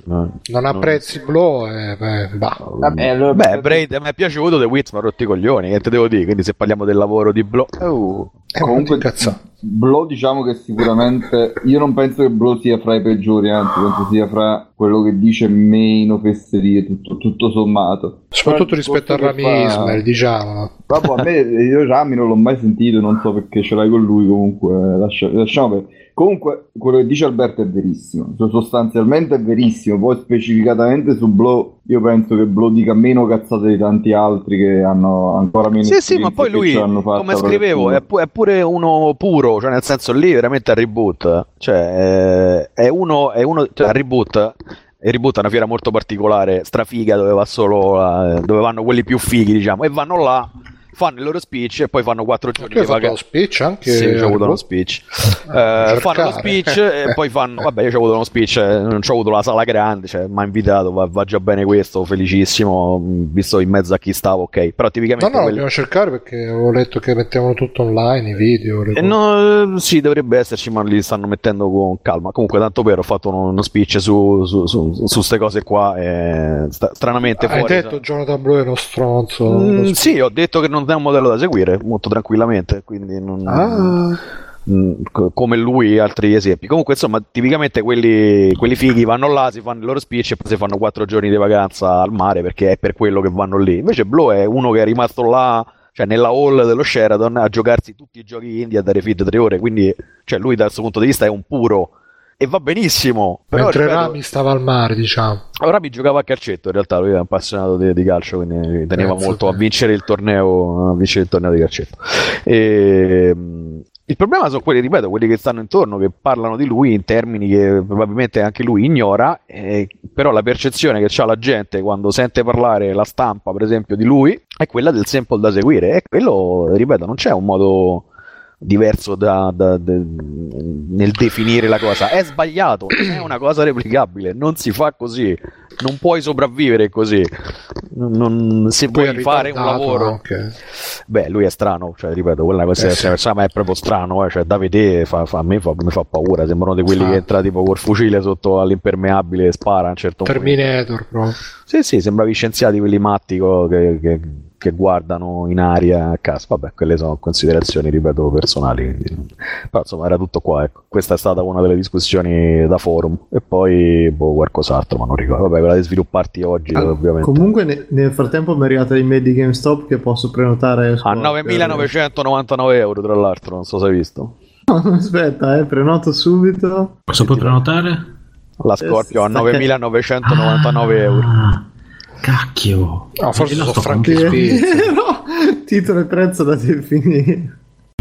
No. Non apprezzi Blow, eh, beh. Vabbè, allora- Beh, Braid, mi è piaciuto The Witz, ma ha rotto i coglioni, che te devo dire? Quindi se parliamo del lavoro di Blow... Oh. Eh, Comunque, ma che cazzo. Blow diciamo che sicuramente io non penso che Blow sia fra i peggiori, anzi penso sia fra quello che dice meno fesserie, tutto, tutto sommato. Soprattutto rispetto a Rami fa- Ismail, diciamo. Vabbè, a me io Rami non l'ho mai sentito, non so perché ce l'hai con lui, comunque lascia- lasciamo perdere. Comunque, quello che dice Alberto è verissimo, sostanzialmente è verissimo, poi specificatamente su Blow, io penso che Blow dica meno cazzate di tanti altri che hanno ancora meno Sì, sì, ma poi che lui, come scrivevo, è, pu- è pure uno puro, cioè nel senso lì veramente a reboot, cioè eh, è uno, è uno cioè, a reboot, il reboot è una fiera molto particolare, strafiga, dove va solo, dove vanno quelli più fighi, diciamo, e vanno là, fanno il loro speech e poi fanno quattro giorni di vacanza. speech anche? Sì, ho avuto uno speech. Eh, fanno lo speech e [LAUGHS] poi fanno. Vabbè, io ho avuto uno speech, eh, non ho avuto la sala grande, cioè, mi ha invitato, va, va già bene questo, felicissimo, visto in mezzo a chi stavo, ok. Però No, tipicamente. no, quelli- dobbiamo cercare perché avevo letto che mettevano tutto online, i video. le Eh, no, sì, dovrebbe esserci, ma li stanno mettendo con calma. Comunque, tanto per ho fatto uno, uno speech su su, su, su ste cose qua. E sta- stranamente Hai fuori. detto Jonathan Blow è uno stronzo. Mm, Lo- sì, ho detto che non è un modello da seguire molto tranquillamente. Quindi non, Ah, Mm, co- come lui e altri esempi. Comunque, insomma, tipicamente quelli, quelli fighi vanno là, si fanno il loro speech e poi si fanno quattro giorni di vacanza al mare perché è per quello che vanno lì. Invece Blow è uno che è rimasto là, cioè nella hall dello Sheraton, a giocarsi tutti i giochi indie a dare feed tre ore. Quindi, cioè, lui dal suo punto di vista è un puro. E va benissimo. Però, mentre ripeto, Rami stava al mare, diciamo. Ora mi giocava a calcetto, in realtà lui è appassionato di, di calcio, quindi teneva Penso molto a vincere il torneo, a vincere il torneo di calcetto. E, mh, il problema sono quelli, ripeto, quelli che stanno intorno, che parlano di lui in termini che probabilmente anche lui ignora, eh, però la percezione che ha la gente quando sente parlare la stampa, per esempio, di lui, è quella del sample da seguire. E quello, ripeto, non c'è un modo diverso da, da- da- nel definire la cosa. È sbagliato, non è una cosa replicabile, non si fa così, non puoi sopravvivere così. Non- se vuoi fare un lavoro, anche. beh, lui è strano, cioè, ripeto, quella cosa Eh, è, sì. cioè, ma è proprio strano, eh, cioè, da vedere fa, fa- a me fa, mi fa paura. Sembrano di quelli Ah. che entra tipo col fucile sotto all'impermeabile e spara a un certo punto. Terminator proprio. Sì, sì, sembravi scienziati quelli matti che, che- che guardano in aria a caso. Vabbè, quelle sono considerazioni, ripeto, personali. quindi- Però insomma, era tutto qua. Ecco. Questa è stata una delle discussioni da forum. E poi, boh, qualcos'altro, ma non ricordo. Vabbè, quella di svilupparti oggi, Ah, ovviamente. Comunque ne- nel frattempo mi è arrivata l'email di GameStop che posso prenotare A Scorpio. 9.999 euro, tra l'altro, non so se hai visto. [LAUGHS] Aspetta, eh, prenoto subito. Posso puoi prenotare? La Scorpio a sta- 9.999 euro. Cacchio. No, forse sono franchi [LAUGHS] no, titolo e prezzo da definire.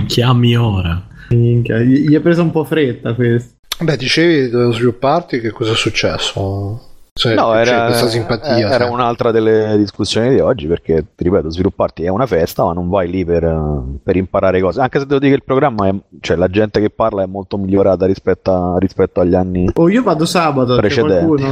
Chiami ora. Minchia, gli è presa un po' fretta questo. Beh, dicevi dello svilupparti che cosa è successo? Cioè, No, c'è era, questa simpatia. eh, era sai. un'altra delle discussioni di oggi perché, ti ripeto, svilupparti è una festa, ma non vai lì per, eh, per imparare cose. Anche se devo dire che il programma, è, cioè la gente che parla è molto migliorata rispetto, a- rispetto agli anni Oh, io vado sabato, c'è precedenti.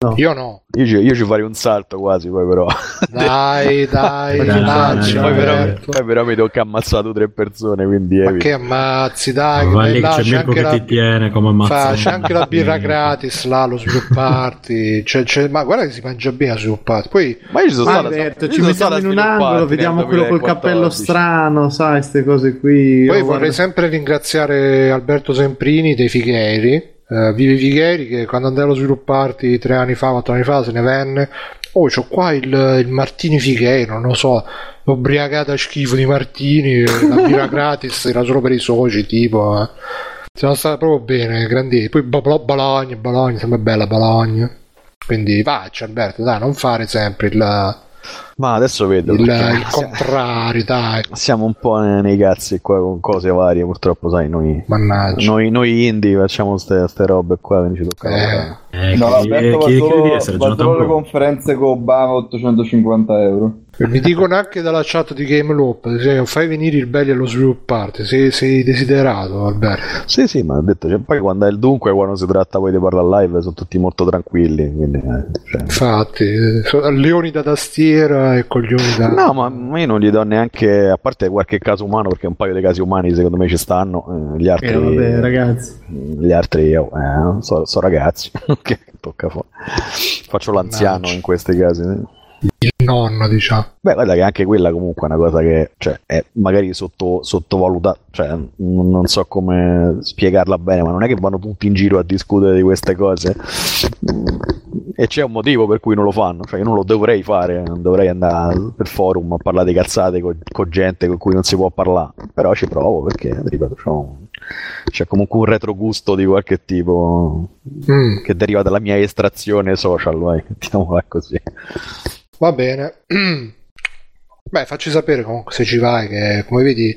Qualcuno? Io no. Io ci, io ci farei un salto quasi, poi però. [LAUGHS] [LAUGHS] Dai, dai, Dai, dai, poi, però poi però mi tocca ammazzare due o tre persone, quindi Ma evito. che ammazzi, dai, che Vai là, c'è c'è Mirko anche che la... ti tiene come mazza. c'è anche la birra gratis là, lo svilupparti. C'è- c'è- ma guarda che si mangia bene a svilupparti. Poi Ma io ci sono Ma stato- Alberto, io ci sono mettiamo in un angolo, vediamo quello col cappello 2014. strano, sai, queste cose qui. Poi Oh, vorrei guarda- sempre ringraziare Alberto Semprini dei Fighieri, eh, Vivi Fighieri, che quando andai allo svilupparti tre anni fa, quattro anni fa, se ne venne. Oh, c'ho qua il, il Martini Fighieri, non lo so, ubriacata a schifo di Martini, la birra [LAUGHS] gratis era solo per i soci, tipo. eh. Siamo stati proprio bene, grandi. Poi Bo- Bo- Bologna, Bologna, sembra bella Bologna. Quindi faccia Alberto, dai, non fare sempre il, Ma adesso vedo. il, il contrario, dai. Siamo un po' nei, nei cazzi qua con cose varie, purtroppo, sai, noi, Mannaggia. noi, noi indie facciamo ste, ste robe qua, quindi ci tocca Eh. Eh, No, chi, Alberto va chi- solo, va solo alle Blow? conferenze con Obama 850 euro. Mi dicono anche dalla chat di Game Loop, se fai venire il belli allo svilupparti, sei, sei desiderato Alberto. Sì, sì, ma ho detto, cioè, poi quando è il dunque, quando si tratta poi di parlare live, sono tutti molto tranquilli. Quindi, eh, cioè. Infatti, eh, leoni da tastiera e coglioni da... No, ma io non gli do neanche, a parte qualche caso umano, perché un paio di casi umani secondo me ci stanno, eh, gli altri, Eh, vabbè, ragazzi. gli altri oh, eh, so, so ragazzi, [LAUGHS] che tocca fare. Faccio l'anziano in questi casi. Il nonno, diciamo. Beh, guarda che anche quella comunque è una cosa che cioè, è magari sotto, sottovalutata, cioè, non, non so come spiegarla bene, ma non è che vanno tutti in giro a discutere di queste cose. E c'è un motivo per cui non lo fanno, cioè io non lo dovrei fare, non dovrei andare per forum a parlare di cazzate con, con gente con cui non si può parlare, però ci provo perché, ripeto, c'è comunque un retrogusto di qualche tipo Mm, che deriva dalla mia estrazione social, vai, [LAUGHS] mettiamola così. Va bene. [CLEARS THROAT] Beh, facci sapere comunque se ci vai, che come vedi...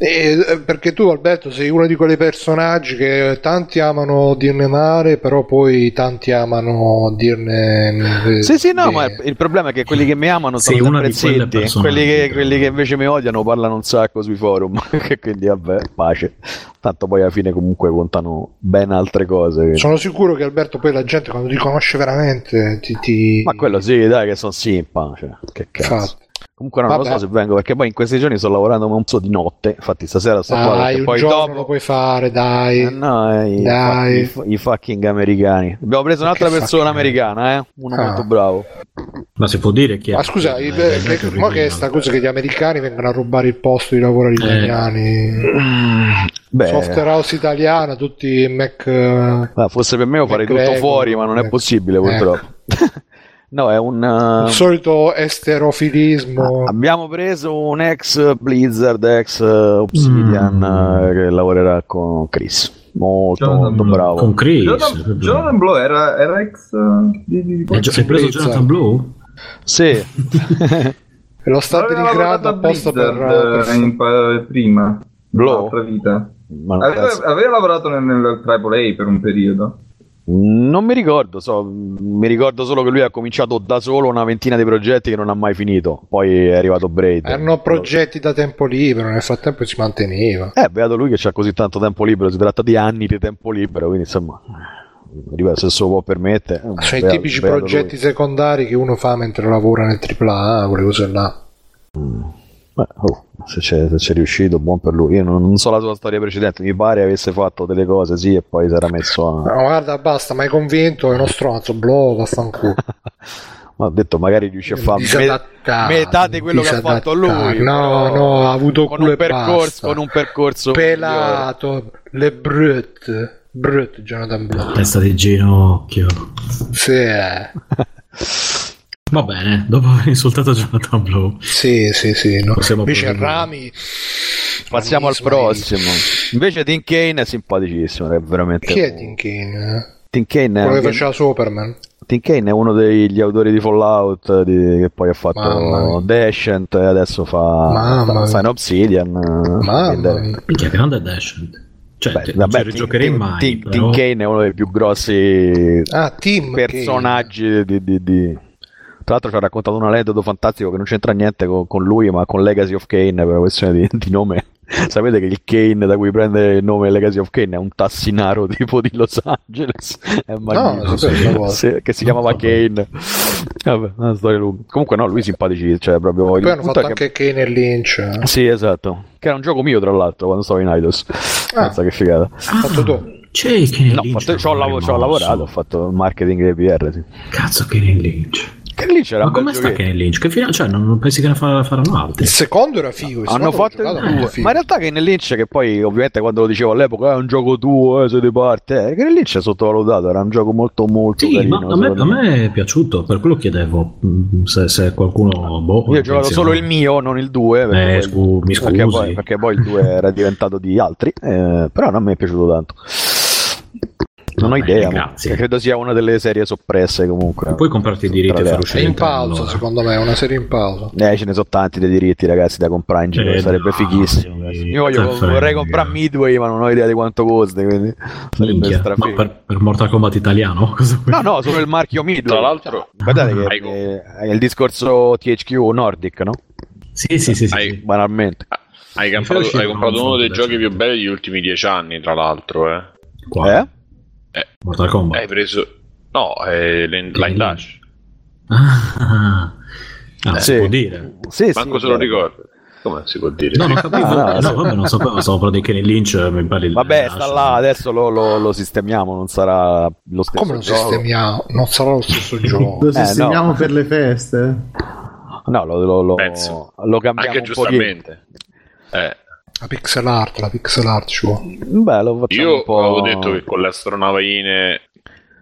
eh, perché tu Alberto sei uno di quei personaggi che tanti amano dirne male, però poi tanti amano dirne... eh, Sì, sì, no, bene. ma il problema è che quelli che mi amano sono sempre zitti, quelli che, quelli che invece mi odiano parlano un sacco sui forum, [LAUGHS] quindi vabbè, pace. Tanto poi alla fine comunque contano ben altre cose. Sono sicuro che Alberto poi la gente quando ti conosce veramente ti... ti... Ma quello sì, dai, che sono simpa, cioè, che cazzo. Infatti. Comunque non lo Vabbè. so se vengo, perché poi in questi giorni sto lavorando un po' di notte, infatti stasera sto qua, Dai, perché un poi giorno dopo... lo puoi fare, dai. Eh, no, eh, i, Dai. fa- i, i fucking americani. Abbiamo preso un'altra Che persona fucking- americana, eh? Uno Ah. molto bravo. Ma si può dire chi è? Ma scusa, Eh, eh, che, ma che è sta cosa che gli americani vengono a rubare il posto di lavoro agli Eh. italiani? Beh, Software house italiana, tutti Mac... eh, Ah, fosse per me lo farei tutto McGregor, fuori, ma non è ecco. possibile purtroppo. No, è un... il uh, solito esterofilismo. Abbiamo preso un ex Blizzard, ex uh, Obsidian Mm. uh, che lavorerà con Chris. Molto, Jonathan molto Blow. bravo. Con Chris. Jonathan, Jonathan Blow era, era ex eh, di, di, di Hai preso Blizzard. Jonathan Blue? Sì. [LAUGHS] E lo sta denigrando apposta per... Per- eh, in pa- prima, Blow? vita. Aveva, aveva lavorato nel, nel AAA per un periodo. Non mi ricordo, so, mi ricordo solo che lui ha cominciato da solo una ventina di progetti che non ha mai finito. Poi è arrivato Braid. Hanno progetti da tempo libero, nel frattempo si manteneva. Eh, beato lui che ha così tanto tempo libero, si tratta di anni di tempo libero, quindi insomma, se se lo può permettere. eh, Sono i beato- tipici beato progetti secondari che uno fa mentre lavora nel AAA, quelle cose là. lui. Beh, oh, se, c'è, se c'è riuscito, buon per lui. Io non, non so la sua storia precedente, mi pare avesse fatto delle cose, sì, e poi si era messo a... No, guarda, basta, mi hai convinto, è uno stronzo, blow, vaffanculo. [LAUGHS] Ma ho detto, magari riesce a fare metà di quello che ha fatto lui. No, no, ha avuto con un percorso, con un percorso migliore. Pelato, le brut, brut Jonathan Blow. Testa di ginocchio. Sì, eh. [LAUGHS] Va bene, dopo aver insultato Jonathan Blue. sì, sì, sì. No. Possiamo Invece. Rami... Passiamo al Rami prossimo. Invece Tim Kane è simpaticissimo, è veramente Chi è Tim Kane? Tim Kane è Quello che faceva Superman? Tim Kane è uno degli autori di Fallout di- che poi ha Mamma fatto mia. Descent e adesso fa Mamma mia. sta in Obsidian. eh, Mamma. Minchia, grande Descent. Cioè, Beh, vabbè, non ci Tim, rigiocherei Tim- mai. Tim- però- Tim Kane è uno dei più grossi Ah, personaggi di, di- di- Tra l'altro ci ha raccontato un aneddoto fantastico che non c'entra niente con, con lui, ma con Legacy of Kane per una questione di, di nome. [LAUGHS] Sapete che il Kane da cui prende il nome Legacy of Kane è un tassinaro tipo di Los Angeles. È cosa. Sì, che si chiamava Kane. Vabbè, una storia lunga. Comunque no, lui simpatici, cioè proprio... il Poi hanno fatto che- anche Kane e Lynch. eh. Sì, esatto. Che era un gioco mio, tra l'altro, quando stavo in Eidos. Ah. Pensa che figata. Fatto tu. C'è Kenny No, ho Lynch. fatto- ci ho, lav- ci ho lavorato, ho fatto il marketing dei PR, sì. Cazzo, Kenny Lynch. Che lì c'era Ma come sta. Kenny Lynch? Che fine... Cioè, non non pensi che ne fa- faranno altri? Il secondo era figo. il Hanno fatto il era due. figo. Ma in realtà che nel Lynch, che poi ovviamente quando lo dicevo all'epoca è un gioco tuo, eh, sei di parte, eh, che nel Lynch è sottovalutato, era un gioco molto molto Sì, carino. ma a me, a me. è piaciuto, per quello chiedevo mm, se, se qualcuno... Boh, Io ho giocato solo il mio, non il 2, perché, Eh, poi, scu- mi perché, scusi. poi, perché poi il 2 era diventato di altri, eh, però a me è piaciuto tanto. Non ho Vabbè, idea, grazie. credo sia una delle serie soppresse comunque. Puoi comprarti i diritti e far altre. È uscire in pausa, allora. secondo me, è una serie in pausa. Eh, ce ne sono tanti dei diritti, ragazzi, da comprare in giro. Eh, sarebbe no, fighissimo. sì, Io voglio- frega. vorrei comprare Midway, ma non ho idea di quanto costa. Quindi sarebbe strafigo. ma per, per Mortal Kombat italiano? [LAUGHS] No, no, solo il marchio Midway. Tra l'altro, Guardate che Hai- eh, è il discorso THQ Nordic, no? Sì, sì, sì. sì, Hai- sì. Banalmente. hai Mi comprato, hai uscire comprato un uno dei giochi più belli degli ultimi dieci anni, tra l'altro. Eh. Qua. Eh? Mortal Kombat. Hai preso... No, è Line Line Dash. Ah, [LAUGHS] ah, Eh, si sì. può dire. Sì, Manco sì, se lo beh. ricordo. Come si può dire? No, non capivo. No, no, no, sì. vabbè, non sapevo, stavo parlando di Kenny Lynch. Mi pare Vabbè, sta là, adesso lo, lo- lo sistemiamo, non sarà lo stesso Come lo gioco. sistemiamo? Non sarà lo stesso [LAUGHS] gioco. Lo Eh, sistemiamo no. per le feste. No, lo, lo, lo, Penso. lo cambiamo Anche un po' di... giustamente. Eh, La pixel art, la pixel art vuole. Beh, lo io un po'... avevo detto che con le astronavine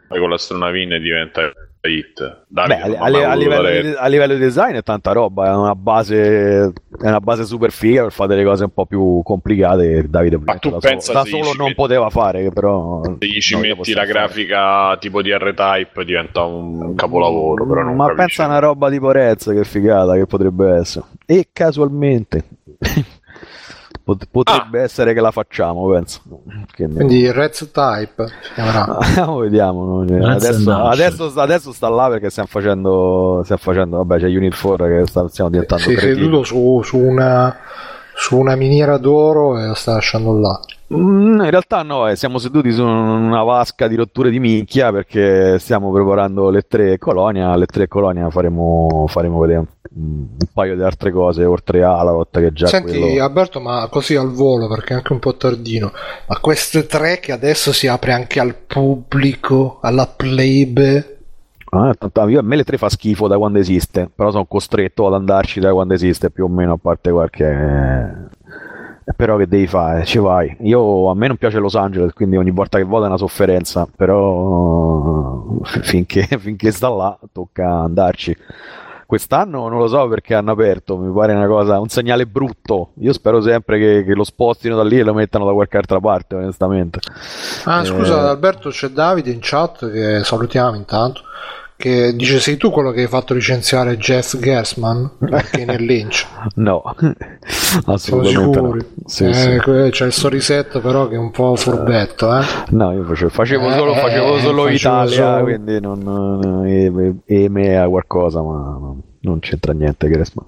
con le astronavine diventa hit. Davide Beh, a, a- a livello di, a livello di design è tanta roba, è una base, è una base super figa per fare delle cose un po' più complicate Davide Ma tu da pensa solo, da solo non metti- poteva fare, che però... se gli ci metti la fare. grafica tipo di R-Type diventa un capolavoro però non Ma capisci. pensa a una roba di Porezza, che figata che potrebbe essere. E casualmente pot- potrebbe essere che la facciamo, penso. Che ne- Quindi Reds Type si chiamerà. [LAUGHS] Vediamo, no? Cioè, Adesso, adesso, sta- adesso sta là perché stiamo facendo, stiamo facendo vabbè, c'è Unit 4 che sta- stiamo diventando Sei cretini. seduto su, su una, su una miniera d'oro e la sta lasciando là. Mm, in realtà no, eh, siamo seduti su una vasca di rotture di minchia perché stiamo preparando le tre colonia. Alle tre colonia faremo, faremo vedere un, un paio di altre cose oltre alla lotta che già Senti quello... Alberto, ma così al volo perché è anche un po' tardino. Ma queste tre che adesso si apre anche al pubblico, alla plebe. Ah, tanto- io- a me le tre fa schifo da quando esiste, però sono costretto ad andarci da quando esiste più o meno, a parte qualche... Però che devi fare? Ci vai. Io, a me non piace Los Angeles, quindi ogni volta che vado è una sofferenza, però eh, finché, [LAUGHS] finché sta là tocca andarci. Quest'anno non lo so perché hanno aperto, mi pare una cosa, un segnale brutto. Io spero sempre che, che lo spostino da lì e lo mettano da qualche altra parte, onestamente. Ah, Eh, scusa Alberto, c'è Davide in chat che salutiamo intanto. Che dice: Sei tu quello che hai fatto licenziare Jeff Gersman perché nel Lynch? [LAUGHS] No, assolutamente no. Sì, Eh, sì. C'è il sorrisetto, però, che è un po' furbetto, eh? No, io facevo, facevo Eh, solo, facevo eh, solo facevo Italia, solo- quindi non eh, EMEA qualcosa, ma no, non c'entra niente Gersman.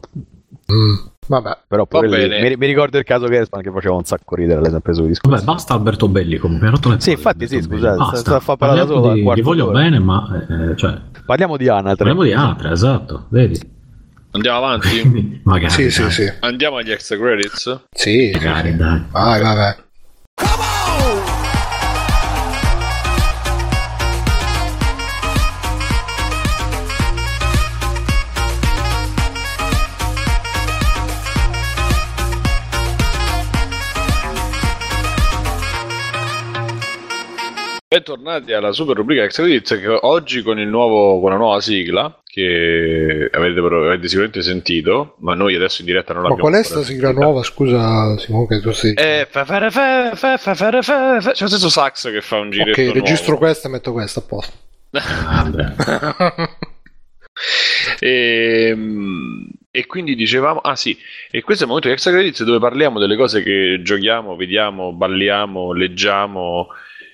Mm, Vabbè, Però pure Va lì, mi, mi ricordo il caso Gersman che faceva un sacco ridere alle sempre sui discorsi. Vabbè, basta Alberto Belli comunque. ha rotto le Sì, infatti sì, scusate, basta. sta- sta parlando Parliamo solo dal di- quarto Li voglio d'ora. bene, ma eh, cioè, Parliamo di Anatre. parliamo di altre, esatto. Vedi? andiamo avanti [LAUGHS] Magari. sì, sì, sì. andiamo agli extra credits Sì, sì, Magari, sì. dai. Vai, vai, vai. Bentornati alla super rubrica Extra Credits che oggi con, il nuovo, con la nuova sigla che avete, avete sicuramente sentito, ma noi adesso in diretta non Ma l'abbiamo qual è ancora sta sigla nuova? Scusa, Simone, che tu sei. Eh, fa fa fa fa fare fa fa- c'è lo stesso sax che fa un giretto ok, registro nuovo. questa e metto questa a posto. Vabbè. [LAUGHS] e, e quindi dicevamo, ah sì, e questo è il momento di extra credits dove parliamo delle cose che giochiamo, vediamo, balliamo, leggiamo,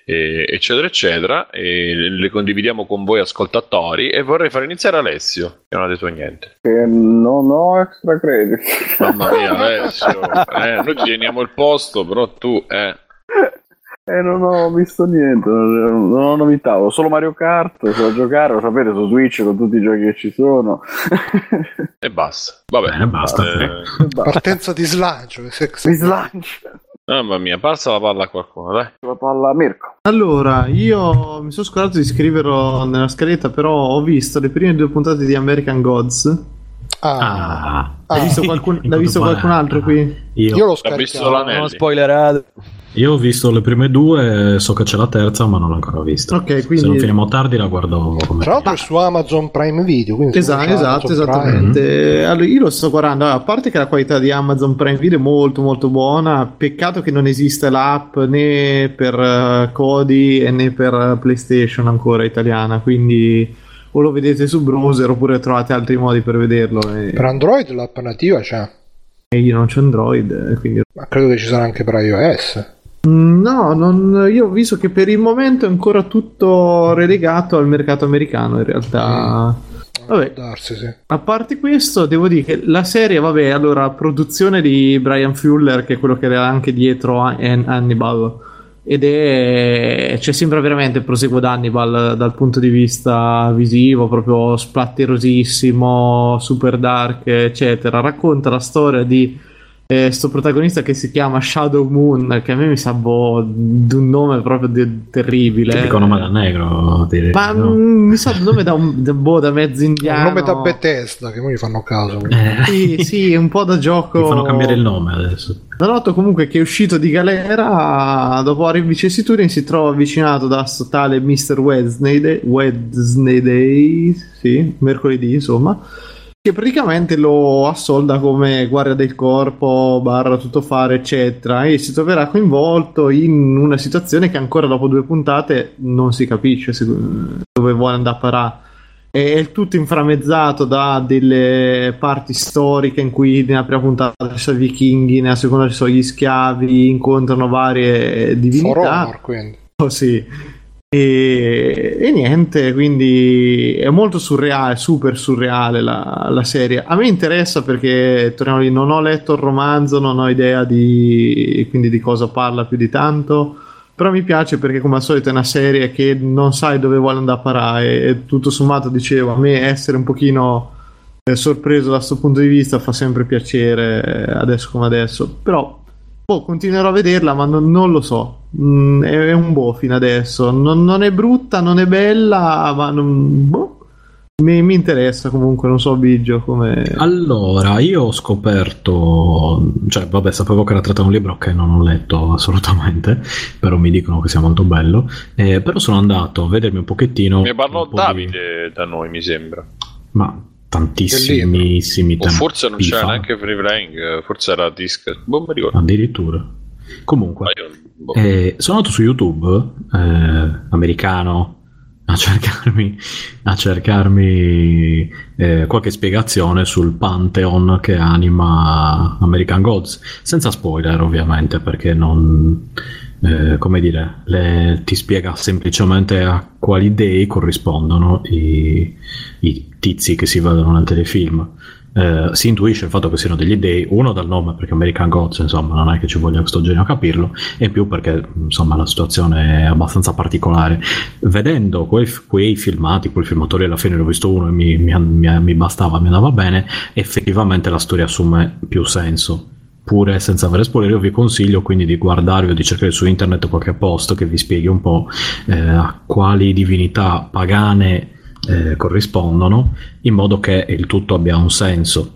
e- eccetera, eccetera, e le condividiamo con voi ascoltatori. E vorrei far iniziare Alessio, che non ha detto niente. Che non ho extra credit. Mamma mia, [LAUGHS] Alessio, eh, noi ci teniamo il posto, però tu, eh. E non ho visto niente, non ho novità, ho solo Mario Kart, so giocare, lo sapete, su Switch con tutti i giochi che ci sono. E basta. Vabbè, Bene, basta. Eh, Partenza di slancio. Mi slancia mamma mia, passa la palla a qualcuno, dai. la palla a Mirko. Allora, io mi sono scordato di scriverlo nella scaletta, però ho visto le prime due puntate di American Gods. Ah, Ah, Ah. L'ha visto qualcun, In l'ha visto qualcun altro qui? io, io l'ho scaricato. Non spoilerate. io ho visto le prime due, so che c'è la terza, ma non l'ho ancora vista. Ok, Se non quindi... finiamo tardi la guardo come... Tra l'altro è su Amazon Prime Video. Quindi Esatto, esatto, esattamente. Allora, io lo sto guardando, allora, a parte che la qualità di Amazon Prime Video è molto molto buona, peccato che non esiste l'app né per eh, Kodi e né per eh, PlayStation ancora italiana, quindi o lo vedete su browser oppure trovate altri modi per vederlo. E, Per Android l'app nativa c'è, e io non c'ho Android, quindi... ma credo che ci sarà anche per iOS. Mm, No, non- io ho visto che per il momento è ancora tutto relegato al mercato americano in realtà. Vabbè, Può darsi, sì. A parte questo, devo dire che la serie, vabbè, allora, produzione di Brian Fuller, che è quello che era anche dietro a An- Hannibal, ed è, cioè, sembra veramente il proseguo di Hannibal dal punto di vista visivo, proprio splatterosissimo, super dark, eccetera. Racconta la storia di eh, sto protagonista che si chiama Shadow Moon, che a me mi sa boh, di un nome proprio de- terribile. Tipico nome da negro, direi, Ma no? mm, mi sa un nome da, un, da, boh, da mezzo indiano. Un nome da Bethesda che noi fanno caso. Eh, Sì, sì, un po' da gioco. mi fanno cambiare il nome adesso. Da noto comunque che è uscito di galera dopo varie vicissitudini si trova avvicinato da sto tale Mr. Wednesday, Wednesday, sì, mercoledì insomma, che praticamente lo assolda come guardia del corpo, barra tuttofare, eccetera, e si troverà coinvolto in una situazione che ancora dopo due puntate non si capisce se- dove vuole andare a parare. È tutto inframmezzato da delle parti storiche in cui nella prima puntata ci sono i vichinghi, nella seconda ci sono gli schiavi, incontrano varie For divinità. Honor, quindi. Oh, sì. E, e niente, quindi è molto surreale, super surreale la, la serie. A me interessa perché, torniamo lì, non ho letto il romanzo, non ho idea di, di cosa parla più di tanto. Però mi piace perché, come al solito, è una serie che non sai dove vuole andare a parare. E tutto sommato, dicevo, a me essere un pochino eh, sorpreso da questo punto di vista fa sempre piacere, eh, adesso come adesso. Però Boh, continuerò a vederla, ma non, non lo so. Mm, è, è un boh fino adesso. Non, non è brutta, non è bella, ma non, boh. Mi, mi interessa comunque, non so Biggio come... Allora, io ho scoperto, cioè, vabbè, sapevo che era trattato un libro che non ho letto assolutamente, però mi dicono che sia molto bello. Eh, però sono andato a vedermi un pochettino. Ne parlò po' di- Davide da noi, mi sembra. Ma tantissimissimi O tempi forse non c'era fa. neanche Free Playing, forse era Disc. Boh, mi ricordo. Addirittura. Comunque, boh. eh, sono andato su YouTube eh, americano a cercarmi, a cercarmi eh, qualche spiegazione sul Pantheon che anima American Gods, senza spoiler ovviamente perché non, eh, come dire, le- ti spiega semplicemente a quali dei corrispondono i, i tizi che si vedono nel telefilm. Eh, si intuisce il fatto che siano degli dei, uno dal nome perché American Gods, insomma, non è che ci voglia questo genio a capirlo, e in più perché insomma la situazione è abbastanza particolare. Vedendo quei, quei filmati, quel filmatore alla fine l'ho visto uno e mi, mi- mi- mi bastava, mi andava bene, effettivamente la storia assume più senso. Pure senza avere spoiler, io vi consiglio quindi di guardarvi o di cercare su internet qualche post che vi spieghi un po' eh, a quali divinità pagane eh, corrispondono, in modo che il tutto abbia un senso.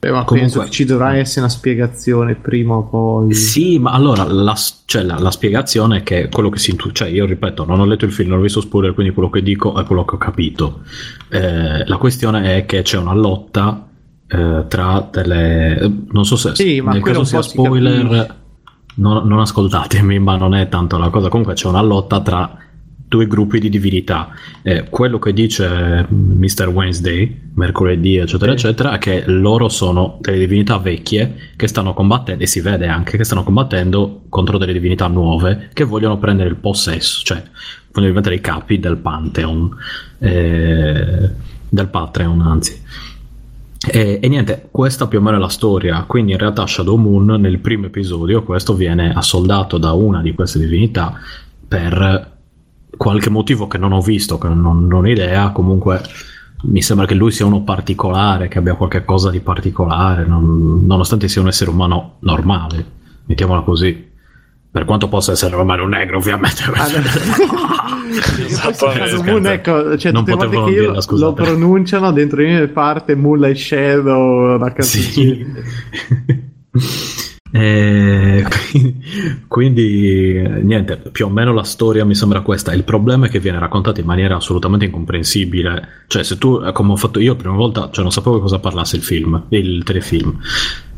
Eh, ma comunque- ci dovrà essere una spiegazione prima o poi... Sì, ma allora la, cioè, la- la spiegazione è che quello che si intu- cioè io ripeto, non ho letto il film, non ho visto spoiler, quindi quello che dico è quello che ho capito. Eh, la questione è che c'è una lotta eh, tra delle non so se Sì, ma nel caso sia po' si spoiler, non, non ascoltatemi, ma non è tanto la cosa. Comunque c'è una lotta tra due gruppi di divinità. Eh, quello che dice Mr. Wednesday, mercoledì, eccetera, eccetera, è che loro sono delle divinità vecchie che stanno combattendo, e si vede anche che stanno combattendo contro delle divinità nuove che vogliono prendere il possesso, cioè vogliono diventare i capi del Pantheon, eh, del Patreon, anzi. E, e, niente, questa più o meno è la storia. Quindi in realtà Shadow Moon nel primo episodio questo viene assoldato da una di queste divinità per qualche motivo che non ho visto, che non, non ho idea. Comunque mi sembra che lui sia uno particolare, che abbia qualche cosa di particolare, non, nonostante sia un essere umano normale, mettiamola così. Per quanto possa essere un negro, ovviamente. Shadow [LAUGHS] Moon, ecco, cioè, Non tutte volte potevo che io dirla, lo pronunciano dentro di me parte Moonlight Shadow, la Sì. [LAUGHS] Eh, quindi eh, niente, più o meno la storia mi sembra questa. Il problema è che viene raccontata in maniera assolutamente incomprensibile. Cioè, se tu, eh, come ho fatto io la prima volta, cioè non sapevo di cosa parlasse il film, il telefilm.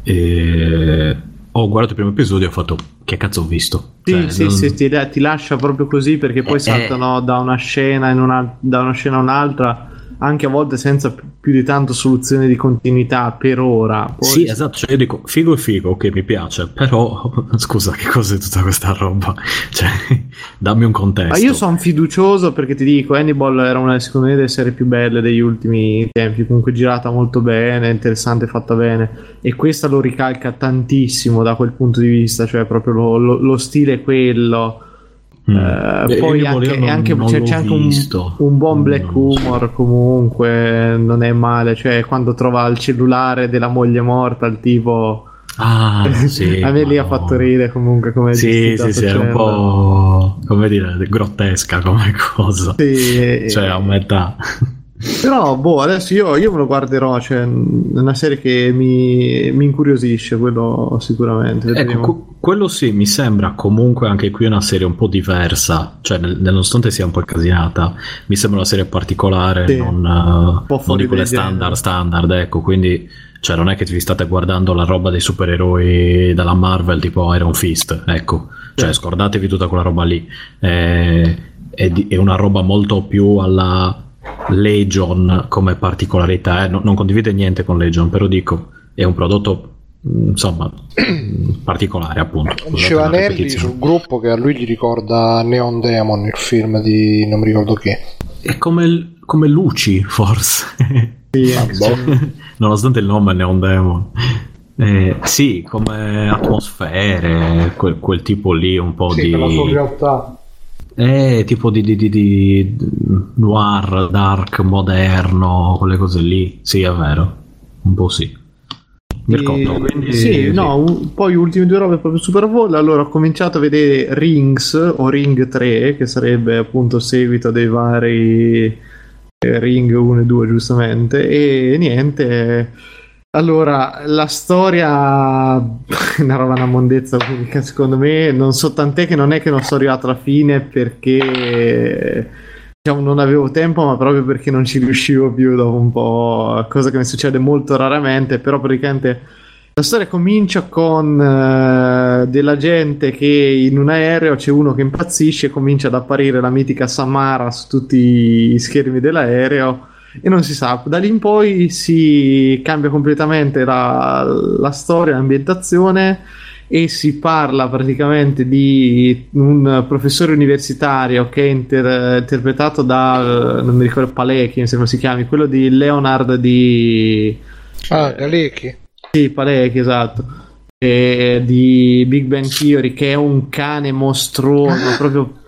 E ho guardato il primo episodio e ho fatto che cazzo ho visto? Sì, Cioè, sì, non- sì, ti, ti lascia proprio così perché poi Eh, saltano da una scena in una, da una scena a un'altra, anche a volte senza più di tanto soluzione di continuità per ora. Poi Sì, esatto, cioè io dico figo e figo, ok, mi piace, però [LAUGHS] scusa, che cos'è tutta questa roba? [LAUGHS] Cioè, dammi un contesto. Ma io sono fiducioso perché ti dico, Hannibal era una secondo me delle serie più belle degli ultimi tempi, comunque girata molto bene, interessante, fatta bene e questa lo ricalca tantissimo da quel punto di vista, cioè proprio lo, lo- lo stile è quello. Mm. Eh, Eh, poi anche, non- anche- non c'è, c'è anche un, un buon black lo so. humor comunque, non è male, cioè quando trova il cellulare della moglie morta, il tipo... Ah, [LAUGHS] sì. a me lì ha fatto ridere comunque come Sì, sì, sì, è un po' come dire, grottesca come [LAUGHS] cosa. Sì, Cioè, a metà. Però, boh, adesso io, io me lo guarderò. Cioè, è una serie che mi, mi incuriosisce, quello sicuramente. Ecco, quello sì, mi sembra comunque anche qui una serie un po' diversa, cioè nel- nonostante sia un po' incasinata, mi sembra una serie particolare, Sì. non, eh, po' non di quelle standard, standard, ecco, quindi cioè, non è che vi state guardando la roba dei supereroi della Marvel tipo Iron Fist, ecco, cioè scordatevi tutta quella roba lì, è, è di- è una roba molto più alla Legion come particolarità, eh, no- non condivide niente con Legion, però dico, è un prodotto mm, insomma mm, [CLEARS THROAT] particolare appunto Diceva ripetizione. sul gruppo che a lui gli ricorda Neon Demon, il film di non mi ricordo che. È come, come Luci, forse. [LAUGHS] [LAUGHS] Nonostante il nome Neon Demon. Eh, sì, come atmosfere, quel, quel tipo lì un po' Sì, di... per la sua realtà. Eh, tipo di, di- di- di noir, dark, moderno, quelle cose lì. Sì, è vero. Un po' sì. Mi ricordo, quindi... sì, no, un- poi ultime due robe proprio super vol. Allora ho cominciato a vedere Rings o Ring 3, che sarebbe appunto seguito dei vari eh, Ring 1 e 2, giustamente. E niente. Allora, la storia è [LAUGHS] una roba una mondezza unica, secondo me. Non so tant'è che non è che non sono arrivato alla fine perché diciamo non avevo tempo, ma proprio perché non ci riuscivo più dopo un po', cosa che mi succede molto raramente, però praticamente la storia comincia con eh, della gente che in un aereo c'è uno che impazzisce e comincia ad apparire la mitica Samara su tutti i schermi dell'aereo e non si sa, da lì in poi si cambia completamente la, la storia, l'ambientazione e si parla praticamente di un professore universitario che è inter- interpretato da, non mi ricordo, Palecchi, mi sembra si chiami, quello di Leonard di... Ah, Galecchi. Sì, Palecchi, esatto. E di Big Bang Theory che è un cane mostruoso, [LAUGHS] proprio,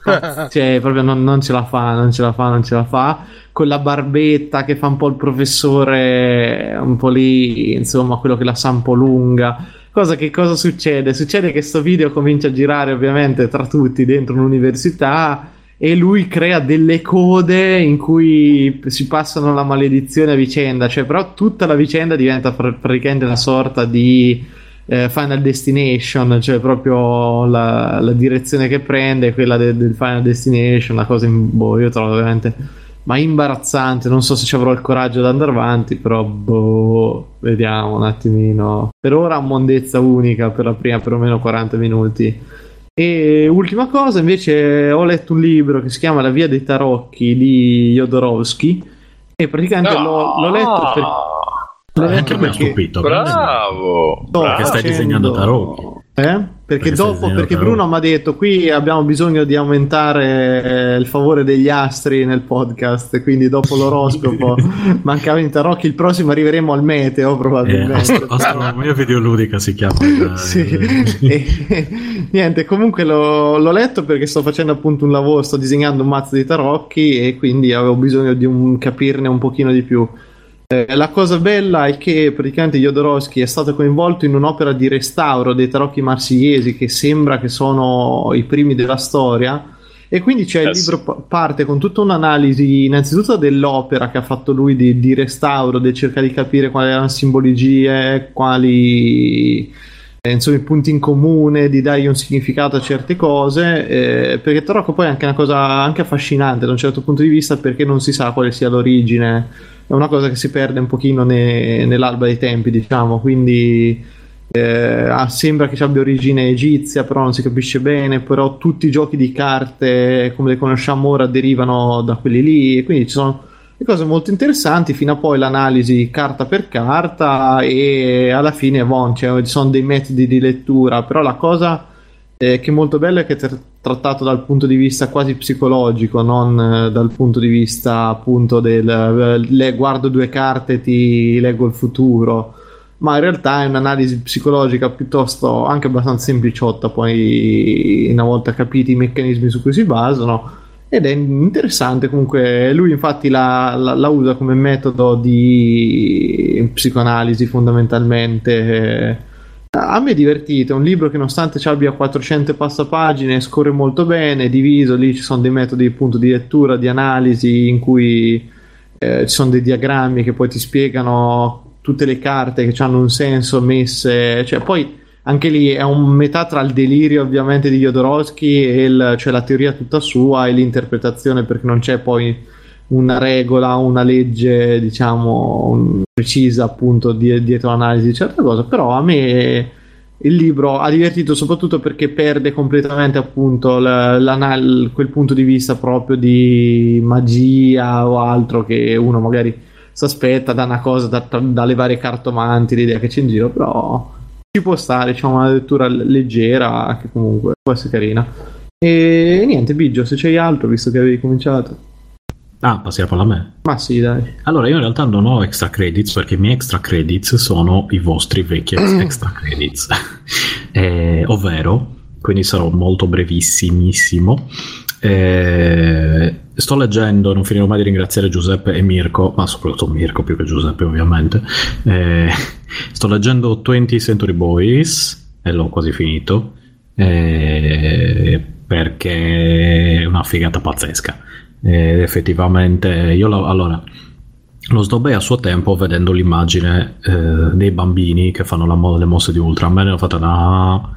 cioè, proprio non, non ce la fa, non ce la fa, non ce la fa. Con la barbetta che fa un po' il professore, un po' lì, insomma, quello che la sa un po' lunga. Cosa che cosa succede? Succede che sto video comincia a girare ovviamente tra tutti dentro un'università e lui crea delle code in cui si passano la maledizione a vicenda, cioè però tutta la vicenda diventa pr- praticamente una sorta di eh, Final Destination, cioè proprio la, la direzione che prende quella de- del Final Destination, una cosa in, boh, io trovo veramente ma imbarazzante, non so se ci avrò il coraggio di andare avanti, però boh, vediamo un attimino. Per ora mondezza unica per la prima perlomeno 40 minuti. E ultima cosa, invece, ho letto un libro che si chiama La via dei tarocchi di Jodorowsky e praticamente l'ho, l'ho letto per, l'ho Eh, letto anche mi ha perché stupito. Bravo! sto Perché stai facendo- disegnando tarocchi. Eh? Perché, dopo, perché. Bruno mi ha detto qui abbiamo bisogno di aumentare eh, il favore degli astri nel podcast, quindi dopo l'oroscopo mancava in tarocchi, il prossimo arriveremo al meteo Eh, probabilmente. ast- astronomia videoludica si chiama. il- [LAUGHS] Sì, [LAUGHS] e, [LAUGHS] niente, comunque l'ho, l'ho letto perché sto facendo appunto un lavoro, sto disegnando un mazzo di tarocchi e quindi avevo bisogno di un- capirne un pochino di più. Eh, la cosa bella è che praticamente Jodorowsky è stato coinvolto in un'opera di restauro dei tarocchi marsigliesi che sembra che sono i primi della storia. E quindi c'è il Eh libro pa- parte con tutta un'analisi innanzitutto dell'opera che ha fatto lui di, di restauro, di cercare di capire quali erano simbologie, quali insomma i punti in comune, di dargli un significato a certe cose, eh, perché Tarocco poi è anche una cosa anche affascinante da un certo punto di vista perché non si sa quale sia l'origine, è una cosa che si perde un pochino ne- nell'alba dei tempi, diciamo, quindi eh, ah, sembra che abbia origine egizia, però non si capisce bene, però tutti i giochi di carte come le conosciamo ora derivano da quelli lì, e quindi ci sono le cose molto interessanti fino a poi l'analisi carta per carta e alla fine bon, cioè, ci sono dei metodi di lettura, però la cosa eh, che è molto bella è che è tra- trattato dal punto di vista quasi psicologico, non eh, dal punto di vista appunto del eh, le guardo due carte e ti leggo il futuro. Ma in realtà è un'analisi psicologica piuttosto anche abbastanza sempliciotta poi una volta capiti i meccanismi su cui si basano ed è interessante comunque lui infatti la, la- la usa come metodo di psicoanalisi fondamentalmente. A me è divertito, è un libro che nonostante ci abbia 400 e passa pagine scorre molto bene, è diviso, lì ci sono dei metodi appunto di lettura, di analisi in cui eh, ci sono dei diagrammi che poi ti spiegano tutte le carte che hanno un senso messe, cioè poi anche lì è un metà tra il delirio ovviamente di Jodorowsky e il- cioè la teoria tutta sua e l'interpretazione perché non c'è poi una regola, una legge diciamo precisa appunto di- dietro l'analisi di certe cose, però a me il libro ha divertito soprattutto perché perde completamente appunto quel punto di vista proprio di magia o altro che uno magari si aspetta da una cosa da- dalle varie cartomanti, l'idea che c'è in giro, però ci può stare, diciamo una lettura leggera che comunque può essere carina. E niente, Biggio, se c'hai altro, visto che avevi cominciato. Ah, passiamo a me. Ma sì, dai. Allora, io in realtà non ho extra credits perché i miei extra credits sono i vostri vecchi ex- [CLEARS THROAT] extra credits, [LAUGHS] Eh, ovvero, quindi sarò molto brevissimissimo. Eh, sto leggendo, non finirò mai di ringraziare Giuseppe e Mirko, ma soprattutto Mirko più che Giuseppe, ovviamente. Eh, sto leggendo 20 Century Boys e l'ho quasi finito eh, perché è una figata pazzesca. Ed effettivamente io la- allora lo snobbei a suo tempo vedendo l'immagine eh, dei bambini che fanno mo- le mosse di Ultra. A me ne ho fatta no,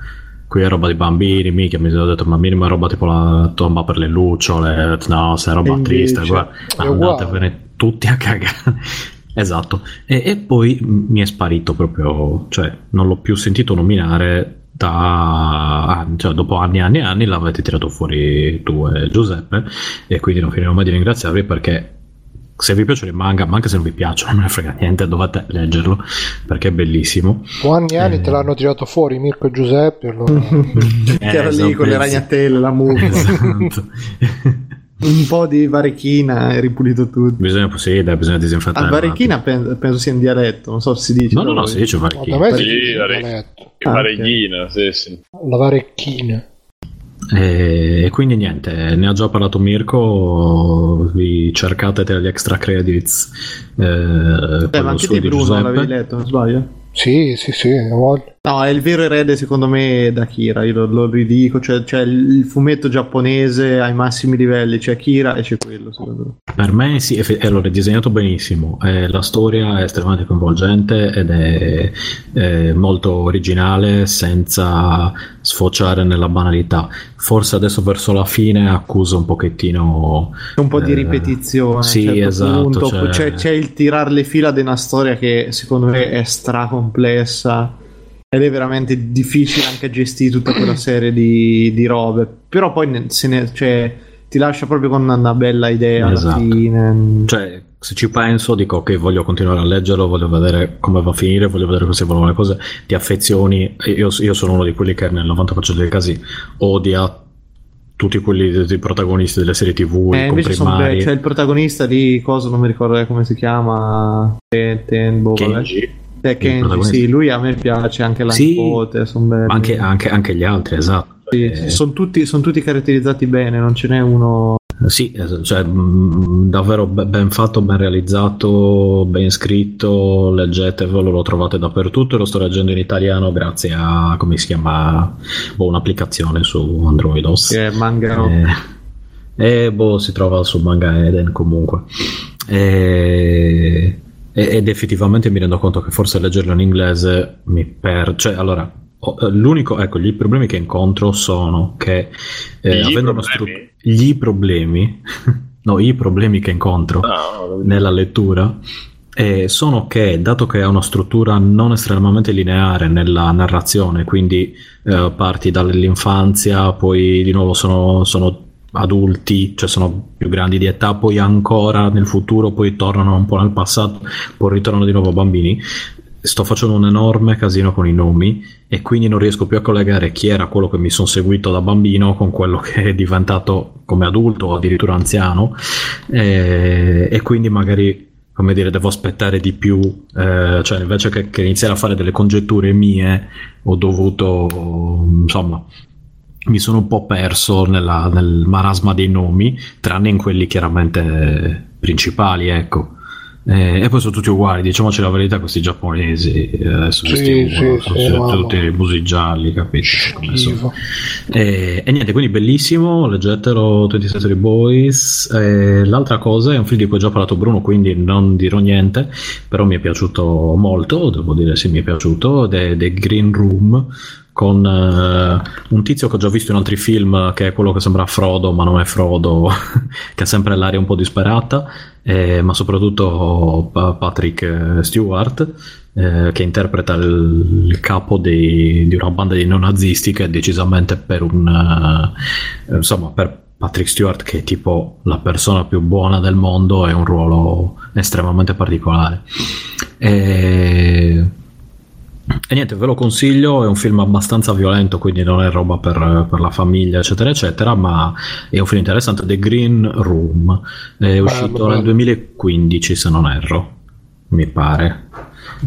qui è roba di bambini, mica mi sono detto ma è roba tipo la tomba per le lucciole, no, se è roba E triste, guarda, andatevene tutti a cagare. [LAUGHS] esatto, e, e poi mi è sparito proprio, cioè non l'ho più sentito nominare da ah, cioè, dopo anni e anni e anni l'avete tirato fuori tu e Giuseppe e quindi non finirò mai di ringraziarvi perché se vi piacciono i manga ma anche se non vi piacciono non me ne frega niente dovete leggerlo perché è bellissimo Dopo anni anni Eh. te l'hanno tirato fuori Mirko e Giuseppe. Allora... [LAUGHS] che era lì esatto, con le sì. ragnatele, la mucca, esatto [LAUGHS] un po' di varechina e ripulito tutto. bisogna, sì, dai, bisogna disinfettare un varechina penso, penso sia in dialetto, non so se si dice. no no no si dice Da varechina me Sì, la. Ah, Vareghina, sì, sì. La varecchina. E quindi niente, ne ha già parlato Mirko, vi cercate degli extra credits. Eh, Eh, quello ma anche di Bruno Giuseppe. l'avevi letto, non sbaglio? Sì, sì, sì, a voglia. No, è il vero erede secondo me è da Kira, io lo, lo ridico, cioè, c'è il fumetto giapponese ai massimi livelli, c'è Kira e c'è quello secondo me. Per me sì, eff- allora è disegnato benissimo, eh, la storia è estremamente coinvolgente ed è, eh, molto originale senza sfociare nella banalità. Forse adesso verso la fine accusa un pochettino... C'è un po' di eh, ripetizione. Sì, certo esatto. punto. cioè- C'è, c'è il tirare le fila di una storia che secondo me è stracomplessa ed è veramente difficile anche gestire tutta quella [CLEARS THROAT] serie di, di robe. Però poi se ne, cioè, ti lascia proprio con una bella idea Esatto. alla fine. Cioè, se ci penso, dico ok, voglio continuare a leggerlo, voglio vedere come va a finire, voglio vedere come si evolvono le cose, ti affezioni. Io, io sono uno di quelli che nel 90% dei casi odia tutti quelli dei protagonisti delle serie tv, Eh, invece sono be- c'è il protagonista di cosa non mi ricordo come si chiama Ten, Ten, boh. Kenji, Eh, il Kenji, sì, lui a me piace anche la Sì, nipote, anche, anche- anche gli altri, esatto. Sì, Eh, sono tutti, son tutti caratterizzati bene, non ce n'è uno Sì, es- cioè, mh, davvero be- ben fatto, ben realizzato, ben scritto, leggetevelo, lo trovate dappertutto lo sto leggendo in italiano grazie a, come si chiama, boh, un'applicazione su Androidos. che è manga? Eh, e boh, si trova su Manga Eden comunque. E- e- ed effettivamente mi rendo conto che forse leggerlo in inglese mi per... Cioè, allora, eh, l'unico... Ecco, gli problemi che incontro sono che... eh, avendo uno problemi? stru- Gli problemi... [LAUGHS] no, i problemi che incontro Ah, nella lettura eh, sono che, dato che ha una struttura non estremamente lineare nella narrazione, quindi eh, parti dall'infanzia, poi di nuovo sono, sono adulti, cioè sono più grandi di età, poi ancora nel futuro, poi tornano un po' nel passato, poi ritornano di nuovo bambini. Sto facendo un enorme casino con i nomi e quindi non riesco più a collegare chi era quello che mi sono seguito da bambino con quello che è diventato come adulto o addirittura anziano e, e quindi magari come dire devo aspettare di più eh, cioè invece che, che iniziare a fare delle congetture mie ho dovuto insomma mi sono un po' perso nella- nel marasma dei nomi tranne in quelli chiaramente principali ecco Eh, e poi sono tutti uguali, diciamoci la verità, questi giapponesi eh, adesso Sì, questi sì, uguali, sì, sono tutti i busi gialli, capito? Schifo. E, niente, quindi bellissimo, leggetelo 20 Century Boys. E l'altra cosa è un film di cui ho già parlato Bruno, quindi non dirò niente, però mi è piaciuto molto, devo dire sì, mi è piaciuto, ed è The Green Room con eh, un tizio che ho già visto in altri film, che è quello che sembra Frodo, ma non è Frodo, [LAUGHS] che ha sempre l'aria un po' disperata, eh, ma soprattutto Pa- Patrick eh, Stewart, eh, che interpreta il, il capo dei- di una banda di neonazisti che è decisamente per un eh, insomma per Patrick Stewart che è tipo la persona più buona del mondo è un ruolo estremamente particolare. E, e niente ve lo consiglio è un film abbastanza violento quindi non è roba per, per la famiglia eccetera eccetera ma è un film interessante The Green Room è uscito bello. nel 2015 se non erro mi pare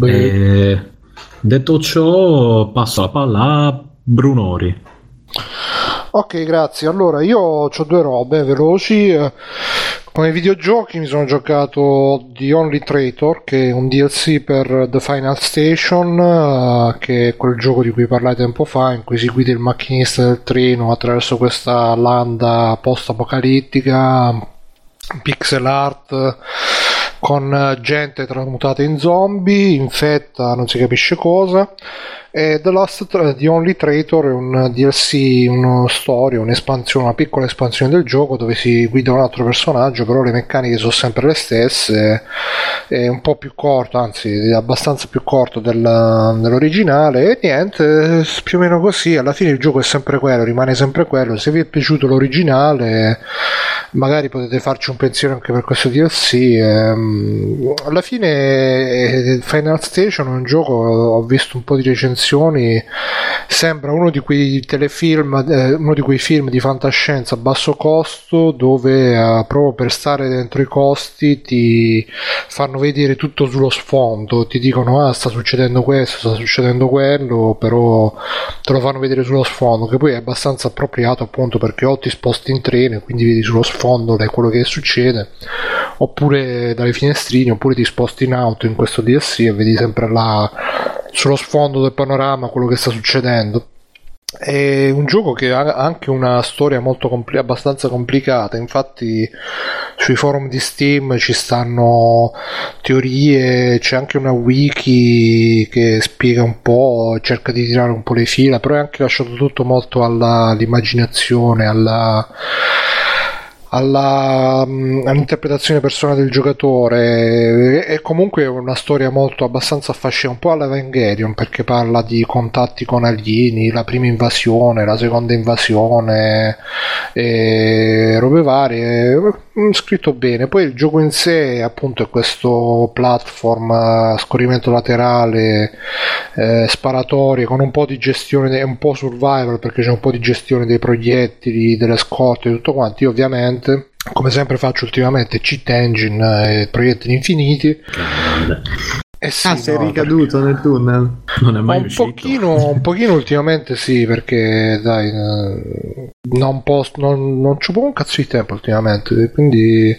e, detto ciò, passo la palla a Brunori. Ok, grazie. Allora, io ho due robe veloci. Come videogiochi mi sono giocato The Only Traitor, che è un DLC per The Final Station, eh, che è quel gioco di cui parlai tempo fa, in cui si guida il macchinista del treno attraverso questa landa post-apocalittica, pixel art, con gente tramutata in zombie, infetta non si capisce cosa. E The Tra- The Only Traitor è un DLC, una storia, un'espansione, una piccola espansione del gioco dove si guida un altro personaggio, però le meccaniche sono sempre le stesse, è un po' più corto, anzi è abbastanza più corto del- dell'originale. E niente, più o meno così, alla fine il gioco è sempre quello, rimane sempre quello, se vi è piaciuto l'originale magari potete farci un pensiero anche per questo DLC. ehm, alla fine eh, Final Station è un gioco, ho visto un po' di recensioni, sembra uno di quei telefilm, eh, uno di quei film di fantascienza a basso costo dove eh, proprio per stare dentro i costi ti fanno vedere tutto sullo sfondo, ti dicono ah sta succedendo questo, sta succedendo quello, però te lo fanno vedere sullo sfondo, che poi è abbastanza appropriato appunto perché o ti sposti in treno e quindi vedi sullo sfondo quello che succede, oppure dalle finestrine, oppure ti sposti in auto in questo DLC e vedi sempre là sullo sfondo del panorama quello che sta succedendo. È un gioco che ha anche una storia molto compli- abbastanza complicata, infatti sui forum di Steam ci stanno teorie, c'è anche una wiki che spiega un po', cerca di tirare un po' le fila, però è anche lasciato tutto molto alla- all'immaginazione, alla, alla, mm, all'interpretazione personale del giocatore. È, comunque una storia molto abbastanza affascinante, un po' all'Evangelion perché parla di contatti con alieni, la prima invasione, la seconda invasione, e robe varie. Mm, Scritto bene. Poi il gioco in sé, appunto, è questo platform a scorrimento laterale, eh, sparatorie con un po' di gestione, un po' survival perché c'è un po' di gestione dei proiettili, delle scorte tutto quanto. Io ovviamente, come sempre faccio ultimamente, cheat engine e proiettili infiniti. Eh sì, Ah, sei no, ricaduto nel tunnel. Non è Ma mai un uscito. pochino, un pochino ultimamente sì, perché dai, eh, non, posso, non, non c'ho proprio un cazzo di tempo ultimamente, quindi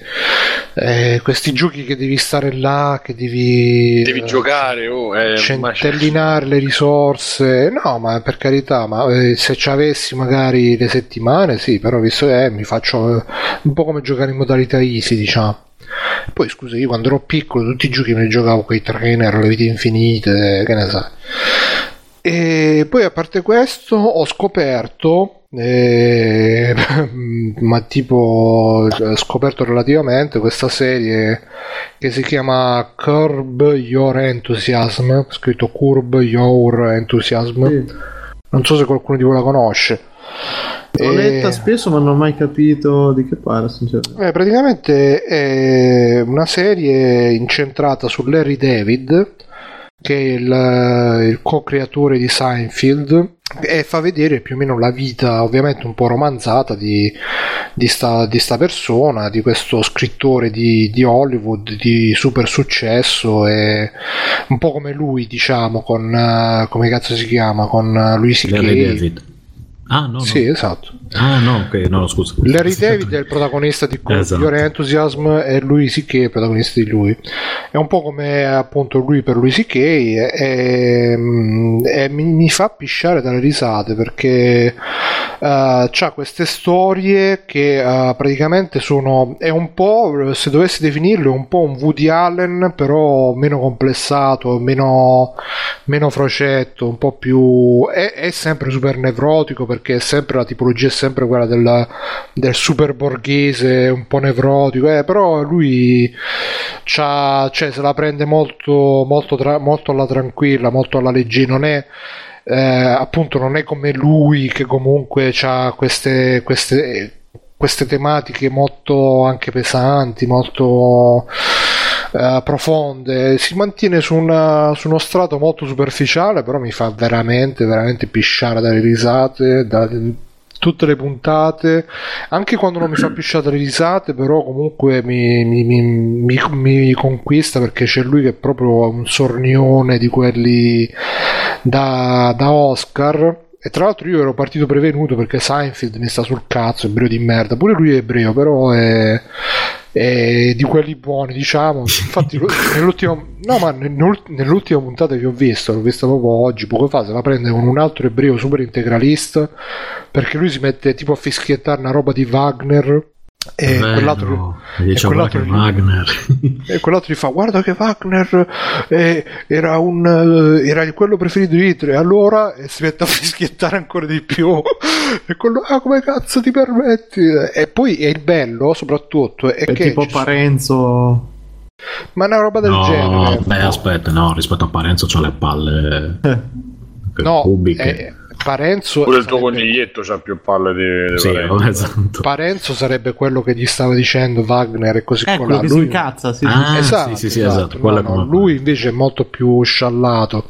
eh, questi giochi che devi stare là, che devi, Devi eh, giocare, oh, eh, centellinare le risorse, no, ma per carità, ma eh, se ci avessi magari le settimane, sì, però visto che eh, mi faccio eh, un po' come giocare in modalità easy, diciamo. Poi scusa, io quando ero piccolo tutti i giochi me li giocavo con i trainer, le vite infinite, che ne sai. E poi a parte questo ho scoperto, eh, [LAUGHS] ma tipo eh, scoperto relativamente questa serie che si chiama Curb Your Enthusiasm, scritto Curb Your Enthusiasm. Sì. Non so se qualcuno di voi la conosce. L'ho E- letta spesso, ma non ho mai capito di che parla, sinceramente. eh, praticamente è una serie incentrata su Larry David, che è il, il co-creatore di Seinfeld, e fa vedere più o meno la vita, ovviamente un po' romanzata, di, di, sta, di sta persona, di questo scrittore di, di Hollywood di super successo, e un po' come lui, diciamo, con eh, come cazzo si chiama, con eh, Louis C.K. Larry David. Ah, no, no. Sì, esatto. Ah, no, ok, no, scusa. Larry David è il protagonista di Esatto. Your Enthusiasm e lui sì che è il protagonista di lui. È un po' come appunto lui per lui sì che e, e mi, fa pisciare dalle risate perché ha queste storie che eh, praticamente sono è un po' se dovessi definirlo è un po' un Woody Allen però meno complessato, meno, meno frocetto, un po' più è, è sempre super nevrotico perché è sempre la tipologia è sempre quella del, del super borghese un po' nevrotico, eh, però lui cioè, se la prende molto, molto, tra- molto alla tranquilla, molto alla leggera, non è eh, appunto non è come lui che comunque ha queste, queste, queste tematiche molto anche pesanti, molto eh, profonde, si mantiene su, una- su uno strato molto superficiale, però mi fa veramente, veramente pisciare dalle risate, da tutte le puntate, anche quando non mi fa pisciare dalle risate, però comunque mi, mi- mi- mi- mi conquista perché c'è lui che è proprio un sornione di quelli da, da Oscar. E tra l'altro io ero partito prevenuto perché Seinfeld mi sta sul cazzo, ebreo di merda. Pure lui è ebreo, però è, è di quelli buoni, diciamo. Infatti, [LAUGHS] nell'ultima, no, ma nell'ult- nell'ultima puntata che ho visto, l'ho vista proprio oggi, poco fa, se la prende con un altro ebreo super integralista. Perché lui si mette tipo a fischiettare una roba di Wagner. E Bello. quell'altro, e quell'altro gli- Wagner. [LAUGHS] e quell'altro gli fa: Guarda che Wagner eh, era, un, eh, era quello preferito di Hitler. E allora e si mette a [LAUGHS] fischiettare ancora di più. [LAUGHS] e quello, ah, come cazzo ti permetti? E poi è il bello, soprattutto, è, È che tipo Parenzo. ma è una roba del no, genere. beh, aspetta, no, rispetto a Parenzo c'ha le palle Eh. no, pubbliche. eh, Parenzo, Pure il tuo sarebbe, coniglietto c'ha più palle di, di sì, Parenzo. esatto. Parenzo sarebbe quello che gli stava dicendo Wagner e così colà. quello che si Lui- incazza, sì. Ah, esatto, sì, sì, sì, esatto. esatto, No, no, lui invece è molto più sciallato.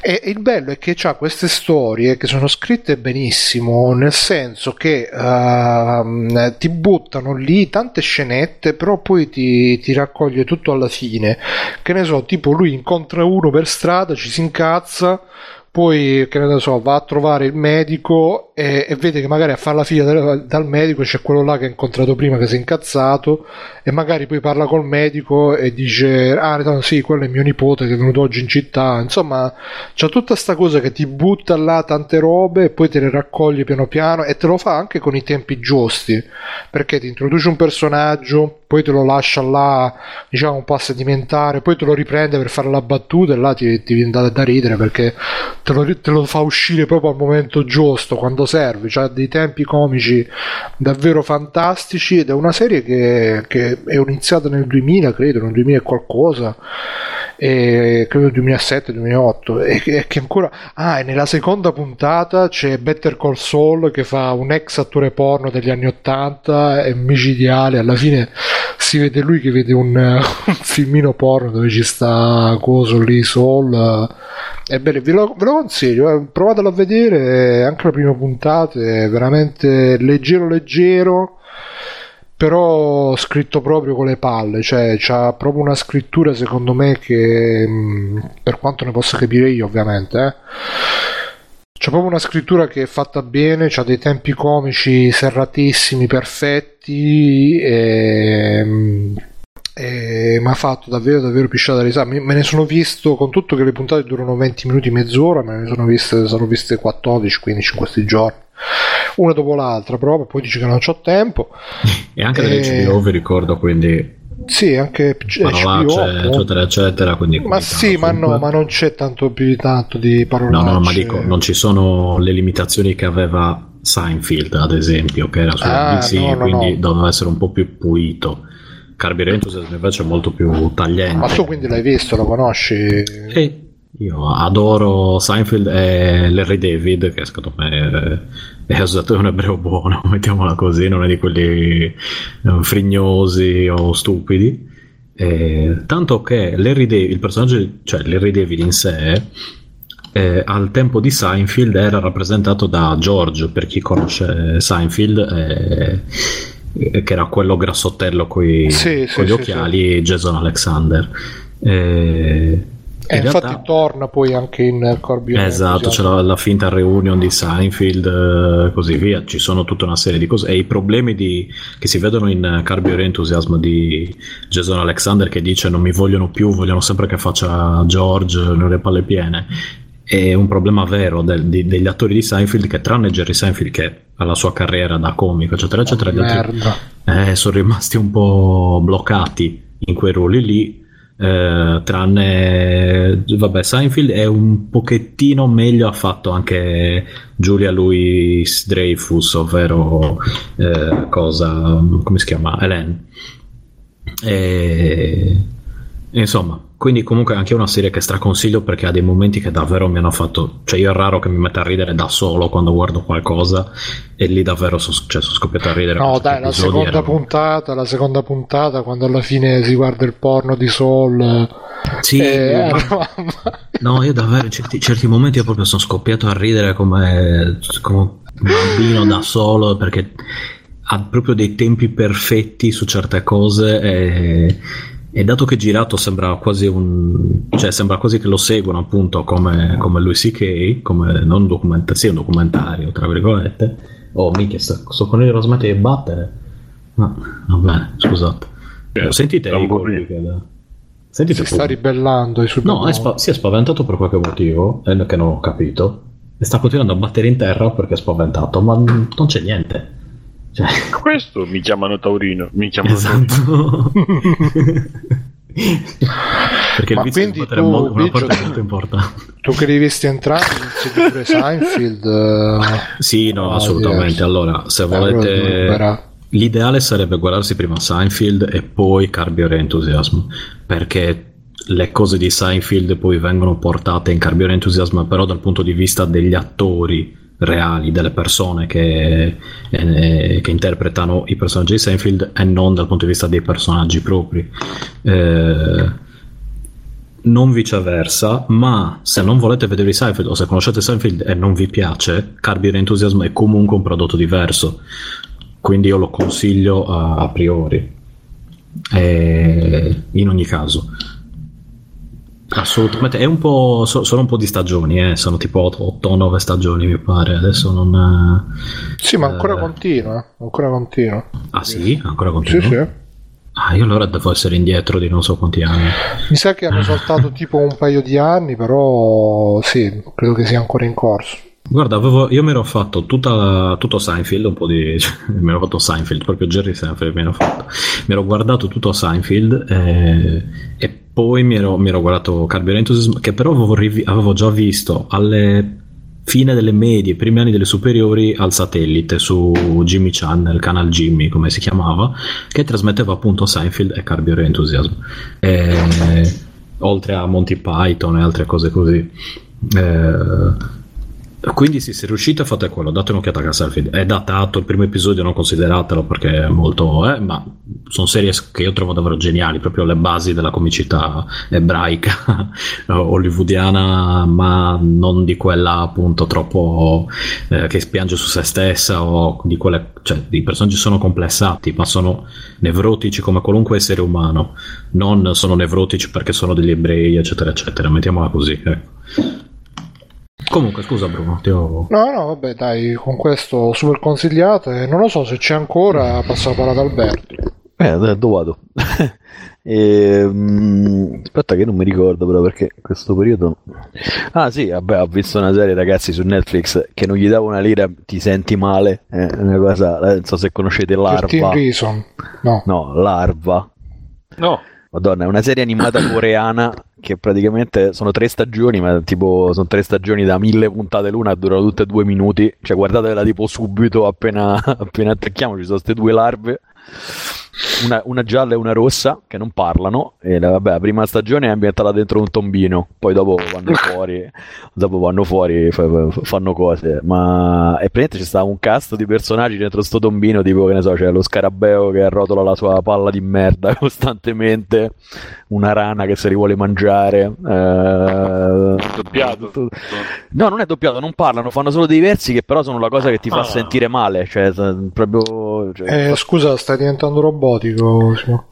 E il bello è che ha queste storie che sono scritte benissimo, nel senso che ehm, ti buttano lì tante scenette, però poi ti, ti raccoglie tutto alla fine. Che ne so, tipo lui incontra uno per strada, ci si incazza. Poi, che ne so, va a trovare il medico e, e vede che magari a fare la fila dal, dal medico c'è quello là che ha incontrato prima che si è incazzato e magari poi parla col medico e dice ah no, sì quello è mio nipote che è venuto oggi in città. Insomma c'è tutta sta cosa che ti butta là tante robe e poi te le raccoglie piano piano e te lo fa anche con i tempi giusti perché ti introduce un personaggio poi te lo lascia là diciamo un po' a sedimentare poi te lo riprende per fare la battuta e là ti, ti viene da, da ridere perché te lo, te lo fa uscire proprio al momento giusto quando serve, ha dei tempi comici davvero fantastici ed è una serie che, che è iniziata nel 2000, credo, nel 2000 e qualcosa, e credo 2007-2008 e che, che ancora ah e nella seconda puntata c'è Better Call Saul che fa un ex attore porno degli anni 80 è micidiale alla fine si vede lui che vede un, [LAUGHS] un filmino porno dove ci sta coso lì Saul è bene ve lo, ve lo consiglio eh, provatelo a vedere anche la prima puntata è veramente leggero leggero però scritto proprio con le palle, cioè c'ha proprio una scrittura secondo me che mh, per quanto ne possa capire io ovviamente, eh, c'è proprio una scrittura che è fatta bene, c'ha dei tempi comici serratissimi, perfetti e, e mi ha fatto davvero davvero pisciare da risata. Me ne sono visto, con tutto che le puntate durano 20 minuti, mezz'ora, me ne sono viste, sono viste 14-15 in questi giorni una dopo l'altra proprio, poi dice che non c'ho tempo. E anche dell'HBO vi ricordo, quindi... Sì, anche parolacce, eccetera, eccetera. Quindi ma sì, ma, no, ma non c'è tanto più di tanto di parolacce. No, no, ma dico, non ci sono le limitazioni che aveva Seinfeld, ad esempio, che era su Ah, ABC, no, no, quindi no. doveva essere un po' più pulito. Carburetus invece è molto più tagliente. Ma tu quindi l'hai visto, lo conosci? E io adoro Seinfeld e Larry David, che secondo me è, usato un ebreo buono, [LAUGHS] mettiamola così, non è di quelli eh, frignosi o stupidi. Eh, tanto che Larry David, il personaggio, cioè Larry David in sé, eh, al tempo di Seinfeld era rappresentato da George, per chi conosce Seinfeld, eh, che era quello grassottello con Sì, sì, gli sì, occhiali, Jason Alexander. Eh, E in infatti realtà- torna poi anche in Corby Esatto, c'è la, la finta reunion di Seinfeld e così via, ci sono tutta una serie di cose. E i problemi di- che si vedono in Curb Your Enthusiasm di Jason Alexander che dice non mi vogliono più, vogliono sempre che faccia George, non ho le palle piene è un problema vero del- di- degli attori di Seinfeld che tranne Jerry Seinfeld che ha la sua carriera da comico eccetera eccetera gli altri- eh, sono rimasti un po' bloccati in quei ruoli lì. eh, tranne vabbè, Seinfeld è un pochettino meglio ha fatto anche Julia Louis Dreyfus, ovvero eh, cosa come si chiama? Helen. E, insomma, quindi comunque anche una serie che straconsiglio perché ha dei momenti che davvero mi hanno fatto, cioè io è raro che mi metta a ridere da solo quando guardo qualcosa e lì davvero sono cioè, sono scoppiato a ridere. No, dai, la seconda erano- puntata, la seconda puntata, quando alla fine si guarda il porno di Soul. Sì, eh, ma- [LAUGHS] No, io davvero in certi, certi momenti io proprio sono scoppiato a ridere come, come un bambino da solo perché ha proprio dei tempi perfetti su certe cose e, e dato che girato sembra quasi un cioè sembra quasi che lo seguono appunto come, come Louis C.K. come non un documentario, sì un documentario tra virgolette oh minchia sto, sto coniglio smette di battere ma va bene scusate sentite i colpi che da- sentite si sta ribellando ai suoi No, è spa- si è spaventato per qualche motivo, eh, che non ho capito. E sta continuando a battere in terra perché è spaventato, ma non c'è niente. Cioè, [LAUGHS] Questo mi chiamano Taurino. Mi chiamano esatto. [LAUGHS] perché Ma il vizio di quindi tu, è mo- una Biggio, parte molto importante. [LAUGHS] Tu che hai visti entrambi, inizi pure Seinfeld. eh, Sì, no, Ah, assolutamente. diverso. Allora, se volete... L'ideale sarebbe guardarsi prima Seinfeld e poi Curb Your Enthusiasm, perché le cose di Seinfeld poi vengono portate in Curb Your Enthusiasm, però dal punto di vista degli attori reali, delle persone che, eh, che interpretano i personaggi di Seinfeld e non dal punto di vista dei personaggi propri. Eh, non viceversa, ma se non volete vedere Seinfeld o se conoscete Seinfeld e non vi piace, Curb Your Enthusiasm è comunque un prodotto diverso, quindi io lo consiglio a, a priori. E in ogni caso, assolutamente è un po'. so- sono un po' di stagioni, eh, sono tipo 8 o 9 stagioni, mi pare. Adesso non. Sì, ma ancora Eh. continua. Ancora continua. Ah, sì? Ancora Sì, continua? sì. Ah, io allora devo essere indietro di non so quanti anni. Mi sa che hanno saltato tipo un paio di anni, però sì, credo che sia ancora in corso. Guarda, avevo- io mi ero fatto tutta, tutto Seinfeld, un po' di... cioè, [LAUGHS] mi ero fatto Seinfeld, proprio Jerry Seinfeld mi ero fatto. Mi ero guardato tutto Seinfeld eh, e poi mi ero, mi ero guardato Curb Your Enthusiasm, che però avevo, avevo già visto alle fine delle medie, primi anni delle superiori al satellite su Jimmy Channel, Canal Jimmy come si chiamava, che trasmetteva appunto Seinfeld e Curb Your Enthusiasm. E, oltre a Monty Python e altre cose così. Eh, quindi sì, se riuscite fate quello, date un'occhiata a Castlefeld. È datato il primo episodio, non consideratelo perché è molto... Eh, ma sono serie che io trovo davvero geniali, proprio le basi della comicità ebraica, [LAUGHS] hollywoodiana, ma non di quella appunto troppo eh, che spiange su se stessa o di quelle... cioè i personaggi sono complessati, ma sono nevrotici come qualunque essere umano, non sono nevrotici perché sono degli ebrei, eccetera, eccetera, mettiamola così. Ecco. Comunque, scusa Bruno, ti ho... No, no, vabbè, dai, con questo super consigliato. e non lo so se c'è ancora, passo la parola ad Alberto. Eh, dove vado? [LAUGHS] e, mm, aspetta che non mi ricordo però perché in questo periodo... Ah sì, vabbè, ho visto una serie ragazzi su Netflix che non gli davo una lira, ti senti male, eh, una cosa, eh, non so se conoscete 13 Larva. Reason. No. No, Larva. No. Madonna, è una serie animata coreana che praticamente sono tre stagioni, ma tipo sono tre stagioni da mille puntate l'una, durano tutte due minuti. Cioè, guardatela tipo subito appena, [LAUGHS] appena attacchiamo, ci sono queste due larve. Una, una gialla e una rossa che non parlano. E la, vabbè, la prima stagione è ambientata dentro un tombino, poi dopo vanno [LAUGHS] fuori, dopo vanno fuori, fa- fa- fanno cose. Ma e praticamente c'è stato un cast di personaggi dentro sto tombino, tipo che ne so, c'è lo scarabeo che arrotola la sua palla di merda [LAUGHS] costantemente, una rana che se li vuole mangiare. eh, Doppiato. No, non è doppiato, non parlano, fanno solo dei versi che però sono la cosa che ti fa Ah. sentire male, cioè proprio... cioè, Eh, scusa, stai diventando robotico. Simo.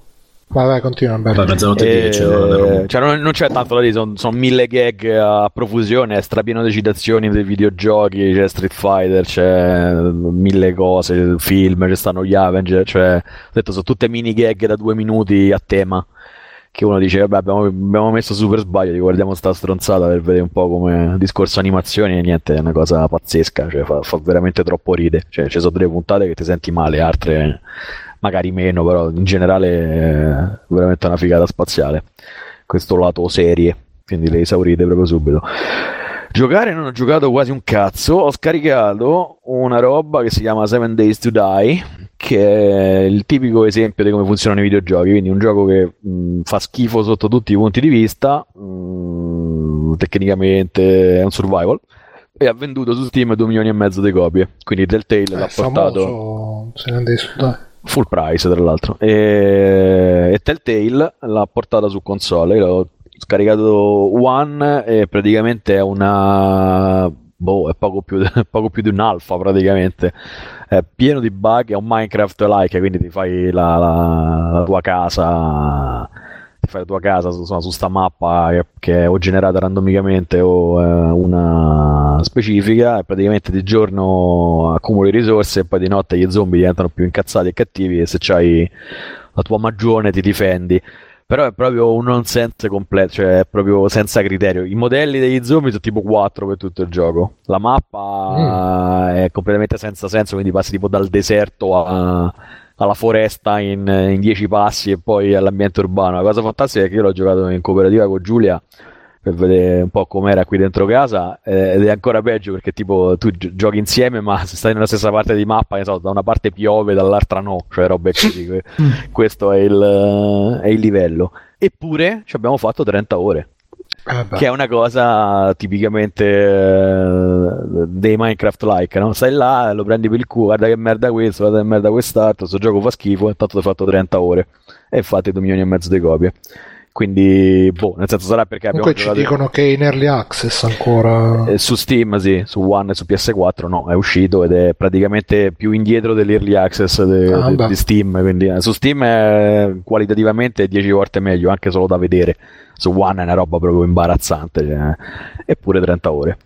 Vai, vai, continua. Beh, mezzanotte e Eh, 10 ora da Roma. cioè, non, non c'è tanto da dire, sono, sono mille gag a profusione, è strapieno di citazioni dei videogiochi, c'è Street Fighter, c'è mille cose, film, ci stanno gli Avenger, cioè, ho detto, sono tutte mini gag da due minuti a tema. Che uno dice, vabbè, abbiamo, abbiamo messo super sbaglio, guardiamo sta stronzata per vedere un po' come discorso animazioni e niente, è una cosa pazzesca, cioè fa, fa veramente troppo ride. Cioè, ci sono delle puntate che ti senti male, altre magari meno, però in generale è veramente una figata spaziale. Questo lato serie, quindi le esaurite proprio subito. Giocare non ho giocato quasi un cazzo, ho scaricato una roba che si chiama Seven Days to Die, che è il tipico esempio di come funzionano i videogiochi, quindi un gioco che mh, fa schifo sotto tutti i punti di vista, mh, tecnicamente è un survival, e ha venduto su Steam 2 milioni e mezzo di copie, quindi Telltale È l'ha portato famoso, se ne andai su, dai. Full price tra l'altro. E, e Telltale l'ha portata su console. Io l'ho scaricato One e praticamente è una boh è poco più, [LAUGHS] poco più di un alfa praticamente. È pieno di bug è un Minecraft like quindi ti fai la, la- la tua casa fai la tua casa su, insomma, su sta mappa che, che è o generata randomicamente o eh, una specifica e praticamente di giorno accumuli risorse e poi di notte gli zombie diventano più incazzati e cattivi e se c'hai la tua magione ti difendi però è proprio un nonsense completo, cioè è proprio senza criterio. I modelli degli zombie sono tipo 4 per tutto il gioco. La mappa è completamente senza senso, quindi passi tipo dal deserto a- alla foresta in, in 10 passi e poi all'ambiente urbano. La cosa fantastica è che io l'ho giocato in cooperativa con Giulia per vedere un po' com'era qui dentro casa eh, ed è ancora peggio perché tipo tu gi- giochi insieme ma se stai nella stessa parte di mappa, so, da una parte piove, dall'altra no, cioè robe così. que- [LAUGHS] questo è il, è il livello. Eppure ci abbiamo fatto 30 ore. Eh. Che è una cosa tipicamente eh, dei Minecraft like, no? Stai là, lo prendi per il culo, guarda che merda questo, guarda che merda quest'altro, sto gioco fa schifo, intanto ti ho fatto 30 ore e fate 2 milioni e mezzo di copie. Quindi, boh, nel senso sarà perché abbiamo Comunque ci dicono che è in early access ancora. eh, su Steam, sì, su One e su PS4 no, è uscito ed è praticamente più indietro dell'early access de- Ah, de- di Steam, quindi eh, su Steam è qualitativamente 10 volte meglio, anche solo da vedere. Su One è una roba proprio imbarazzante, cioè, eppure 30 ore.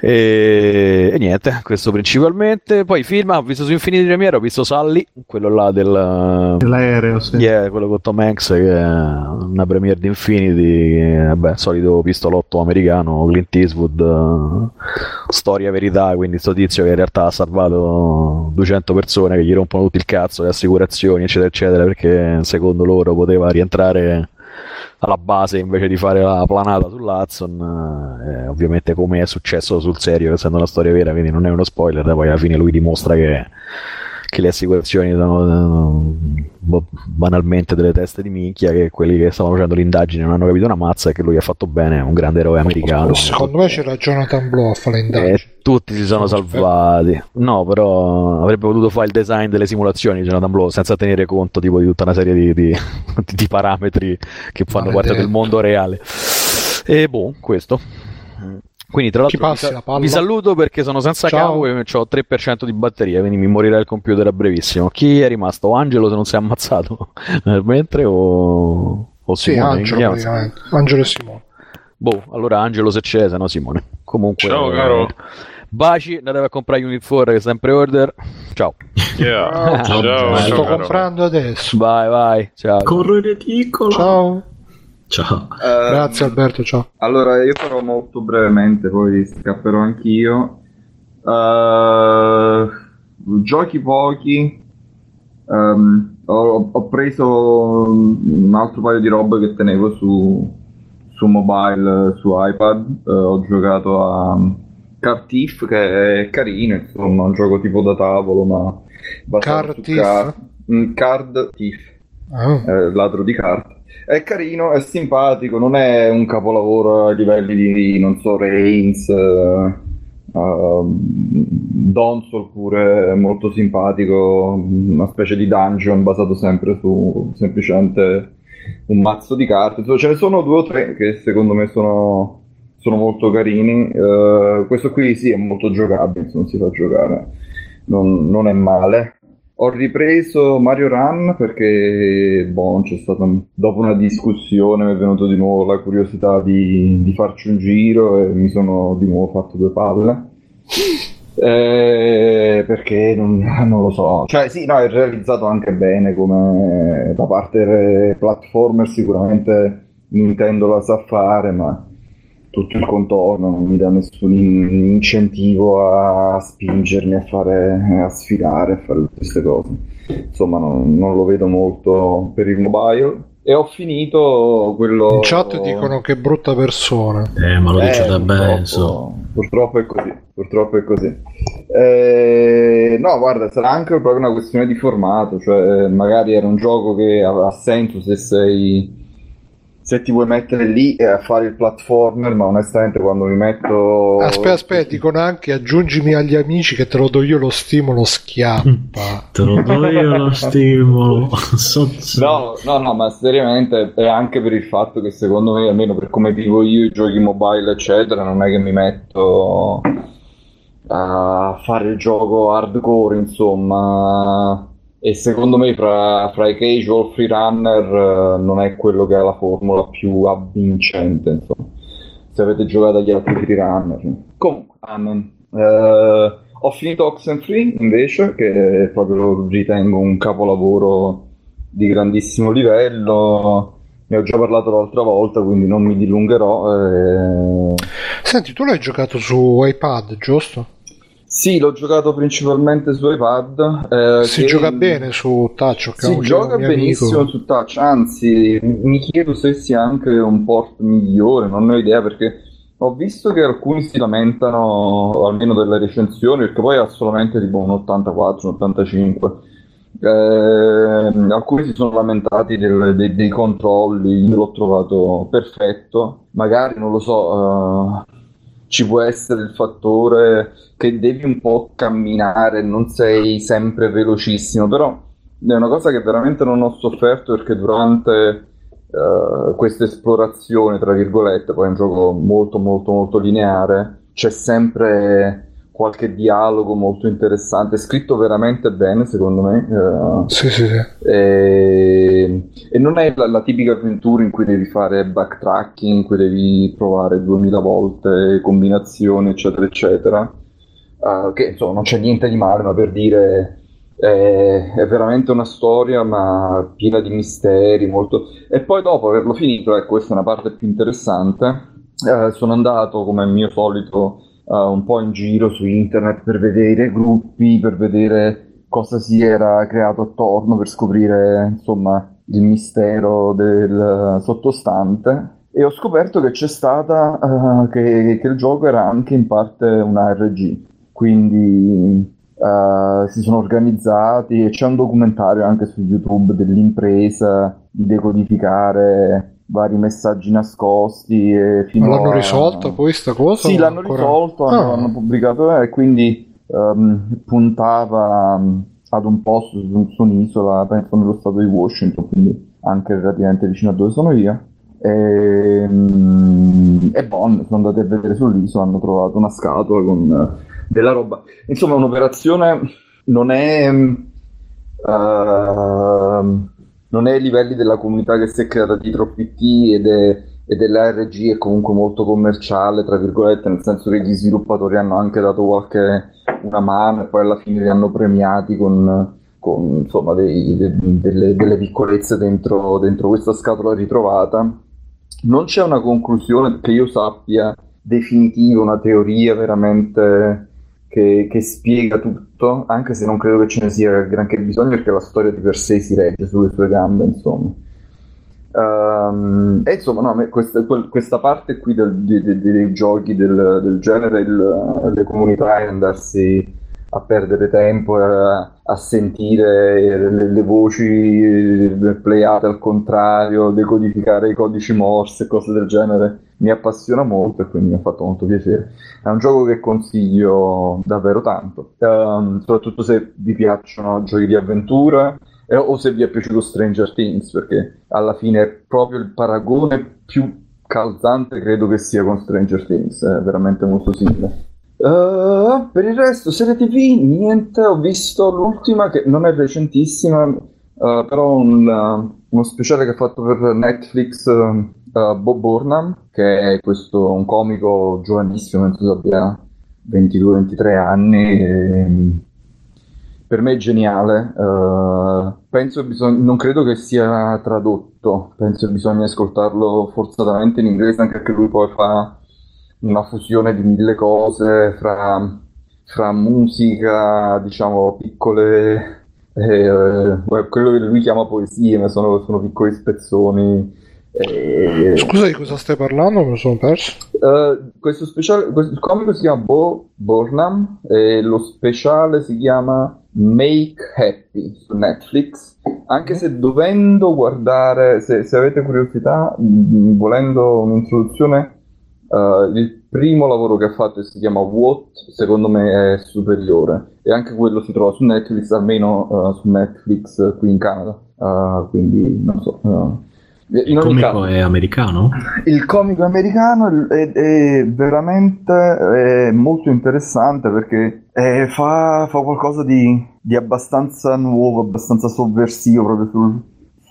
E, e niente, questo principalmente. Poi film, ho visto su Infinity Premiere, ho visto Sully, quello là del... L'aereo, sì. Yeah, quello con Tom Hanks che è una premiere di Infinity, che, vabbè, solito pistolotto americano, Clint Eastwood, eh, storia verità, quindi sto tizio che in realtà ha salvato 200 persone che gli rompono tutto il cazzo, le assicurazioni, eccetera, eccetera, perché secondo loro poteva rientrare alla base invece di fare la planata sull'Hudson. Eh, ovviamente come è successo sul serio, essendo una storia vera, quindi non è uno spoiler, poi alla fine lui dimostra che che le assicurazioni boh, banalmente delle teste di minchia che quelli che stavano facendo l'indagine non hanno capito una mazza e che lui ha fatto bene, un grande eroe americano. Secondo me c'era Jonathan Blow a fare le indagini. E tutti si sono salvati. No, però avrebbe potuto fare il design delle simulazioni Jonathan Blow senza tenere conto tipo, di tutta una serie di, di, [LAUGHS] di parametri che fanno parte del mondo reale. E boh, questo. Quindi, tra l'altro, vi, passi sa- la palla? vi saluto perché sono senza Ciao. cavo e ho 3% di batteria, quindi mi morirà il computer a brevissimo. Chi è rimasto? Angelo se non si è ammazzato [LAUGHS] nel mentre o, o Sì, Simone? Angelo Vediamo. praticamente. Angelo e Simone. Boh, allora Angelo se c'è, se no Simone. Comunque, Ciao, eh, caro. Baci, andate a comprare Unit 4 che è sempre order. Ciao. Yeah. Ciao, ciao, Sto ciao, caro. comprando adesso. Vai, vai. Ciao. Corro in edicola. Ciao. Ciao. Eh, Grazie Alberto, ciao. Allora, io farò molto brevemente, poi scapperò anch'io. Eh, giochi pochi. Ehm, ho, ho preso un altro paio di robe che tenevo su, su mobile, su iPad. Eh, ho giocato a Card Thief, che è carino, insomma, un gioco tipo da tavolo, ma Thief? car- mm, Card Thief Ah. eh, ladro di carte. È carino, è simpatico, non è un capolavoro a livelli di, non so, Reigns, eh, ehm, Donsol pure molto simpatico, una specie di dungeon basato sempre su semplicemente un mazzo di carte. Ce ne sono due o tre che secondo me sono, sono molto carini. Eh, questo qui sì, è molto giocabile, insomma, si fa giocare, non, non è male. Ho ripreso Mario Run perché boh, c'è stata dopo una discussione mi è venuto di nuovo la curiosità di, di farci un giro e mi sono di nuovo fatto due palle. [LAUGHS] Eh, perché non, [LAUGHS] non lo so, cioè sì, no, è realizzato anche bene come da parte platformer sicuramente Nintendo la sa fare, ma tutto il contorno non mi dà nessun in- incentivo a spingermi a fare, a sfidare, a fare tutte queste cose. Insomma, non, non lo vedo molto per il mobile. E ho finito quello. In chat dicono che brutta persona. Eh, ma lo dice Eh, da purtroppo- Benzo. Purtroppo è così, purtroppo è così. Eh, no, guarda, sarà anche proprio una questione di formato, cioè magari era un gioco che ha senso se sei se ti vuoi mettere lì e a fare il platformer, ma onestamente quando mi metto Aspetta, aspetta, dicono anche aggiungimi agli amici che te lo do io lo stimolo schiappa. [LAUGHS] Te lo do io lo stimolo. So- so- No, no, no, ma seriamente è anche per il fatto che secondo me, almeno per come vivo io i giochi mobile, eccetera, non è che mi metto a fare il gioco hardcore, insomma. E secondo me fra, fra i casual freerunner eh, non è quello che ha la formula più avvincente, insomma. Se avete giocato agli altri freerunner. Comunque, amen. Eh, ho finito Oxenfree invece, che proprio ritengo un capolavoro di grandissimo livello. Ne ho già parlato l'altra volta, quindi non mi dilungherò. eh. Senti, tu l'hai giocato su iPad, giusto? Sì, l'ho giocato principalmente su iPad. eh, si gioca bene su touch. Si gioca mio amico. benissimo su touch, anzi, mi chiedo se sia anche un port migliore, non ne ho idea perché ho visto che alcuni si lamentano, almeno delle recensioni, perché poi ha solamente tipo un 84, un 85. Eh, alcuni si sono lamentati del- dei, dei controlli, io l'ho trovato perfetto. Magari non lo so, eh, ci può essere il fattore che devi un po' camminare, non sei sempre velocissimo, però è una cosa che veramente non ho sofferto perché durante eh, questa esplorazione, tra virgolette, poi è un gioco molto molto molto lineare, c'è sempre qualche dialogo molto interessante, scritto veramente bene secondo me. eh, Sì, sì, sì. e, e non è la, la tipica avventura in cui devi fare backtracking, in cui devi provare 2000 volte combinazioni, eccetera, eccetera. Uh, che insomma non c'è niente di male, ma per dire è, è veramente una storia, ma piena di misteri. Molto... E poi dopo averlo finito, ecco, questa è una parte più interessante. eh, sono andato come al mio solito eh, un po' in giro su internet per vedere gruppi, per vedere cosa si era creato attorno, per scoprire insomma il mistero del sottostante e ho scoperto che c'è stata eh, che, che il gioco era anche in parte una RG quindi eh, si sono organizzati e c'è un documentario anche su YouTube dell'impresa di decodificare vari messaggi nascosti e fino Ma l'hanno a- risolta poi sta cosa? sì, l'hanno ancora- risolto, Ah. hanno pubblicato eh, e quindi ehm, puntava mm, ad un posto su, su un'isola, penso nello stato di Washington, quindi anche relativamente vicino a dove sono io. E, mm, e Bonn sono andati a vedere sull'isola, hanno trovato una scatola con eh, della roba. Insomma, un'operazione non è. ehm, non è ai livelli della comunità che si è creata dietro PT ed è, e dell'ARG è comunque molto commerciale, tra virgolette, nel senso che gli sviluppatori hanno anche dato qualche una mano e poi alla fine li hanno premiati con, con, insomma, dei- de- delle, delle piccolezze dentro, dentro questa scatola ritrovata. Non c'è una conclusione che io sappia definitiva, una teoria veramente che, che spiega tutto, anche se non credo che ce ne sia granché bisogno perché la storia di per sé si regge sulle sue gambe, insomma. Ehm, e insomma, no, questa, questa parte qui del- di- di- dei giochi del, del genere, il- le comunità e andarsi a perdere tempo a, a sentire le, le voci eh, playate al contrario, decodificare i codici Morse e cose del genere, mi appassiona molto e quindi mi ha fatto molto piacere. È un gioco che consiglio davvero tanto, Ehm, soprattutto se vi piacciono giochi di avventura eh, o se vi è piaciuto Stranger Things, perché alla fine è proprio il paragone più calzante credo che sia con Stranger Things, è veramente molto simile. Eh, per il resto, serie TV, niente, ho visto l'ultima che non è recentissima, eh, però un, uh, uno speciale che ha fatto per Netflix, Bob Burnham, che è questo un comico giovanissimo, penso abbia 22-23 anni. e, per me è geniale. penso che bisogna, non credo che sia tradotto, penso che bisogna ascoltarlo forzatamente in inglese, anche perché lui poi fa una fusione di mille cose fra, fra musica, diciamo, piccole, eh, eh, quello che lui chiama poesie, ma sono, sono piccoli spezzoni. eh, Scusa di cosa stai parlando? Me lo sono perso. eh, questo speciale, questo- il comico si chiama Bo Burnham e lo speciale si chiama Make Happy su Netflix. Anche se dovendo guardare, se, se avete curiosità, mh, volendo un'introduzione, eh, il primo lavoro che ha fatto si chiama What, secondo me è superiore. E anche quello si trova su Netflix, almeno eh, su Netflix qui in Canada. Eh, quindi non so. Il comico caso- è americano? il comico americano è, è veramente è molto interessante perché eh, fa, fa qualcosa di, di abbastanza nuovo, abbastanza sovversivo proprio sul,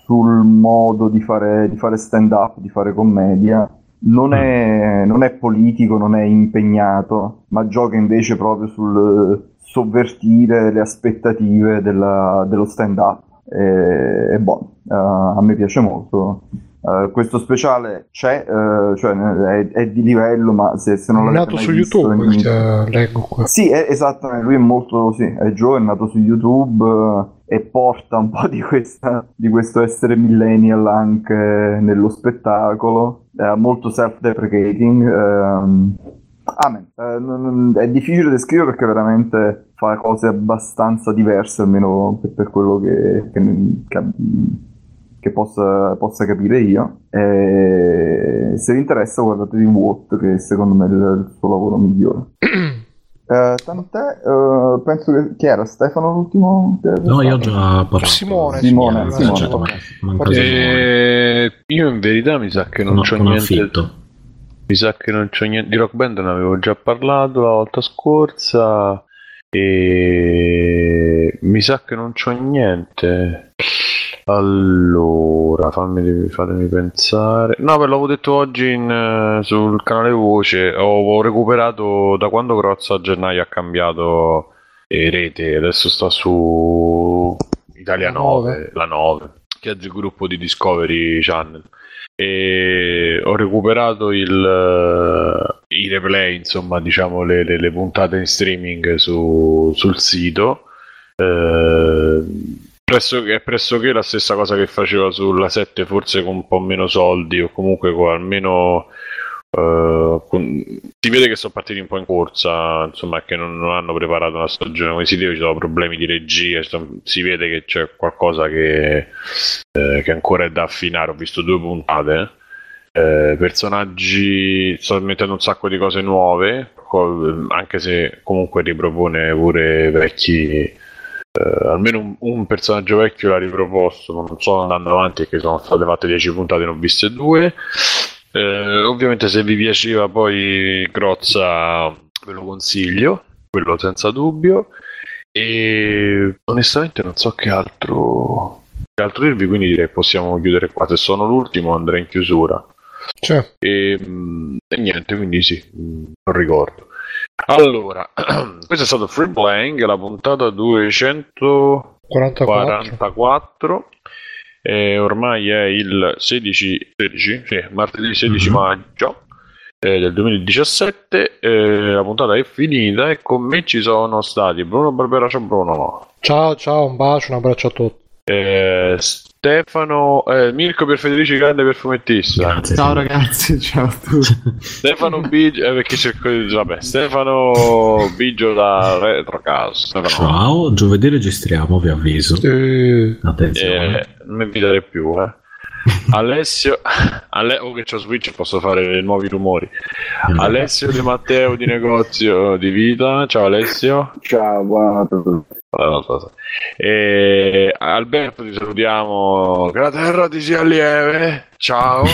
sul modo di fare, di fare stand-up, di fare commedia. Non è, non è politico, non è impegnato, ma gioca invece proprio sul sovvertire le aspettative della- dello stand-up. E, è buono, Eh, a me piace molto. Eh, questo speciale c'è, eh, cioè è, è di livello, ma se, se non È l'avete nato mai su visto, YouTube, eh, leggo qua. sì, è, esattamente, lui è molto, sì, è giovane, è nato su YouTube eh, e porta un po' di, questa, di questo essere millennial anche nello spettacolo, è molto self-deprecating. ehm. Amen. È difficile descrivere perché veramente fa cose abbastanza diverse, almeno per, per quello che, che- che- che possa, possa capire io. E se vi interessa guardatevi What, che secondo me è il, suo lavoro migliore. [CLEARS THROAT] Eh, tant'è, eh, penso che chi era Stefano l'ultimo? No, io ho già parlato. Simone, Simone, Eh, Simone, certo, manca. Simone. Eh, io in verità mi sa che non Con- c'ho con niente. affitto. Mi sa che non c'ho niente. Di Rock Band ne avevo già parlato la volta scorsa. E mi sa che non c'ho niente. Allora, fammi, fatemi pensare. No, ve l'avevo detto oggi in, eh, sul canale Voce. Ho, ho recuperato da quando Crozza a gennaio ha cambiato eh, rete. Adesso sta su Italia La 9, nove. la 9, che è il gruppo di Discovery Channel e ho recuperato il, eh, i replay, insomma, diciamo le, le- le puntate in streaming su- sul sito. Eh, pressoché, è pressoché la stessa cosa che faceva sulla 7, forse con un po' meno soldi o comunque con almeno. eh, con- si vede che sono partiti un po' in corsa, insomma, che non, non hanno preparato una stagione come si deve, ci sono problemi di regia, si vede che c'è qualcosa che, eh, che ancora è da affinare. Ho visto due puntate. eh, personaggi, sto mettendo un sacco di cose nuove, anche se comunque ripropone pure vecchi. Eh, almeno un, un personaggio vecchio l'ha riproposto, ma non sto andando avanti perché sono state fatte 10 puntate, ne ho viste due. Eh, ovviamente se vi piaceva poi Crozza ve lo consiglio, quello senza dubbio. E onestamente non so che altro, che altro dirvi, quindi direi che possiamo chiudere qua. Se sono l'ultimo andrei in chiusura. Cioè, E, mm, e niente, quindi sì, mm, non ricordo. Allora, [CLEARS THROAT] questo è stato Free Playing, la puntata 244. 44. E ormai è il 16, 16 sì, martedì 16 Mhm. maggio eh, del 2017. eh, la puntata è finita e con me ci sono stati Bruno Barbera, ciao Bruno. Ciao, ciao, un bacio, un abbraccio a tutti. eh, Stefano, eh, Mirko per Federici, grande per fumettista. Grazie. Ciao ragazzi, ciao a tutti. Stefano [LAUGHS] Biggio, eh, perché cerco di vabbè, Stefano Biggio da Retrocast. Stefano, Ciao, giovedì registriamo, vi avviso. Eh, Attenzione. eh, non mi invitare più, eh. [LAUGHS] Alessio, Ale- oh, che c'ho Switch posso fare nuovi rumori. Alessio Di Matteo di negozio di vita. Ciao Alessio. Ciao, buonanotte a tutti. E Alberto ti salutiamo. Che la terra ti sia lieve. Ciao.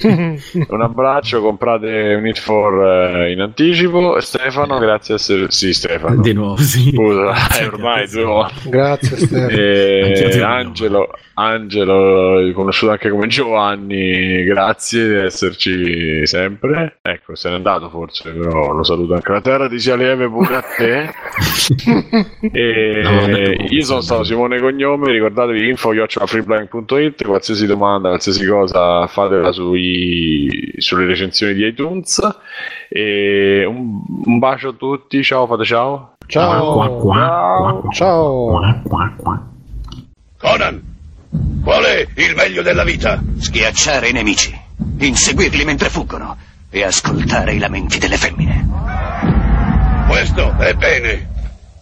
[LAUGHS] Un abbraccio, comprate un It for eh, in anticipo. Stefano, grazie a essere. Sì, Stefano. Di nuovo, sì. Scusa, Grazie, [LAUGHS] eh, ormai grazie. due volte. Grazie Stefano. E voglio. Angelo, Angelo, conosciuto anche come Giovanni, grazie di esserci sempre. Ecco, se n'è andato forse, però lo saluto anche la terra ti sia lieve pure a te. [LAUGHS] E No, io sono stato Simone Cognomi, ricordatevi info.freeblind.it, qualsiasi domanda, qualsiasi cosa fatela sui, sulle recensioni di iTunes. E un, un bacio a tutti, ciao, fate ciao. Ciao. Ciao. qua, qua, qua. Conan, qual è il meglio della vita? Schiacciare i nemici, inseguirli mentre fuggono e ascoltare i lamenti delle femmine. Questo è bene.